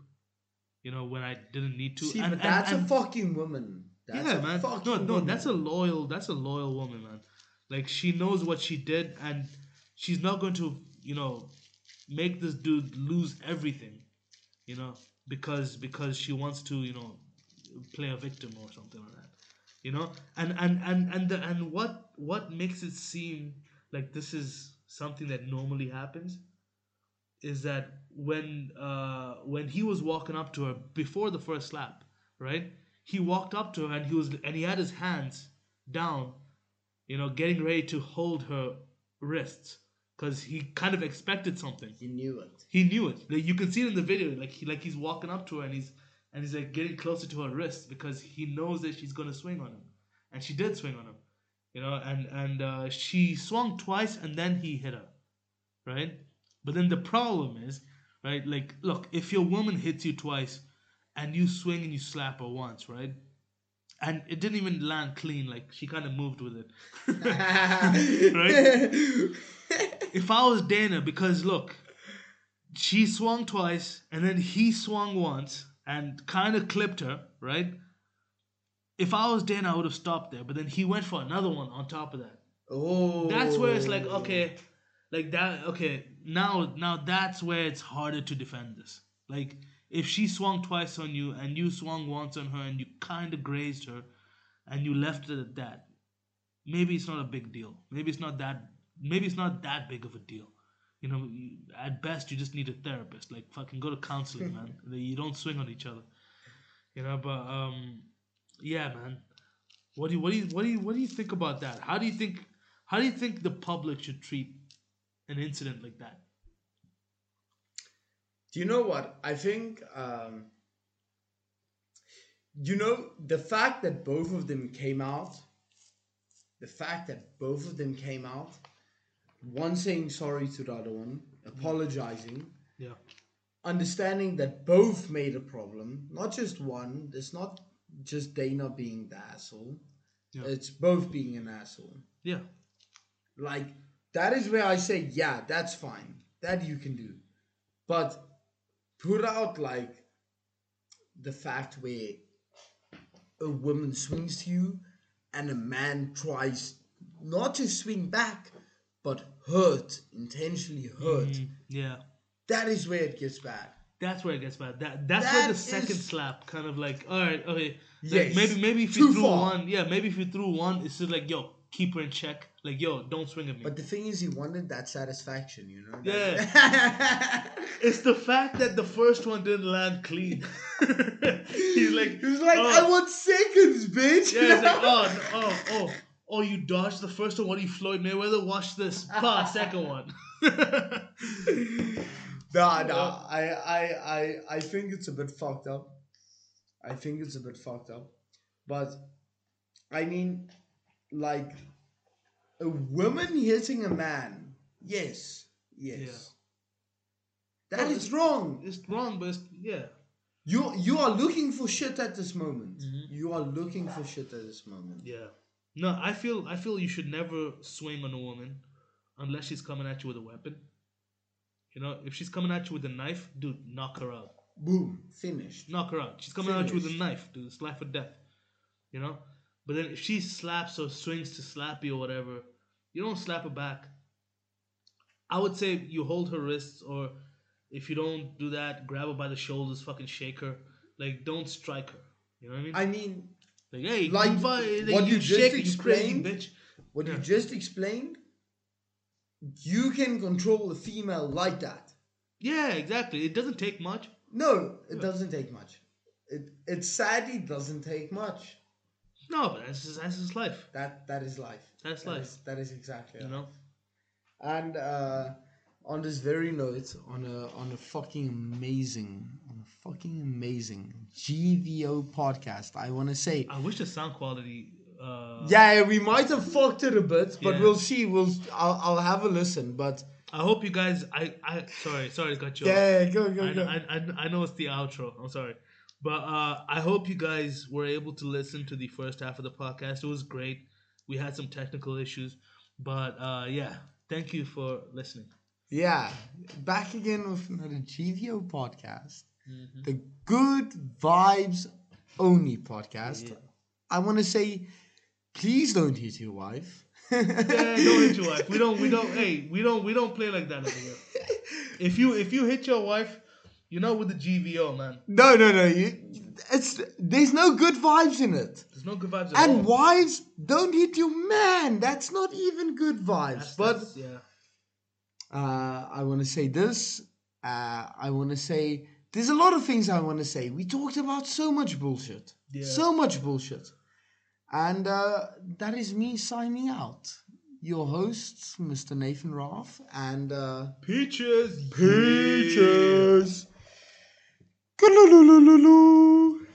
You know, when I didn't need to. See, and, but that's and, a fucking woman. That's yeah, a man. No, no, woman. that's a loyal. That's a loyal woman, man. Like she knows what she did, and she's not going to, you know, make this dude lose everything, you know, because because she wants to, you know, play a victim or something like that, you know. And and and and the, and what what makes it seem like this is something that normally happens is that when uh when he was walking up to her before the first slap, right? He walked up to her and he was and he had his hands down, you know, getting ready to hold her wrists because he kind of expected something. he knew it. He knew it. Like, you can see it in the video. Like he like he's walking up to her and he's and he's like getting closer to her wrist because he knows that she's gonna swing on him, and she did swing on him, you know. And and uh, she swung twice and then he hit her, right? But then the problem is, right? Like, look, if your woman hits you twice, and you swing and you slap her once, right? And it didn't even land clean. Like she kind of moved with it. right? if I was Dana, because look, she swung twice and then he swung once and kind of clipped her, right? If I was Dana, I would have stopped there, but then he went for another one on top of that. Oh. That's where it's like, oh. okay, like that, okay, now, now that's where it's harder to defend this. Like, if she swung twice on you and you swung once on her and you kind of grazed her and you left it at that, maybe it's not a big deal. Maybe it's not that. Maybe it's not that big of a deal. You know, at best you just need a therapist. Like fucking go to counseling, man. You don't swing on each other. You know, but um, yeah, man. What do you what do you what do you what do you think about that? How do you think how do you think the public should treat an incident like that? Do you know what? I think, um, you know, the fact that both of them came out, the fact that both of them came out one saying sorry to the other one, apologizing, Yeah. understanding that both made a problem, not just one. It's not just Dana being the asshole. Yeah. It's both being an asshole. Yeah. Like that is where I say, yeah, that's fine. That you can do. But put out like the fact where a woman swings to you and a man tries not to swing back, but hurt, intentionally hurt. Mm, yeah. That is where it gets bad. That's where it gets bad. That that's where the second is- slap kind of like, all right, okay, like, Yes. maybe maybe if Too you threw far. one, yeah, maybe if you threw one, it's just like, yo, keep her in check. Like, yo, don't swing at me. But the thing is, he wanted that satisfaction, you know? Yeah. it's the fact that the first one didn't land clean. He's like, he was like, oh. I want seconds, bitch. Yeah, it's like, oh, oh, oh, oh, you dodged the first one. What you, Floyd Mayweather? Watch this. Pa, second one. Nah, nah. I, I, I, I think it's a bit fucked up. I think it's a bit fucked up. But, I mean, like, a woman hitting a man. Yes. Yes. That Well, is wrong. it's wrong, but it's, yeah. You you are looking for shit at this moment. Mhm. You are looking for shit at this moment. Yeah. No, I feel I feel you should never swing on a woman unless she's coming at you with a weapon. You know, if she's coming at you with a knife, dude, knock her out. Boom. Finished. Knock her out. She's coming at you with a knife, dude. It's life or death. You know? But then if she slaps or swings to slap you or whatever, you don't slap her back. I would say you hold her wrists or if you don't do that, grab her by the shoulders, fucking shake her. Like don't strike her. You know what I mean? I mean, like, hey, like what you just you crazy explained, bitch. what you just explained, you can control a female like that. Yeah, exactly. It doesn't take much. No, it doesn't take much. It it sadly doesn't take much. No, but that's just, that's just life. That that is life. That's That life. is- that is exactly You life. know? And uh, on this very note, on a on a fucking amazing, fucking amazing GVO podcast, I want to say, I wish the sound quality. Uh, yeah, we might have fucked it a bit, but Yeah. we'll see. We'll I'll, I'll have a listen, but I hope you guys. I I sorry sorry cut you off. yeah, go go I, go. I, I, I know it's the outro. I'm sorry. But uh, I hope you guys were able to listen to the first half of the podcast. It was great. We had some technical issues. But uh, yeah, thank you for listening. Yeah, back again with another GVO podcast, Mm-hmm. the Good Vibes Only podcast. I want to say, please don't hit your wife. Yeah, don't hit your wife. We don't. We don't. Hey, we don't. We don't play like that over here. If you if you hit your wife, you're not with the GVO, man. No, no, no. You, it's there's no good vibes in it. There's no good vibes And all. wives don't hit your man. That's not even good vibes. That's- but that's- yeah. uh, I want to say this. Uh, I want to say there's a lot of things I want to say. We talked about so much bullshit. Yeah. So much bullshit. And uh, that is me signing out. Your host, Mr. Nathan Roth, and uh, Peaches. Peaches. Galulululu.